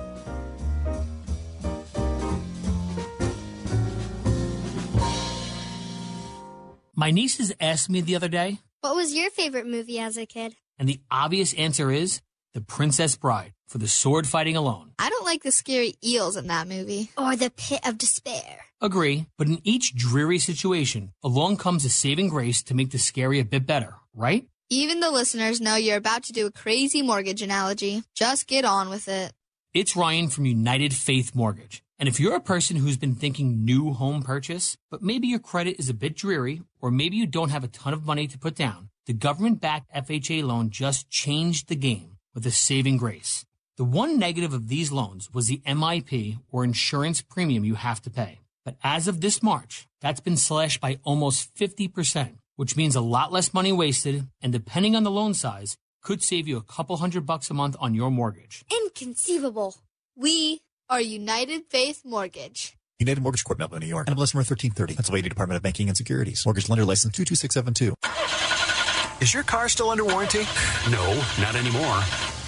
[SPEAKER 32] My nieces asked me the other day,
[SPEAKER 67] What was your favorite movie as a kid?
[SPEAKER 32] and the obvious answer is The Princess Bride for the sword fighting alone.
[SPEAKER 67] I don't like the scary eels in that movie. Or the pit of despair.
[SPEAKER 32] Agree, but in each dreary situation, along comes a saving grace to make the scary a bit better, right?
[SPEAKER 67] Even the listeners know you're about to do a crazy mortgage analogy. Just get on with it.
[SPEAKER 32] It's Ryan from United Faith Mortgage. And if you're a person who's been thinking new home purchase, but maybe your credit is a bit dreary, or maybe you don't have a ton of money to put down, the government backed FHA loan just changed the game with a saving grace. The one negative of these loans was the MIP or insurance premium you have to pay. But as of this March, that's been slashed by almost 50%, which means a lot less money wasted, and depending on the loan size, could save you a couple hundred bucks a month on your mortgage.
[SPEAKER 67] Inconceivable. We are United Faith Mortgage.
[SPEAKER 68] United Mortgage Corp, Melville, New York. NMLS number 1330. Pennsylvania Department of Banking and Securities. Mortgage lender license 22672.
[SPEAKER 69] Is your car still under warranty?
[SPEAKER 70] No, not anymore.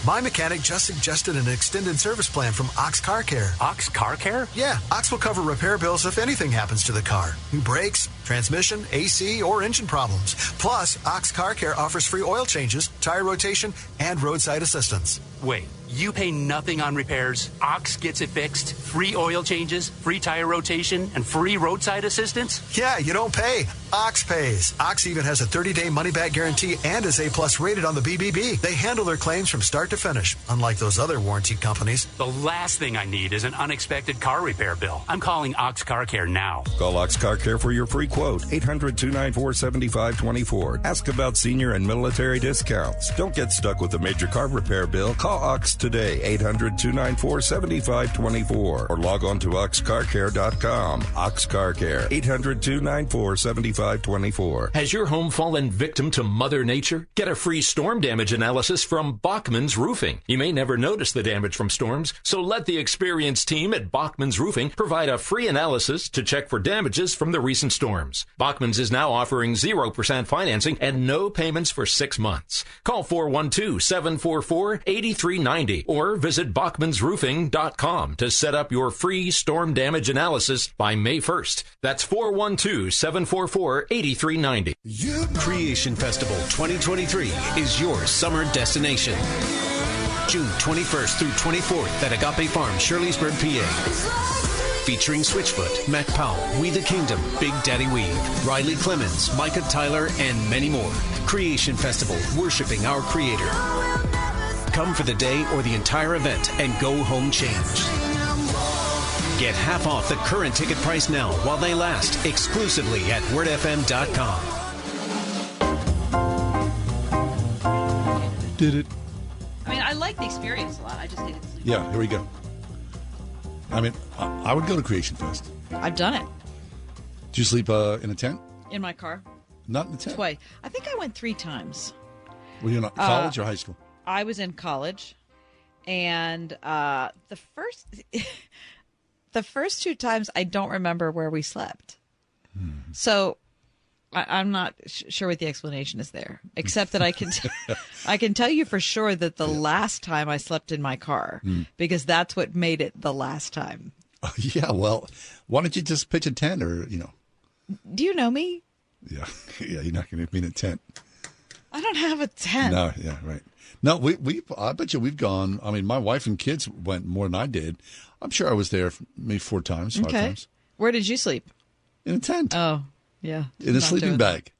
[SPEAKER 69] My mechanic just suggested an extended service plan from Ox Car Care.
[SPEAKER 70] Ox Car Care?
[SPEAKER 69] Yeah, Ox will cover repair bills if anything happens to the car. New brakes, transmission, AC, or engine problems. Plus, Ox Car Care offers free oil changes, tire rotation, and roadside assistance.
[SPEAKER 70] Wait, you pay nothing on repairs. Ox gets it fixed. Free oil changes, free tire rotation, and free roadside assistance?
[SPEAKER 69] Yeah, you don't pay. Ox pays. Ox even has a 30-day money-back guarantee and is A-plus rated on the BBB. They handle their claims from start to finish, unlike those other warranty companies.
[SPEAKER 70] The last thing I need is an unexpected car repair bill. I'm calling Ox Car Care now.
[SPEAKER 71] Call Ox Car Care for your free quote. 800 294 7524. Ask about senior and military discounts. Don't get stuck with a major car repair bill. Call Ox today. 800 294 7524. Or log on to oxcarcare.com. Ox Car Care. 800 294 7524.
[SPEAKER 55] Has your home fallen victim to Mother Nature? Get a free storm damage analysis from Bachman's Roofing. You may never notice the damage from storms, so let the experienced team at Bachman's Roofing provide a free analysis to check for damages from the recent storms. Bachman's is now offering 0% financing and no payments for six months. Call 412-744-8390 or visit bachmansroofing.com to set up your free storm damage analysis by May 1st. That's 412-744-8390.
[SPEAKER 8] Creation Festival 2023 is your summer destination. June 21st through 24th at Agape Farm, Shirleysburg, PA. Featuring Switchfoot, Mac Powell, We the Kingdom, Big Daddy Weave, Riley Clemmons, Micah Tyler, and many more. Creation Festival, worshiping our Creator. Come for the day or the entire event and go home changed. Get half off the current ticket price now while they last, exclusively at wordfm.com.
[SPEAKER 2] Did it?
[SPEAKER 3] I mean, I like the experience a lot. I just hated sleep.
[SPEAKER 2] Yeah, here we go. I mean, I, I would go to Creation Fest.
[SPEAKER 3] I've done it
[SPEAKER 2] Did you sleep uh, in a tent?
[SPEAKER 3] in my car
[SPEAKER 2] Not in a tent.
[SPEAKER 3] twice. I think I went three times.
[SPEAKER 2] Were you in
[SPEAKER 3] Uh,
[SPEAKER 2] college or high school?
[SPEAKER 3] I was in college, and uh, the first the first two times I don't remember where we slept. So I, I'm not sh- sure what the explanation is there, except that I can t- I can tell you for sure that the last time I slept in my car
[SPEAKER 2] Hmm.
[SPEAKER 3] because that's what made it the last time.
[SPEAKER 2] yeah, well, why don't you just pitch a tent or, you know,
[SPEAKER 3] Do you know me?
[SPEAKER 2] yeah, yeah, you're not going to be in a tent.
[SPEAKER 3] I don't have a tent.
[SPEAKER 2] No, yeah, right. No, we we I bet you we've gone. I mean, my wife and kids went more than I did. I'm sure I was there maybe four times, five
[SPEAKER 3] Okay.
[SPEAKER 2] times
[SPEAKER 3] Where did you sleep?
[SPEAKER 2] in a tent,
[SPEAKER 3] Oh, yeah.
[SPEAKER 2] in a sleeping
[SPEAKER 3] that.
[SPEAKER 2] bag.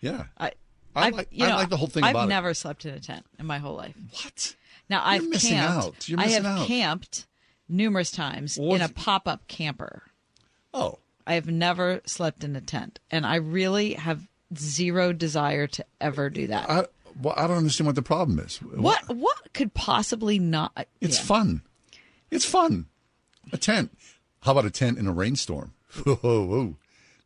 [SPEAKER 2] Yeah,
[SPEAKER 3] I
[SPEAKER 2] I like-
[SPEAKER 3] you
[SPEAKER 2] I
[SPEAKER 3] know,
[SPEAKER 2] like the whole thing
[SPEAKER 3] I've
[SPEAKER 2] about it.
[SPEAKER 3] never slept in a tent in my whole life.
[SPEAKER 2] What?
[SPEAKER 3] Now I've
[SPEAKER 2] missing
[SPEAKER 3] camped.
[SPEAKER 2] out. You're missing out.
[SPEAKER 3] I have
[SPEAKER 2] out.
[SPEAKER 3] camped numerous times
[SPEAKER 2] Well,
[SPEAKER 3] in a pop-up camper.
[SPEAKER 2] Oh.
[SPEAKER 3] I have never slept in a tent, and I really have zero desire to ever do that.
[SPEAKER 2] I well, I don't understand what the problem is.
[SPEAKER 3] what what could possibly not?
[SPEAKER 2] It's
[SPEAKER 3] yeah.
[SPEAKER 2] fun. It's fun. A tent. How about a tent in a rainstorm? Whoa, whoa, whoa.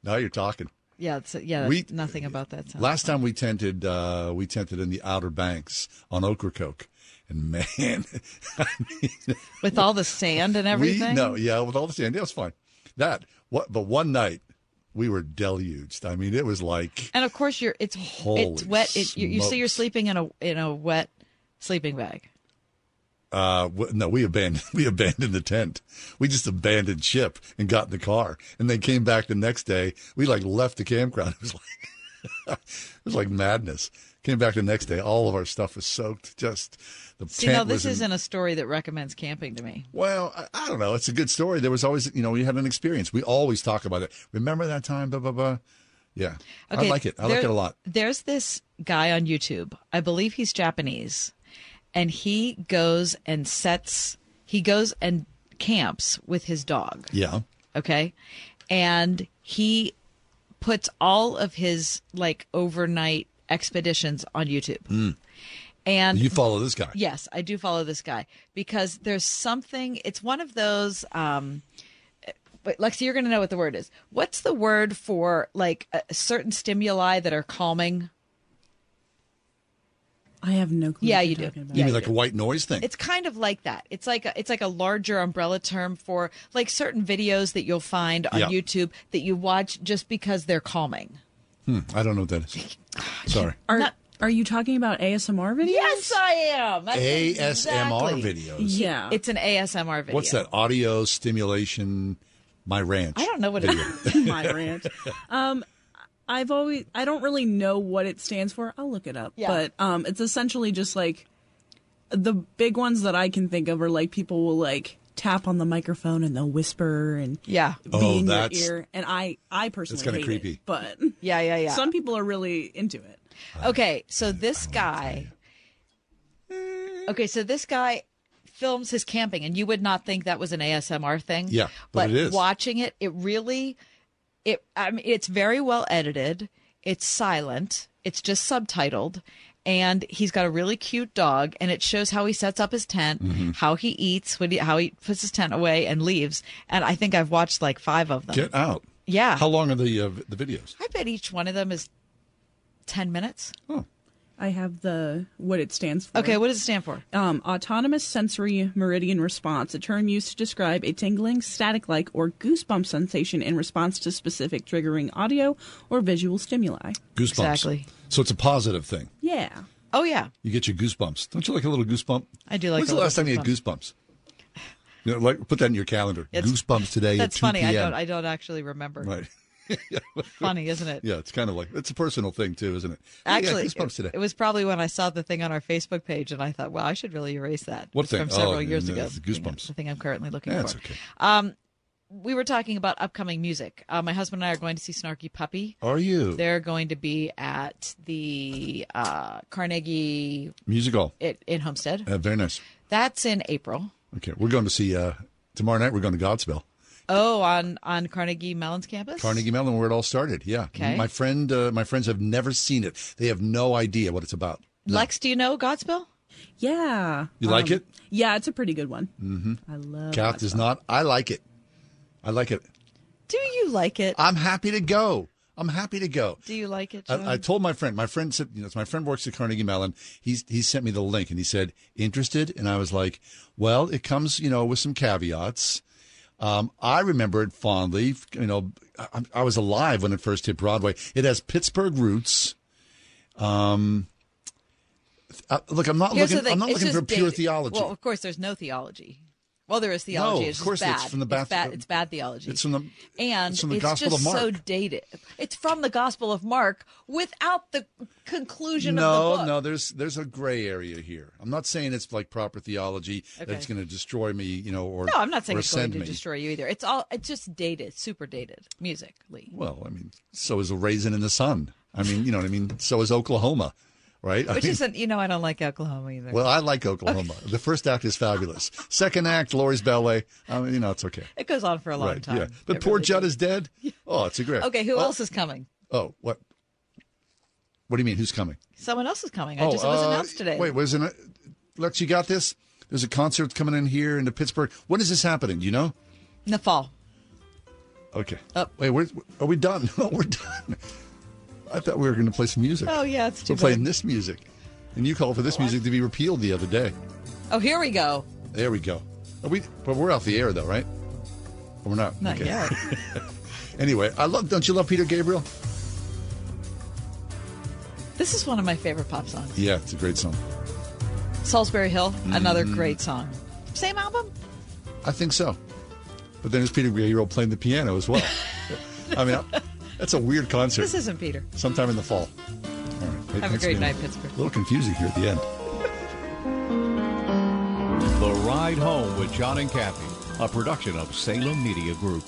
[SPEAKER 2] Now you're talking.
[SPEAKER 3] Yeah, it's, yeah.
[SPEAKER 2] We-
[SPEAKER 3] nothing about that.
[SPEAKER 2] Last time we tented, uh, we tented in the Outer Banks on Ocracoke, and man, I mean,
[SPEAKER 3] with all the sand and everything.
[SPEAKER 2] We, no, yeah, with all the sand, yeah, it was fine. That what? But one night we were deluged. I mean, it was like
[SPEAKER 3] And of course, you're it's
[SPEAKER 2] Holy
[SPEAKER 3] it's wet. It, you, you see, you're sleeping in a in a wet sleeping bag.
[SPEAKER 2] uh, w- no, we abandoned we abandoned the tent. We just abandoned ship and got in the car, and then came back the next day. We like left the campground. It was like it was like madness. Came back the next day, all of our stuff was soaked. Just the
[SPEAKER 3] See, no, this
[SPEAKER 2] in-
[SPEAKER 3] isn't a story that recommends camping to me.
[SPEAKER 2] Well, I, I don't know. It's a good story. There was always, you know, we had an experience. We always talk about it. Remember that time? Blah blah blah. Yeah, I like it. I like it a lot.
[SPEAKER 3] There's this guy on YouTube. I believe he's Japanese, and he goes and sets. He goes and camps with his dog.
[SPEAKER 2] Yeah.
[SPEAKER 3] Okay, and he puts all of his like overnight expeditions on YouTube.
[SPEAKER 2] Mm.
[SPEAKER 3] And
[SPEAKER 2] you follow this guy.
[SPEAKER 3] Yes, I do follow this guy because there's something. It's one of those. Um, but Lexi, you're going to know what the word is. What's the word for like a, certain stimuli that are calming?
[SPEAKER 5] I have no clue.
[SPEAKER 3] Yeah,
[SPEAKER 5] what
[SPEAKER 3] you
[SPEAKER 5] you're
[SPEAKER 3] do.
[SPEAKER 5] talking about.
[SPEAKER 2] You mean like a white noise thing?
[SPEAKER 3] It's kind of like that. It's like a, it's like a larger umbrella term for like certain videos that you'll find on
[SPEAKER 2] Yeah.
[SPEAKER 3] YouTube that you watch just because they're calming.
[SPEAKER 2] Hmm, I don't know what that is. Sorry.
[SPEAKER 5] Are, are you talking about ASMR videos?
[SPEAKER 3] Yes, I am. That's
[SPEAKER 2] ASMR
[SPEAKER 3] exactly-
[SPEAKER 2] videos.
[SPEAKER 5] Yeah.
[SPEAKER 3] It's an ASMR video.
[SPEAKER 2] What's that? Audio stimulation. My ranch.
[SPEAKER 3] I don't know what it
[SPEAKER 2] is.
[SPEAKER 5] My rant. Um, I've always I don't really know what it stands for. I'll look it up.
[SPEAKER 3] Yeah.
[SPEAKER 5] But um, it's essentially just like the big ones that I can think of are like people will like tap on the microphone and they'll whisper and
[SPEAKER 3] yeah
[SPEAKER 5] be
[SPEAKER 2] Oh,
[SPEAKER 5] in
[SPEAKER 2] that's-
[SPEAKER 5] your ear. And I I personally
[SPEAKER 2] it's
[SPEAKER 5] kinda
[SPEAKER 2] creepy.
[SPEAKER 5] it, but
[SPEAKER 3] Yeah, yeah, yeah.
[SPEAKER 5] some people are really into it.
[SPEAKER 3] Okay, so this guy. Okay, so this guy films his camping, and you would not think that was an ASMR thing.
[SPEAKER 2] Yeah, but it is.
[SPEAKER 3] watching it, it really, it. I mean, it's very well edited. It's silent. It's just subtitled, and he's got a really cute dog, and it shows how he sets up his tent,
[SPEAKER 2] Mm-hmm.
[SPEAKER 3] how he eats, when he, how he puts his tent away and leaves. And I think I've watched like five of them.
[SPEAKER 2] Get out.
[SPEAKER 3] Yeah.
[SPEAKER 2] How long are the uh, the videos?
[SPEAKER 3] I bet each one of them is ten minutes. Oh.
[SPEAKER 5] I have the what it stands for.
[SPEAKER 3] Okay, what does it stand for?
[SPEAKER 5] Um, autonomous sensory meridian response, a term used to describe a tingling, static like, or goosebump sensation in response to specific triggering audio or visual stimuli.
[SPEAKER 2] Goosebumps.
[SPEAKER 3] Exactly.
[SPEAKER 2] So it's a positive thing.
[SPEAKER 5] Yeah.
[SPEAKER 3] Oh yeah.
[SPEAKER 2] You get your goosebumps. Don't you like a little goosebump?
[SPEAKER 3] I do like
[SPEAKER 2] When's
[SPEAKER 3] a
[SPEAKER 2] the
[SPEAKER 3] little
[SPEAKER 2] last time you had goosebumps? You know, like put that in your calendar.
[SPEAKER 3] It's-
[SPEAKER 2] goosebumps today
[SPEAKER 3] That's
[SPEAKER 2] at 2
[SPEAKER 3] funny. I don't. I don't actually remember.
[SPEAKER 2] Right.
[SPEAKER 3] Funny, isn't it?
[SPEAKER 2] Yeah, it's kind of like it's a personal thing too, isn't it?
[SPEAKER 3] Actually,
[SPEAKER 2] goosebumps today.
[SPEAKER 3] it, it was probably when I saw the thing on our Facebook page, and I thought, "Well, I should really erase that."
[SPEAKER 2] What thing?
[SPEAKER 3] From several
[SPEAKER 2] Oh,
[SPEAKER 3] years ago.
[SPEAKER 2] Goosebumps.
[SPEAKER 3] The thing I'm currently looking
[SPEAKER 2] Yeah,
[SPEAKER 3] for.
[SPEAKER 2] okay.
[SPEAKER 3] Um, we were talking about upcoming music. Uh, my husband and I are going to see Snarky Puppy.
[SPEAKER 2] Are you?
[SPEAKER 3] They're going to be at the uh, Carnegie
[SPEAKER 2] Musical.
[SPEAKER 3] it, in Homestead.
[SPEAKER 2] Uh, very nice.
[SPEAKER 3] That's in April.
[SPEAKER 2] Okay, we're going to see uh, tomorrow night. We're going to Godspell,
[SPEAKER 3] Oh, on on Carnegie Mellon's campus.
[SPEAKER 2] Carnegie Mellon, where it all started. Yeah.
[SPEAKER 3] Okay.
[SPEAKER 2] My friend, uh, my friends have never seen it. They have no idea what it's about.
[SPEAKER 3] Lex, do you know Godspell?
[SPEAKER 5] Yeah.
[SPEAKER 2] You like
[SPEAKER 5] Um,
[SPEAKER 2] it?
[SPEAKER 5] Yeah, it's a pretty good one.
[SPEAKER 2] Mm-hmm.
[SPEAKER 5] I love
[SPEAKER 2] Kath does not. I like it. I like it.
[SPEAKER 3] Do you like it?
[SPEAKER 2] I'm happy to go. I'm happy to go.
[SPEAKER 3] Do you like it? John?
[SPEAKER 2] I, I told my friend. My friend said, you know, my friend works at Carnegie Mellon. He's he sent me the link and he said interested, and I was like, well, it comes, you know, with some caveats. Um, I remember it fondly. You know, I, I was alive when it first hit Broadway. It has Pittsburgh roots. Um, uh, look, I'm not
[SPEAKER 3] Here's
[SPEAKER 2] looking. I'm not
[SPEAKER 3] it's
[SPEAKER 2] looking for pure
[SPEAKER 3] dated.
[SPEAKER 2] theology.
[SPEAKER 3] Well, of course, there's no theology. Well, there is theology.
[SPEAKER 2] No,
[SPEAKER 3] it's
[SPEAKER 2] of course
[SPEAKER 3] just
[SPEAKER 2] it's
[SPEAKER 3] bad.
[SPEAKER 2] from the
[SPEAKER 3] it's bad. It's bad theology.
[SPEAKER 2] It's from the
[SPEAKER 3] and
[SPEAKER 2] it's from the Gospel
[SPEAKER 3] just
[SPEAKER 2] of
[SPEAKER 3] so dated. It's from the Gospel of Mark without the conclusion of
[SPEAKER 2] no,
[SPEAKER 3] the book.
[SPEAKER 2] no, there's there's a gray area here. I'm not saying it's like proper theology
[SPEAKER 3] Okay.
[SPEAKER 2] that's going to destroy me, you know, or
[SPEAKER 3] No, I'm not saying it's going to
[SPEAKER 2] me.
[SPEAKER 3] destroy you either. It's all. It's just dated, super dated musically.
[SPEAKER 2] Well, I mean, so is a raisin in the sun. I mean, you know what I mean. So is Oklahoma, right? I
[SPEAKER 3] Which
[SPEAKER 2] mean,
[SPEAKER 3] isn't, you know, I don't like Oklahoma either.
[SPEAKER 2] well, I like Oklahoma. The first act is fabulous. Second act, Laurey's ballet. I mean, you know, it's okay.
[SPEAKER 3] it goes on for a long
[SPEAKER 2] right?
[SPEAKER 3] time.
[SPEAKER 2] Yeah, but
[SPEAKER 3] It
[SPEAKER 2] poor
[SPEAKER 3] really
[SPEAKER 2] Judd is dead. Oh, it's a great.
[SPEAKER 3] Okay, who
[SPEAKER 2] oh,
[SPEAKER 3] else is coming?
[SPEAKER 2] Oh, what? What do you mean? Who's coming?
[SPEAKER 3] Someone else is coming. I just it was
[SPEAKER 2] uh,
[SPEAKER 3] announced today.
[SPEAKER 2] Wait, wasn't it? Lex, you got this? There's a concert coming in here into Pittsburgh. When is this happening? Do you know?
[SPEAKER 3] in the fall.
[SPEAKER 2] Okay.
[SPEAKER 3] Up.
[SPEAKER 2] Wait, are we done? No, we're done. I thought we were going to play some music.
[SPEAKER 3] Oh yeah, it's too
[SPEAKER 2] We're playing this music. And you called for this music to be repealed the other day.
[SPEAKER 3] Oh, here we go.
[SPEAKER 2] There we go. Are we, but we're off the air, though, right? Or we're not?
[SPEAKER 3] Not
[SPEAKER 2] Okay.
[SPEAKER 3] yet.
[SPEAKER 2] Anyway, I love. Don't you love Peter Gabriel?
[SPEAKER 3] This is one of my favorite pop songs.
[SPEAKER 2] Yeah, it's a great song.
[SPEAKER 3] Solsbury Hill, another
[SPEAKER 2] Mm.
[SPEAKER 3] great song. Same album?
[SPEAKER 2] I think so. But then there's Peter Gabriel playing the piano as well. I mean, I- that's a weird concert.
[SPEAKER 3] This isn't Peter.
[SPEAKER 2] Sometime in the fall. All right.
[SPEAKER 3] Have a great
[SPEAKER 2] man.
[SPEAKER 3] night, Pittsburgh.
[SPEAKER 2] A little confusing here at the end.
[SPEAKER 72] The Ride Home with John and Kathy, a production of Salem Media Group.